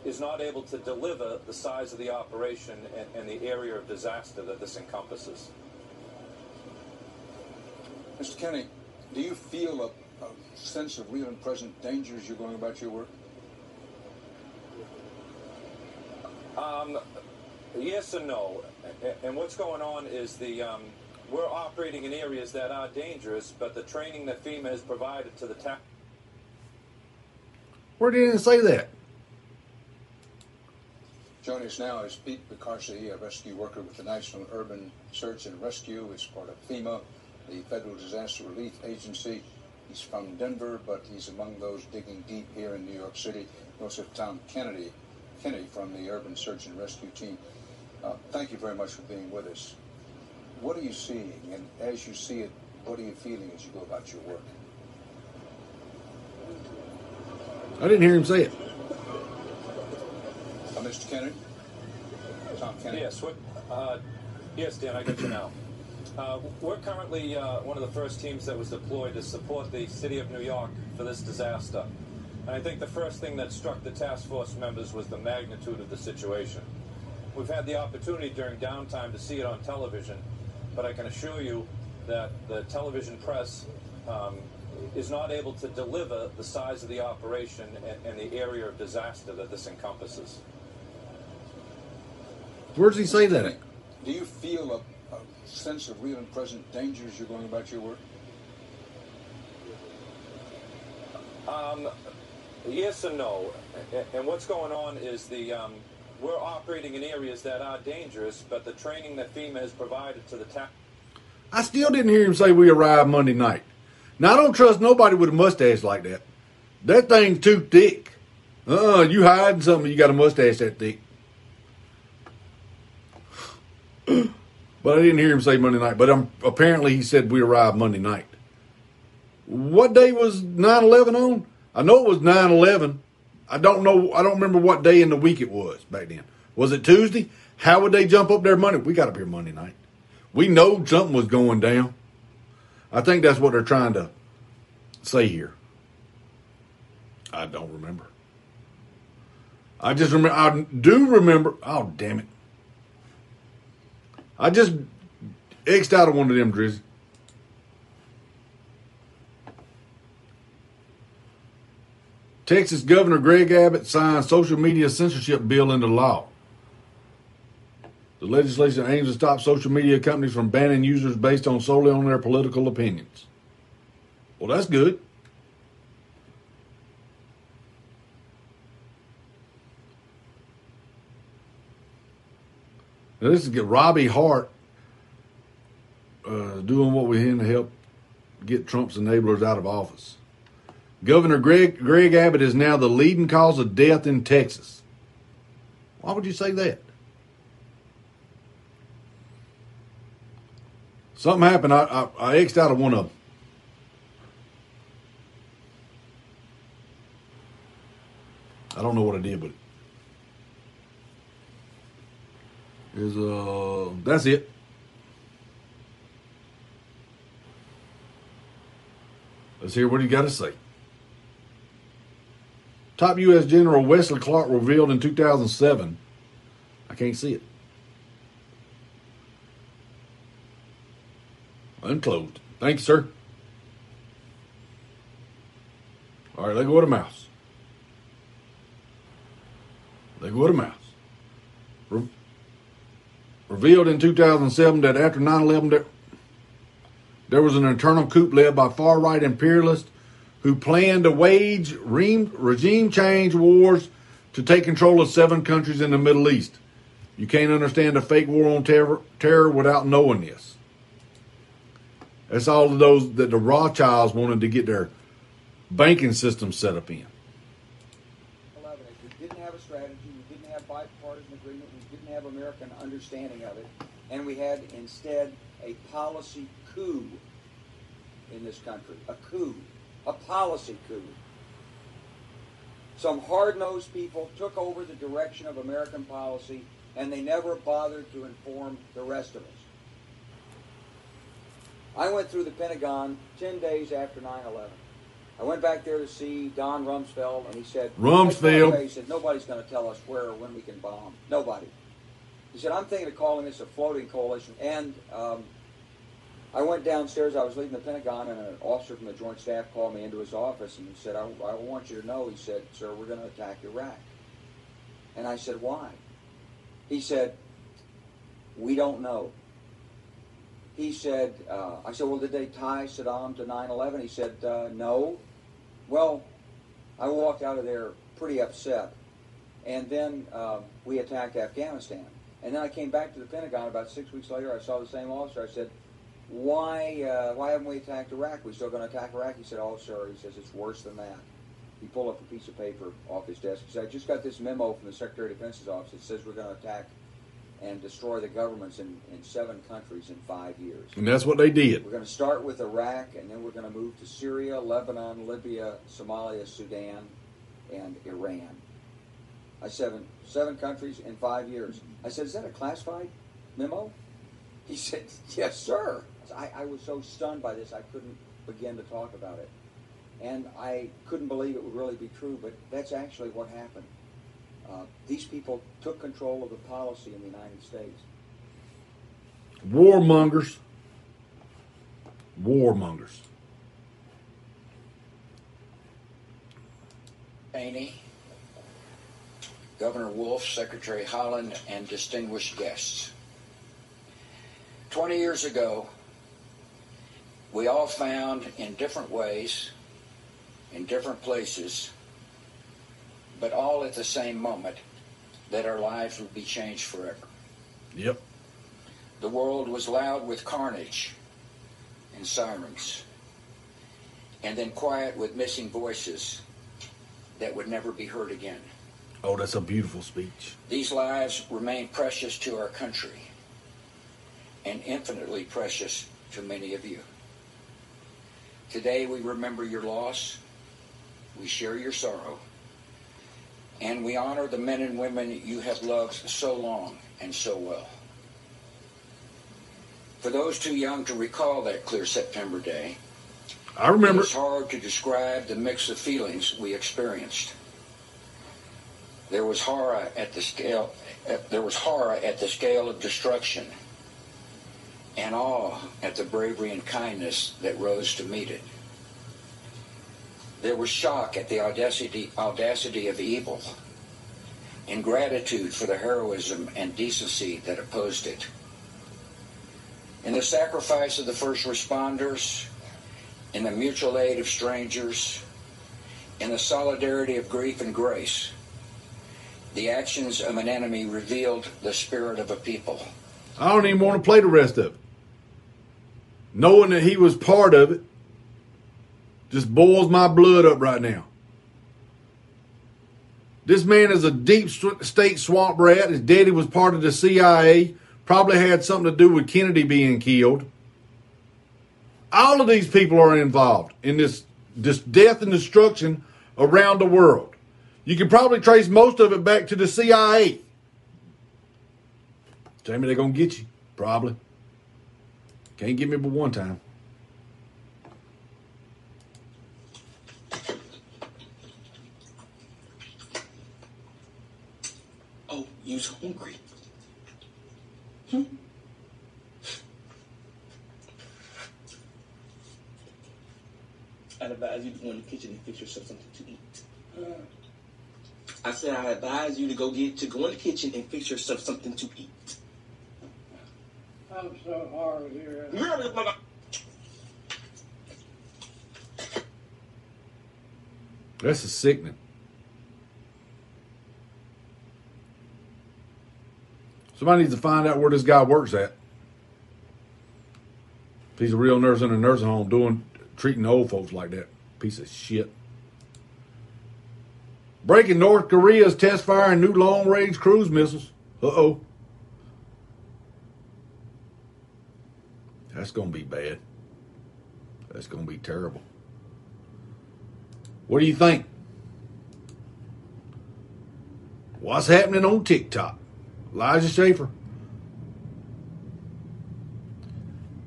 [SPEAKER 25] is not able to deliver the size of the operation and, and the area of disaster that this encompasses.
[SPEAKER 17] Mr. Kenny, Do you feel a, a sense of real and present danger as you're going about your work?
[SPEAKER 25] Um, yes and no. And what's going on is the um, we're operating in areas that are dangerous, but the training that FEMA has provided to the tax.
[SPEAKER 1] Where did it say that?
[SPEAKER 17] Joining us now is Pete Picarsi, a rescue worker with the National Urban Search and Rescue. It's part of FEMA, the Federal Disaster Relief Agency. He's from Denver, but he's among those digging deep here in New York City. We also have Tom Kennedy, Kennedy from the Urban Search and Rescue Team. Uh, thank you very much for being with us. What are you seeing? And as you see it, what are you feeling as you go about your work?
[SPEAKER 1] I didn't hear him say it.
[SPEAKER 17] Uh, Mr. Kennedy? Tom Kennedy?
[SPEAKER 25] Yes, what, uh, yes, Dan, I get you now. Uh, we're currently uh, one of the first teams that was deployed to support the city of New York for this disaster. And I think the first thing that struck the task force members was the magnitude of the situation. We've had the opportunity during downtime to see it on television, but I can assure you that the television press um, is not able to deliver the size of the operation and, and the area of disaster that this encompasses.
[SPEAKER 1] Where does he say that at?
[SPEAKER 17] Do you feel a, a sense of real and present danger as you're going about your work?
[SPEAKER 25] Um, yes and no. A- And what's going on is the um, we're operating in areas that are dangerous, but the training that FEMA has provided to the tax.
[SPEAKER 1] I still didn't hear him say we arrived Monday night. Now I don't trust nobody with a mustache like that. That thing's too thick. Uh, you hiding something? You got a mustache that thick. but I didn't hear him say Monday night. But um, apparently he said we arrived Monday night. What day was 9-11 on? I know it was 9-11. I don't know. I don't remember what day in the week it was back then. Was it Tuesday? How would they jump up their money? We got up here Monday night. We know something was going down. I think that's what they're trying to say here. I don't remember. I just remember. I do remember. Oh damn it! I just xed out of one of them, Drizzy. Texas Governor Greg Abbott signed social media censorship bill into law. The legislation aims to stop social media companies from banning users based on solely on their political opinions. Well, that's good. Now, this is get Robbie Hart uh, doing what we can to help get Trump's enablers out of office. Governor Greg Greg Abbott is now the leading cause of death in Texas. Why would you say that? Something happened. I, I, I X'd out of one of them. I don't know what I did, but is uh that's it. Let's hear what he got to say. Top U.S. General Wesley Clark revealed in 2007. I can't see it. Unclosed. Thank you, sir. All right, let go of the mouse. Let go of the mouse. Re- revealed in 2007 that after 9 11, there, there was an internal coup led by far right imperialists who planned to wage re- regime change wars to take control of seven countries in the Middle East. You can't understand a fake war on terror, terror without knowing this. That's all of those that the Rothschilds wanted to get their banking system set up in.
[SPEAKER 26] 11 is we didn't have a strategy, we didn't have bipartisan agreement, we didn't have American understanding of it, and we had instead a policy coup in this country. A coup. A policy coup. Some hard-nosed people took over the direction of American policy, and they never bothered to inform the rest of us. I went through the Pentagon 10 days after 9-11. I went back there to see Don Rumsfeld, and he said,
[SPEAKER 1] Rumsfeld.
[SPEAKER 26] He said, nobody's going to tell us where or when we can bomb. Nobody. He said, I'm thinking of calling this a floating coalition. And um, I went downstairs. I was leaving the Pentagon, and an officer from the Joint Staff called me into his office and he said, I, I want you to know, he said, sir, we're going to attack Iraq. And I said, why? He said, we don't know. He said, uh, I said, well, did they tie Saddam to 9-11? He said, uh, no. Well, I walked out of there pretty upset. And then uh, we attacked Afghanistan. And then I came back to the Pentagon about six weeks later. I saw the same officer. I said, why, uh, why haven't we attacked Iraq? We're still going to attack Iraq? He said, oh, sir. He says, it's worse than that. He pulled up a piece of paper off his desk. He said, I just got this memo from the Secretary of Defense's office. It says we're going to attack and destroy the governments in, in seven countries in five years.
[SPEAKER 1] And that's what they did.
[SPEAKER 26] We're going to start with Iraq, and then we're going to move to Syria, Lebanon, Libya, Somalia, Sudan, and Iran. I seven seven countries in five years. I said, "Is that a classified memo?" He said, "Yes, sir." I, I was so stunned by this, I couldn't begin to talk about it, and I couldn't believe it would really be true. But that's actually what happened. Uh, these people took control of the policy in the United States.
[SPEAKER 1] Warmongers. Warmongers.
[SPEAKER 27] Haney, Governor Wolf, Secretary Haaland, and distinguished guests. 20 years ago, we all found in different ways, in different places, but all at the same moment, that our lives would be changed forever.
[SPEAKER 1] Yep.
[SPEAKER 27] The world was loud with carnage and sirens, and then quiet with missing voices that would never be heard again.
[SPEAKER 1] Oh, that's a beautiful speech.
[SPEAKER 27] These lives remain precious to our country and infinitely precious to many of you. Today we remember your loss, we share your sorrow, and we honor the men and women you have loved so long and so well. For those too young to recall that clear September day,
[SPEAKER 1] I remember.
[SPEAKER 27] It's hard to describe the mix of feelings we experienced. There was horror at the scale. There was horror at the scale of destruction, and awe at the bravery and kindness that rose to meet it. There was shock at the audacity, audacity of evil, and gratitude for the heroism and decency that opposed it. In the sacrifice of the first responders, in the mutual aid of strangers, in the solidarity of grief and grace, the actions of an enemy revealed the spirit of a people.
[SPEAKER 1] I don't even want to play the rest of it. Knowing that he was part of it just boils my blood up right now. This man is a deep state swamp rat. His daddy was part of the CIA, probably had something to do with Kennedy being killed. All of these people are involved in this, this death and destruction around the world. You can probably trace most of it back to the CIA. Jamie, they're going to get you. Probably. Can't get me but one time.
[SPEAKER 28] Oh, you's hungry. Hmm? I'd advise you to go in the kitchen and fix yourself something to eat. I said I advise you to go get to go in the kitchen and fix yourself something to eat.
[SPEAKER 14] I'm so hard here.
[SPEAKER 1] This is sickening. Somebody needs to find out where this guy works at. If he's a real nurse in a nursing home doing treating old folks like that. Piece of shit. Breaking North Korea's test firing new long range cruise missiles. Uh oh. That's going to be bad. That's going to be terrible. What do you think? What's happening on TikTok? Elijah Schaffer.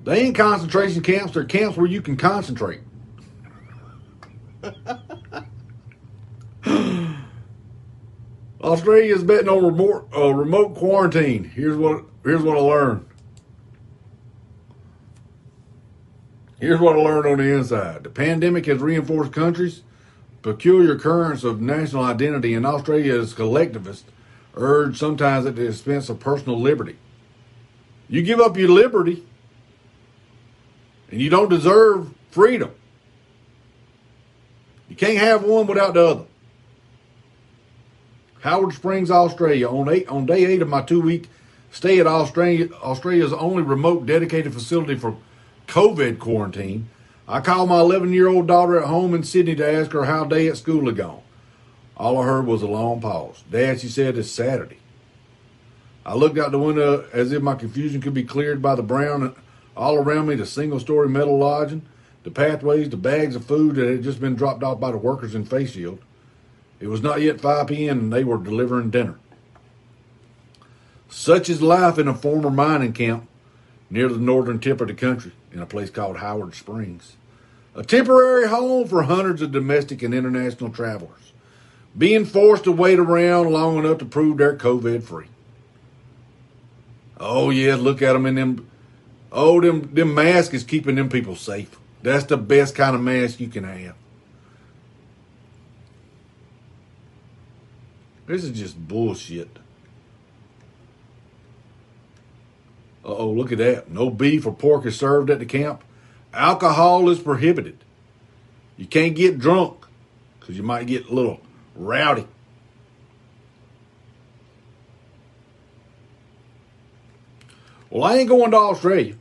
[SPEAKER 1] They ain't concentration camps, they're camps where you can concentrate. Australia's betting on remote, uh, remote quarantine. Here's what here's what I learned. Here's what I learned on the inside. The pandemic has reinforced countries' peculiar currents of national identity, and Australia's collectivist urge sometimes at the expense of personal liberty. You give up your liberty, and you don't deserve freedom. You can't have one without the other. Howard Springs, Australia. On eight on day eight of my two week stay at Australia, Australia's only remote dedicated facility for COVID quarantine, I called my 11 year old daughter at home in Sydney to ask her how day at school had gone. All I heard was a long pause. Dad, she said, it's Saturday. I looked out the window as if my confusion could be cleared by the brown all around me, the single story metal lodging, the pathways, the bags of food that had just been dropped off by the workers in Face Shield. It was not yet 5 p.m. and they were delivering dinner. Such is life in a former mining camp near the northern tip of the country in a place called Howard Springs. A temporary home for hundreds of domestic and international travelers, being forced to wait around long enough to prove they're COVID free. Oh yeah, look at them in them. Oh, them them masks is keeping them people safe. That's the best kind of mask you can have. This is just bullshit. Uh oh, look at that. No beef or pork is served at the camp. Alcohol is prohibited. You can't get drunk because you might get a little rowdy. Well, I ain't going to Australia.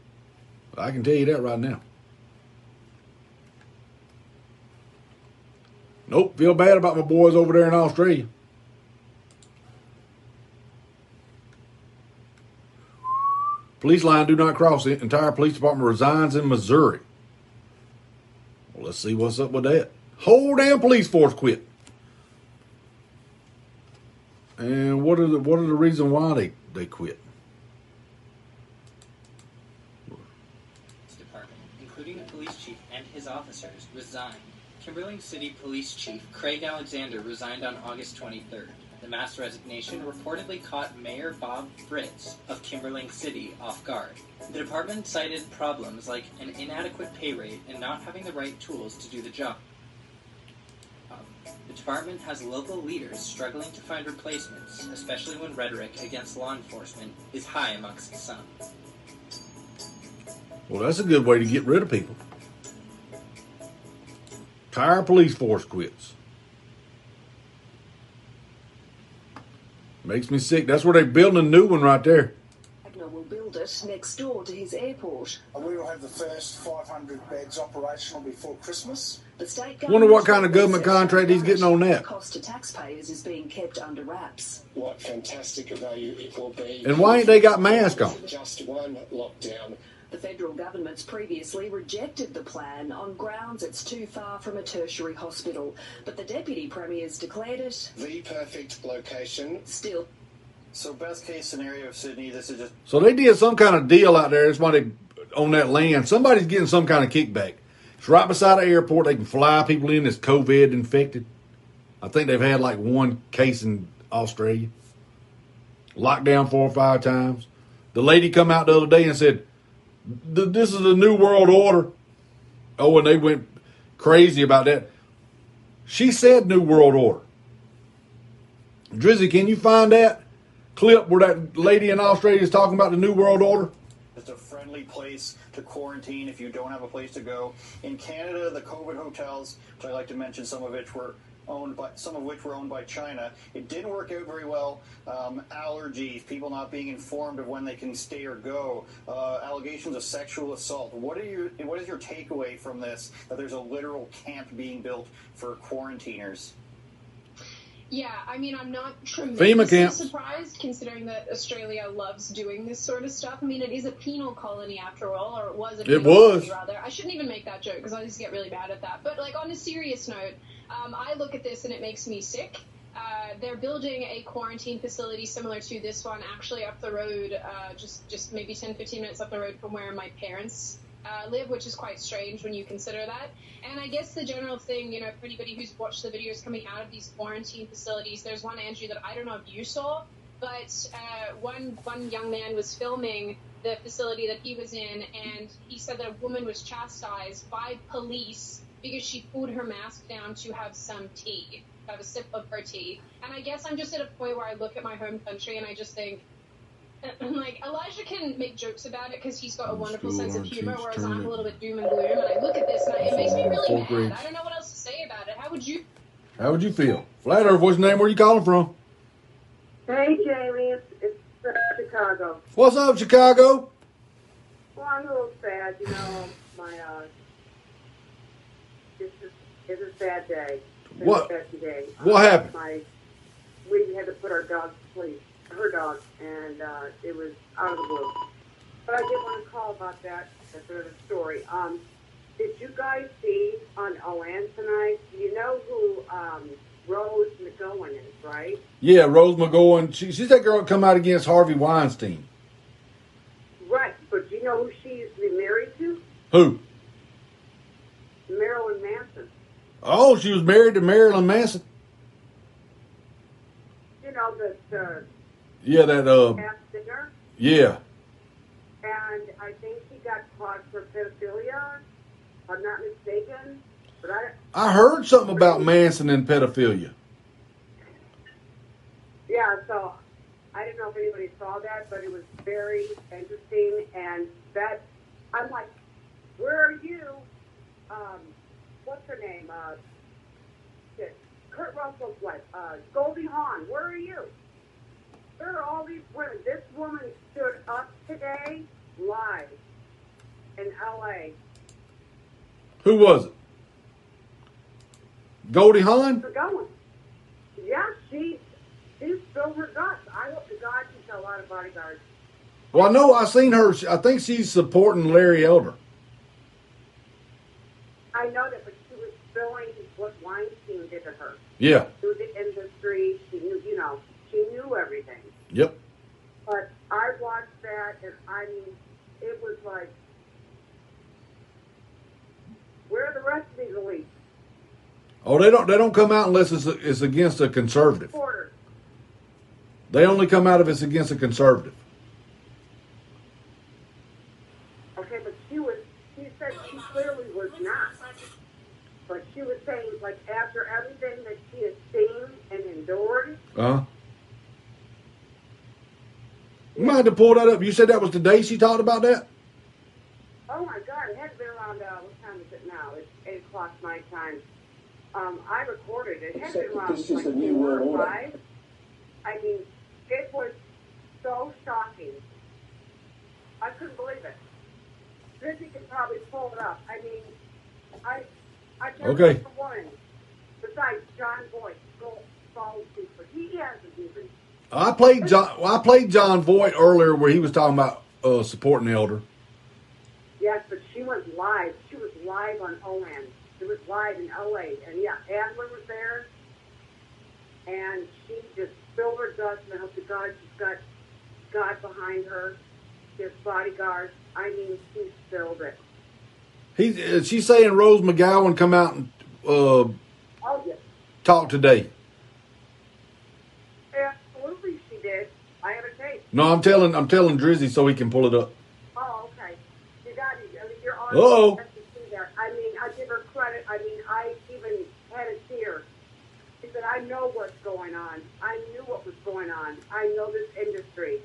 [SPEAKER 1] I can tell you that right now. Nope, feel bad about my boys over there in Australia. Police line do not cross. The entire police department resigns in Missouri. Well, let's see what's up with that. Whole damn police force quit. And what are the what are the reason why they, they quit?
[SPEAKER 29] Department, including the police chief and his officers, resigned. Kimberling City Police Chief Craig Alexander resigned on August 23rd. The mass resignation reportedly caught Mayor Bob Fritz of Kimberling City off guard. The department cited problems like an inadequate pay rate and not having the right tools to do the job. Um, the department has local leaders struggling to find replacements, especially when rhetoric against law enforcement is high amongst some.
[SPEAKER 1] Well, that's a good way to get rid of people. Entire police force quits. Makes me sick. That's where they're building a new one right there.
[SPEAKER 30] Wagner will build it next door to his airport.
[SPEAKER 31] And We will have the first 500 beds operational before Christmas.
[SPEAKER 30] The state
[SPEAKER 1] Wonder what kind of government contract he's getting on that.
[SPEAKER 30] The cost to taxpayers is being kept under wraps.
[SPEAKER 31] What fantastic value it will be.
[SPEAKER 1] And why ain't they got masks on?
[SPEAKER 31] Just one lockdown.
[SPEAKER 30] The federal government's previously rejected the plan on grounds it's too far from a tertiary hospital, but the deputy premier's declared it
[SPEAKER 31] The perfect location.
[SPEAKER 30] still
[SPEAKER 32] So best case scenario of Sydney, this is just
[SPEAKER 1] So they did some kind of deal out there. Somebody on that land. Somebody's getting some kind of kickback. It's right beside the airport. They can fly people in that's COVID infected. I think they've had like one case in Australia. Locked down four or five times. The lady come out the other day and said, "Th- "This is a new world order." Oh, and they went crazy about that. She said "New World Order." Drizzy, can you find that clip where that lady in Australia is talking about the New World Order?
[SPEAKER 32] It's a friendly place to quarantine if you don't have a place to go. In Canada, the COVID hotels, which I like to mention, some of which were owned by some of which were owned by China. It didn't work out very well. Um, allergies, people not being informed of when they can stay or go, uh, allegations of sexual assault. What are your what is your takeaway from this? That there's a literal camp being built for quarantiners.
[SPEAKER 33] Yeah, I mean, I'm not tremendously surprised considering that Australia loves doing this sort of stuff. I mean, it is a penal colony after all, or it was a
[SPEAKER 1] It was.
[SPEAKER 33] colony rather. I shouldn't even make that joke because I just get really bad at that. But like on a serious note, um, I look at this and it makes me sick. Uh, they're building a quarantine facility similar to this one, actually up the road, uh, just just maybe 10, 15 minutes up the road from where my parents uh, live, which is quite strange when you consider that. And I guess the general thing, you know, for anybody who's watched the videos coming out of these quarantine facilities, there's one, Andrew, that I don't know if you saw, but uh, one one young man was filming the facility that he was in, and he said that a woman was chastised by police because she pulled her mask down to have some tea, have a sip of her tea. And I guess I'm just at a point where I look at my home country and I just think. Like Elijah can make jokes about it because he's got a wonderful sense of humor, whereas I'm a little bit doom and gloom. And I look at this and I, it makes me really mad.
[SPEAKER 1] grade.
[SPEAKER 33] I don't know what else to say about it. How would you?
[SPEAKER 1] How would you feel? Flat Earth, what's your name? Where you calling from?
[SPEAKER 34] Hey, Jamie, it's, it's uh, Chicago.
[SPEAKER 1] What's up, Chicago?
[SPEAKER 34] Well, I'm a little sad, you know. My uh, it's a sad day. It's
[SPEAKER 1] What-
[SPEAKER 34] A sad day.
[SPEAKER 1] what
[SPEAKER 34] Uh,
[SPEAKER 1] happened?
[SPEAKER 34] My we had to put our dog to sleep, her dog, and uh, it was out of the blue. But I did want to call about that. That's another story. Um, did you guys see on OAN tonight? You know who um, Rose McGowan is, right?
[SPEAKER 1] Yeah, Rose McGowan. She, she's that girl that come out against Harvey Weinstein.
[SPEAKER 34] Right, but do you know who she used to be married to?
[SPEAKER 1] Who?
[SPEAKER 34] Marilyn Manson.
[SPEAKER 1] Oh, she was married to Marilyn Manson.
[SPEAKER 34] You know, the, the
[SPEAKER 1] Yeah, that, uh,
[SPEAKER 34] singer.
[SPEAKER 1] yeah.
[SPEAKER 34] And I think he got caught for pedophilia, if I'm not mistaken. But I,
[SPEAKER 1] I heard something about Manson and pedophilia.
[SPEAKER 34] yeah, so I didn't know if anybody saw that, but it was very interesting. And that, I'm like, where are you? Um, what's her name? Uh, shit, Kurt Russell's wife, uh, Goldie Hawn. Where are you? There are all these women. This woman stood up today live in L.A.
[SPEAKER 1] Who was it? Goldie Hawn?
[SPEAKER 34] going. Yeah, she she spilled her guts. I hope to God she's got a lot of bodyguards.
[SPEAKER 1] Well, I know I seen her. I think she's supporting Larry Elder.
[SPEAKER 34] I know that, but she was spilling what Weinstein did to her.
[SPEAKER 1] Yeah.
[SPEAKER 34] Through the industry, she knew, you know, she knew everything.
[SPEAKER 1] Yep.
[SPEAKER 34] But I watched that, and I mean, it was like, where are the rest of these elites?
[SPEAKER 1] Oh, they don't. They don't come out unless it's, it's against a conservative. They only come out if it's against a conservative.
[SPEAKER 34] Okay, but she was, she said she clearly was not. But she was saying, like, after everything that she has seen and endured,
[SPEAKER 1] Uh huh. You might have to pull that up. You said that was the day she talked about that.
[SPEAKER 34] oh my God, it had been around, uh, what time is it now? It's 8 o'clock my time. Um, I recorded it. It had been around
[SPEAKER 18] This is
[SPEAKER 34] like
[SPEAKER 18] the new
[SPEAKER 34] 4
[SPEAKER 18] world order.
[SPEAKER 34] 5. I mean, it was so shocking. I couldn't believe it. Drizzy can probably pull it up. I mean, I, I
[SPEAKER 1] Okay.
[SPEAKER 34] one besides John Gold He hasn't even
[SPEAKER 1] I played John. Well, I played Jon Voight earlier, where he was talking about uh, supporting the Elder.
[SPEAKER 34] Yes, but she was live. She was live on OAN. She was live in LA. And yeah, Adler was there. And she just spilled her guts. And I hope to God she's got God behind her. Has bodyguards. I mean, she spilled it.
[SPEAKER 1] He, uh, she's saying Rose McGowan come out and uh,
[SPEAKER 34] Oh,
[SPEAKER 1] talk today.
[SPEAKER 34] Absolutely she did. I have a tape.
[SPEAKER 1] No, I'm telling. I'm telling Drizzy so he can pull it up.
[SPEAKER 34] Oh, okay. You got it. I mean, you're on.
[SPEAKER 1] Uh-oh.
[SPEAKER 34] to see that. I mean, I give her credit. I mean, I even had a tear. She said, I know what's going on. I knew what was going on. I know this industry.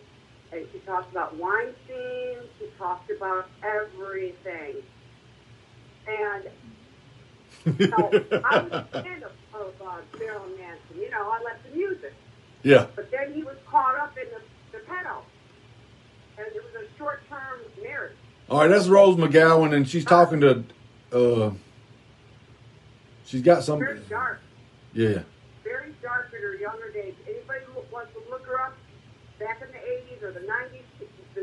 [SPEAKER 34] And she talked about Weinstein. She talked about everything. And so I was a fan of, of uh, Marilyn Manson. You know, I like the music.
[SPEAKER 1] Yeah.
[SPEAKER 34] But then he was caught up in the, the pedo. And it was a short term marriage.
[SPEAKER 1] All right, that's Rose McGowan, and she's talking to. Uh, she's got some.
[SPEAKER 34] Very dark.
[SPEAKER 1] Yeah.
[SPEAKER 34] Very dark in her younger days. Anybody who wants to look her up back in the 80s or the 90s, the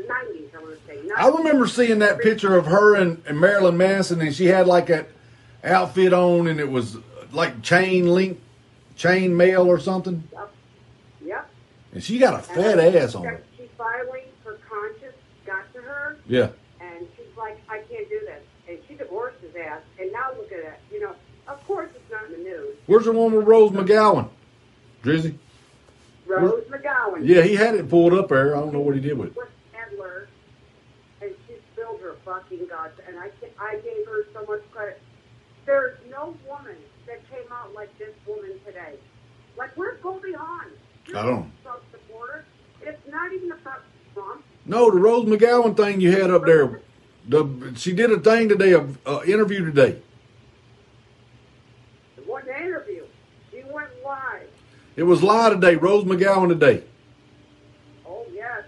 [SPEAKER 34] 90s, I want to say.
[SPEAKER 1] I remember seeing that picture of her and, and Marilyn Manson, and she had like that outfit on, and it was like chain link, chain mail or something.
[SPEAKER 34] Yep.
[SPEAKER 1] And she got a fat ass on
[SPEAKER 34] She-
[SPEAKER 1] her.
[SPEAKER 34] She finally, her conscience got to her,
[SPEAKER 1] Yeah.
[SPEAKER 34] and she's like, I can't do this. And she divorced his ass, and now look at it. You know, of course it's not in the news.
[SPEAKER 1] Where's the one with Rose McGowan? Drizzy?
[SPEAKER 34] Rose McGowan.
[SPEAKER 1] Yeah, he had it pulled up there. I don't know what he did with it.
[SPEAKER 34] With Elder, and she spilled her fucking guts, and I I gave her so much credit. There's no woman that came out like this woman today. Like where's Goldie Hawn?
[SPEAKER 1] I don't.
[SPEAKER 34] Supporter. It's not even about Trump.
[SPEAKER 1] No, the Rose McGowan thing you had up there. The she did a thing today, a, a interview today.
[SPEAKER 34] It wasn't an interview. She went live.
[SPEAKER 1] It was live today. Rose McGowan today.
[SPEAKER 34] Oh yes,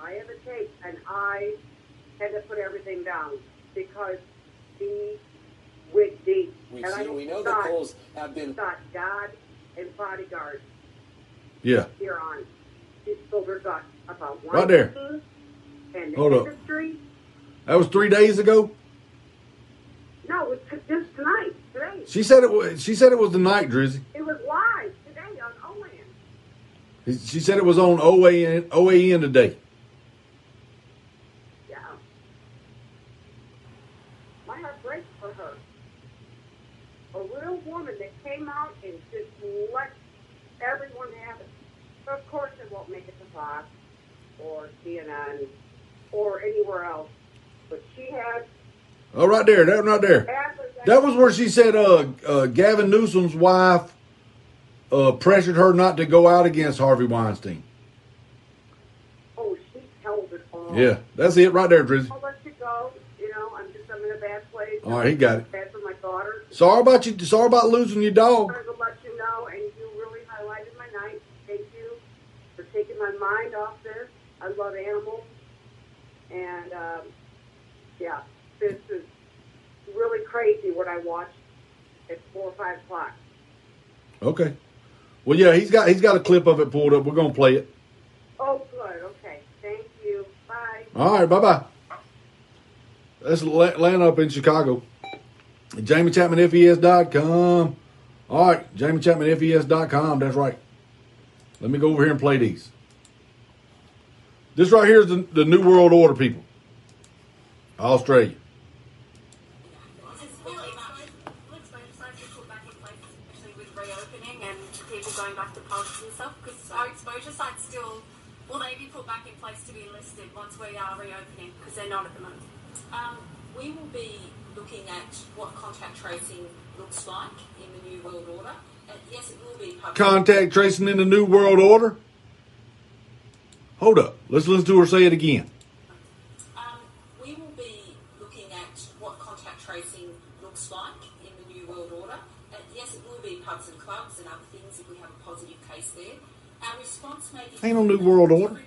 [SPEAKER 34] I have a tape, and I had to put everything down because she went deep.
[SPEAKER 35] We've
[SPEAKER 34] and I
[SPEAKER 35] seen, we know the
[SPEAKER 34] thought-
[SPEAKER 35] polls have been
[SPEAKER 34] thought God and bodyguard
[SPEAKER 1] Yeah.
[SPEAKER 34] here on. She spilled her guts about one
[SPEAKER 1] Right there.
[SPEAKER 34] and the
[SPEAKER 1] Hold up. That was three days ago.
[SPEAKER 34] No, it was just tonight, today.
[SPEAKER 1] She said it was. She said it was the night, Drizzy.
[SPEAKER 34] It was live today on OAN.
[SPEAKER 1] She said it was on OAN, OAN today.
[SPEAKER 34] Yeah. My heart breaks for her. A real woman that came out and just let everyone have it. Of course, it won't make it to Fox or CNN or anywhere else. But she had
[SPEAKER 1] Oh, right there. That right there. That was where she said uh, uh, Gavin Newsom's wife uh, pressured her not to go out against Harvey Weinstein.
[SPEAKER 34] Oh, she held it all.
[SPEAKER 1] Yeah, that's it right there, Drizzy.
[SPEAKER 34] I'll let you go. You know, I'm just I'm in a bad place.
[SPEAKER 1] All right, he got it.
[SPEAKER 34] Bad for my daughter.
[SPEAKER 1] Sorry about you. Sorry about losing your dog.
[SPEAKER 34] wanted to let you know, and you really highlighted my night. Thank you taking my mind off this. I love animals, and um, yeah, this is really crazy what I watched at four or five o'clock.
[SPEAKER 1] Okay. Well, yeah, he's got he's got a clip of it pulled up. We're gonna play it.
[SPEAKER 34] Oh, good. Okay. Thank you. Bye.
[SPEAKER 1] All right. Bye bye. That's La- land up in Chicago. JamieChapmanFES.com. All right, JamieChapmanFES.com. That's right. Let me go over here and play these. This right here is the, the New World Order, people. Australia.
[SPEAKER 36] and people going back to pubs and? Because our exposure sites still, will they be put back in place to be listed once we are reopening? Because they're not at the moment.
[SPEAKER 37] Um, we will be looking at what contact tracing looks like in the New World Order. And yes, it will be public.
[SPEAKER 1] Contact tracing in the New World Order. Hold up. Let's listen to her say it again.
[SPEAKER 37] Um, we will be looking at what contact tracing looks like in the New World Order. And yes, it will be pubs and clubs and other things if we have a positive case there. Our response may be
[SPEAKER 1] Ain't no New World Order.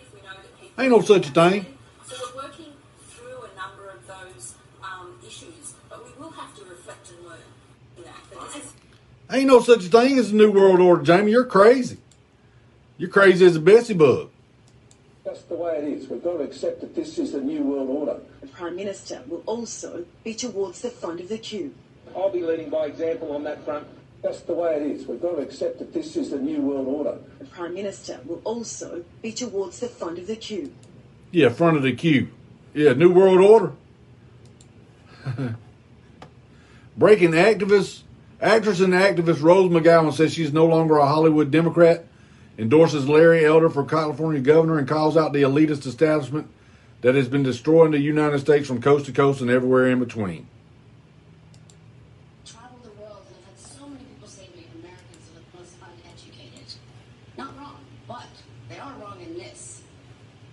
[SPEAKER 1] Ain't no such a thing.
[SPEAKER 37] So we're working through a number of those um, issues, but we will have to reflect and learn that. But this is
[SPEAKER 1] Ain't no such a thing as a New World Order, Jamie. You're crazy. You're crazy as a Bessie bug.
[SPEAKER 38] That's the way it is. We've got to accept that this is the new world order.
[SPEAKER 39] The Prime Minister will also be towards the front of the queue.
[SPEAKER 38] I'll be leading by example on that front. That's the way it is. We've got to accept that this is the new world order.
[SPEAKER 39] The Prime Minister will also be towards the front of the queue.
[SPEAKER 1] Yeah, front of the queue. Yeah, New World Order. Breaking activist, actress and activist Rose McGowan says she's no longer a Hollywood Democrat, endorses Larry Elder for California governor, and calls out the elitist establishment that has been destroying the United States from coast to coast and everywhere in between.
[SPEAKER 40] traveled the world and I've had so many people say to me Americans are the most uneducated. Not wrong, but they are wrong in this.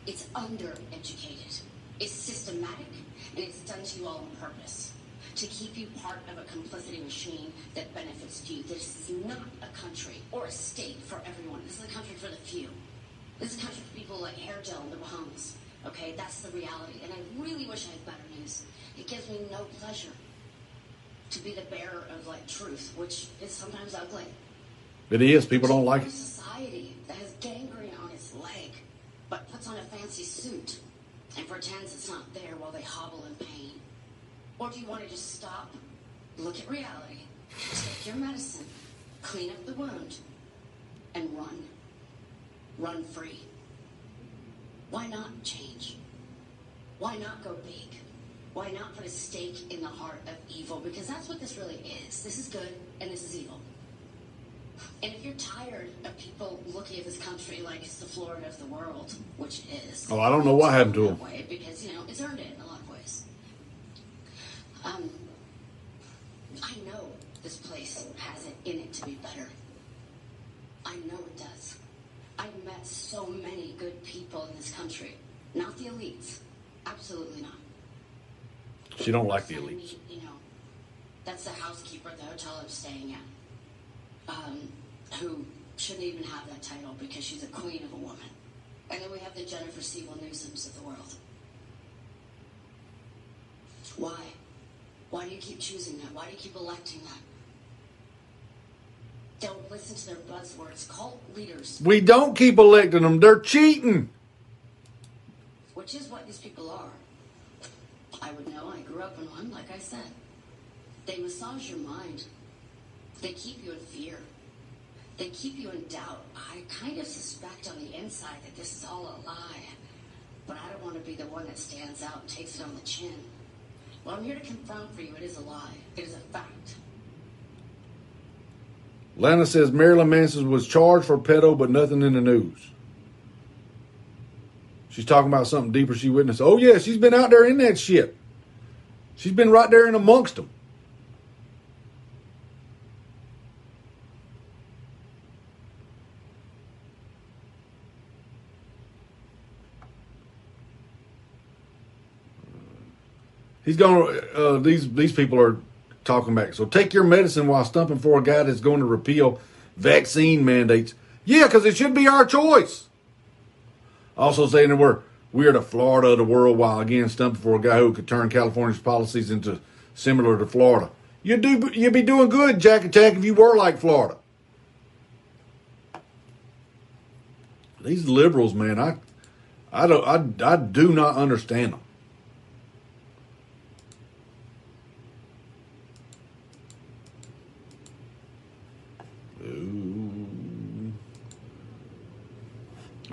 [SPEAKER 40] It's undereducated. It's systematic and it's done to you all on purpose. To keep you part of a complicity machine that benefits you. This is not a country or a state for everyone. This is a country for the few. This is a country for people like Hairgel in the Bahamas. Okay, that's the reality. And I really wish I had better news. It gives me no pleasure to be the bearer of like truth, which is sometimes ugly.
[SPEAKER 1] It is. People don't like it.
[SPEAKER 40] society that has gangrene on its leg, but puts on a fancy suit and pretends it's not there while they hobble in pain. Or do you want to just stop, look at reality, take your medicine, clean up the wound, and run? Run free. Why not change? Why not go big? Why not put a stake in the heart of evil? Because that's what this really is. This is good and this is evil. And if you're tired of people looking at this country like it's the Florida of the world, which it is.
[SPEAKER 1] Oh, I don't know what happened to him.
[SPEAKER 40] way because you know it's earned it in a lot of ways. Um, I know this place has it in it to be better. I know it does. I've met so many good people in this country, not the elites, absolutely not.
[SPEAKER 1] She don't like the elites.
[SPEAKER 40] You know, that's the housekeeper at the hotel I'm staying at, um, who shouldn't even have that title because she's a queen of a woman. And then we have the Jennifer Siebel Newsoms of the world. Why? Why do you keep choosing that? Why do you keep electing that? Don't listen to their buzzwords. Cult leaders,
[SPEAKER 1] We don't keep electing them. They're cheating.
[SPEAKER 40] which is what these people are. I would know. I grew up in one, like I said. They massage your mind. They keep you in fear. They keep you in doubt. I kind of suspect on the inside that this is all a lie. But I don't want to be the one that stands out and takes it on the chin. Well, I'm here to confirm for you it is a lie. It is a fact.
[SPEAKER 1] Lana says Marilyn Manson was charged for pedo, but nothing in the news. She's talking about something deeper she witnessed. Oh, yeah, she's been out there in that shit. She's been right there in amongst them. He's going. Uh, these these people are talking back. So take your medicine while stumping for a guy that's going to repeal vaccine mandates. Yeah, because it should be our choice. Also saying that we're we're the Florida of the world while again stumping for a guy who could turn California's policies into similar to Florida. You do you'd be doing good, Jack and Jack, if you were like Florida. These liberals, man, I I don't I, I do not understand them.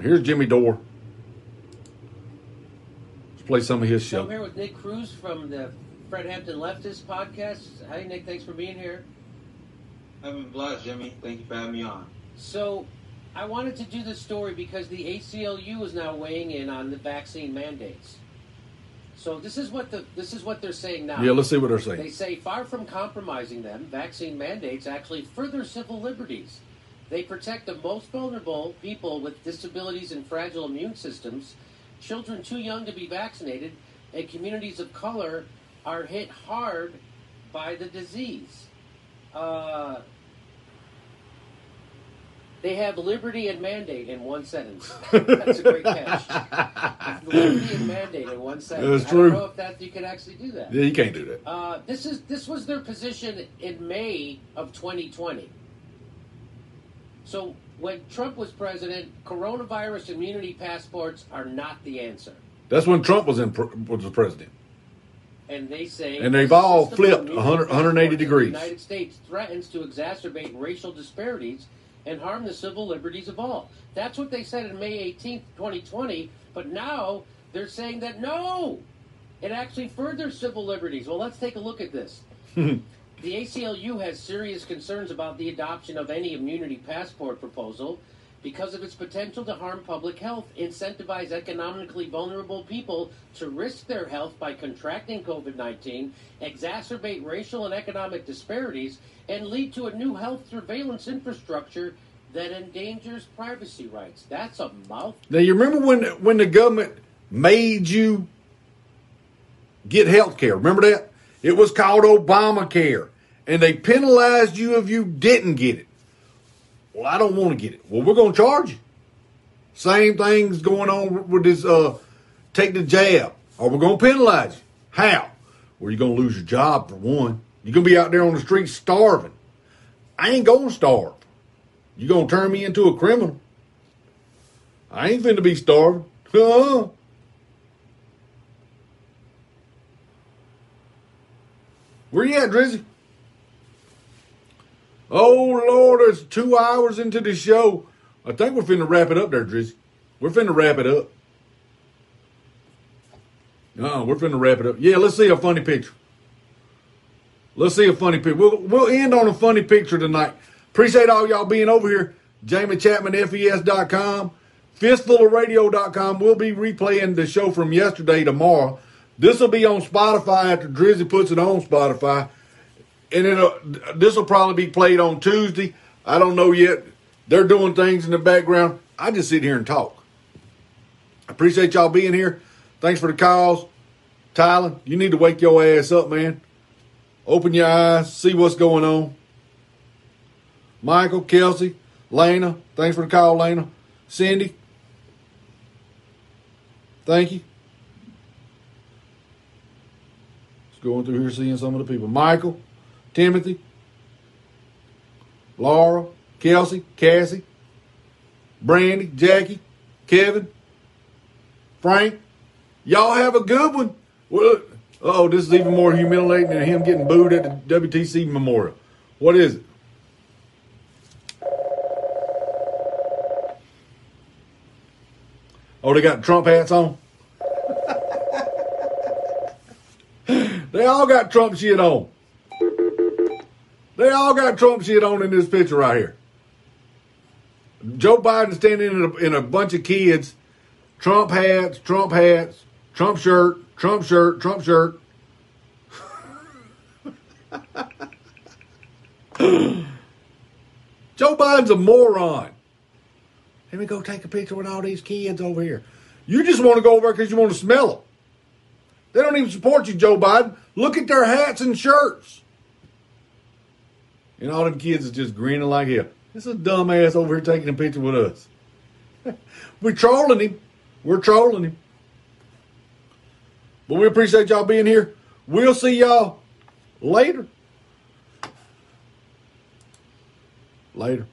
[SPEAKER 1] Here's Jimmy Dore. Let's play some of his
[SPEAKER 35] show. I'm here with Nick Cruz from the Fred Hampton Leftist podcast. Hi, Nick. Thanks for being here.
[SPEAKER 41] I've been blessed, Jimmy. Thank you for having me on.
[SPEAKER 35] So, I wanted to do this story because the ACLU is now weighing in on the vaccine mandates. So this is what the this is what they're saying now.
[SPEAKER 1] Yeah, let's see what they're saying.
[SPEAKER 35] They say far from compromising them, vaccine mandates actually further civil liberties. They protect the most vulnerable people with disabilities and fragile immune systems, children too young to be vaccinated, and communities of color are hit hard by the disease. Uh, they have liberty and mandate in one sentence. That's a great catch. liberty and mandate in one sentence.
[SPEAKER 1] That's
[SPEAKER 35] I don't
[SPEAKER 1] true.
[SPEAKER 35] know if that you can actually do that.
[SPEAKER 1] Yeah, you can't do that.
[SPEAKER 35] Uh, this is this was their position in May of 2020. So when Trump was president, coronavirus immunity passports are not the answer,
[SPEAKER 1] That's when Trump was in was president.
[SPEAKER 35] and they say
[SPEAKER 1] And they've all flipped 100 180 degrees.
[SPEAKER 35] The United States threatens to exacerbate racial disparities and harm the civil liberties of all. That's what they said in May 18th, 2020. But now they're saying that no, it actually furthers civil liberties. Well, let's take a look at this. The ACLU has serious concerns about the adoption of any immunity passport proposal because of its potential to harm public health, incentivize economically vulnerable people to risk their health by contracting COVID 19, exacerbate racial and economic disparities, and lead to a new health surveillance infrastructure that endangers privacy rights. That's a mouth.
[SPEAKER 1] Now you remember when when the government made you get health care? Remember that? It was called Obamacare. And they penalized you if you didn't get it. Well, I don't want to get it. Well, we're gonna charge you. Same thing's going on with this uh take the jab. Or we're gonna penalize you. How? Well, you're gonna lose your job for one. You're gonna be out there on the street starving. I ain't gonna starve. You're gonna turn me into a criminal. I ain't finna be starving. Where you at, Drizzy? Oh Lord, it's two hours into the show. I think we're finna wrap it up there, Drizzy. We're finna wrap it up. No, we're finna wrap it up. Yeah, let's see a funny picture. Let's see a funny picture. We'll, we'll end on a funny picture tonight. Appreciate all y'all being over here. Jamie Chapman, FES.com. Fistfulofradio.com. We'll be replaying the show from yesterday tomorrow. This will be on Spotify after Drizzy puts it on Spotify. And it'll, this will probably be played on Tuesday. I don't know yet. They're doing things in the background. I just sit here and talk. I Appreciate y'all being here. Thanks for the calls. Tyler, you need to wake your ass up, man. Open your eyes, see what's going on. Michael, Kelsey, Lena, thanks for the call, Lena. Cindy, thank you. Just going through here seeing some of the people. Michael, Timothy, Laura, Kelsey, Cassie, Brandy, Jackie, Kevin, Frank. Y'all have a good one. Well, oh, this is even more humiliating than him getting booed at the WTC Memorial. What is it? Oh, they got Trump hats on? they all got Trump shit on. They all got Trump shit on in this picture right here. Joe Biden standing in a, in a bunch of kids, Trump hats, Trump hats, Trump shirt, Trump shirt, Trump shirt. Joe Biden's a moron. Let me go take a picture with all these kids over here. You just want to go over because you want to smell them. They don't even support you, Joe Biden. Look at their hats and shirts. And all them kids is just grinning like hell. This is a dumbass over here taking a picture with us. We're trolling him. We're trolling him. But we appreciate y'all being here. We'll see y'all later. Later.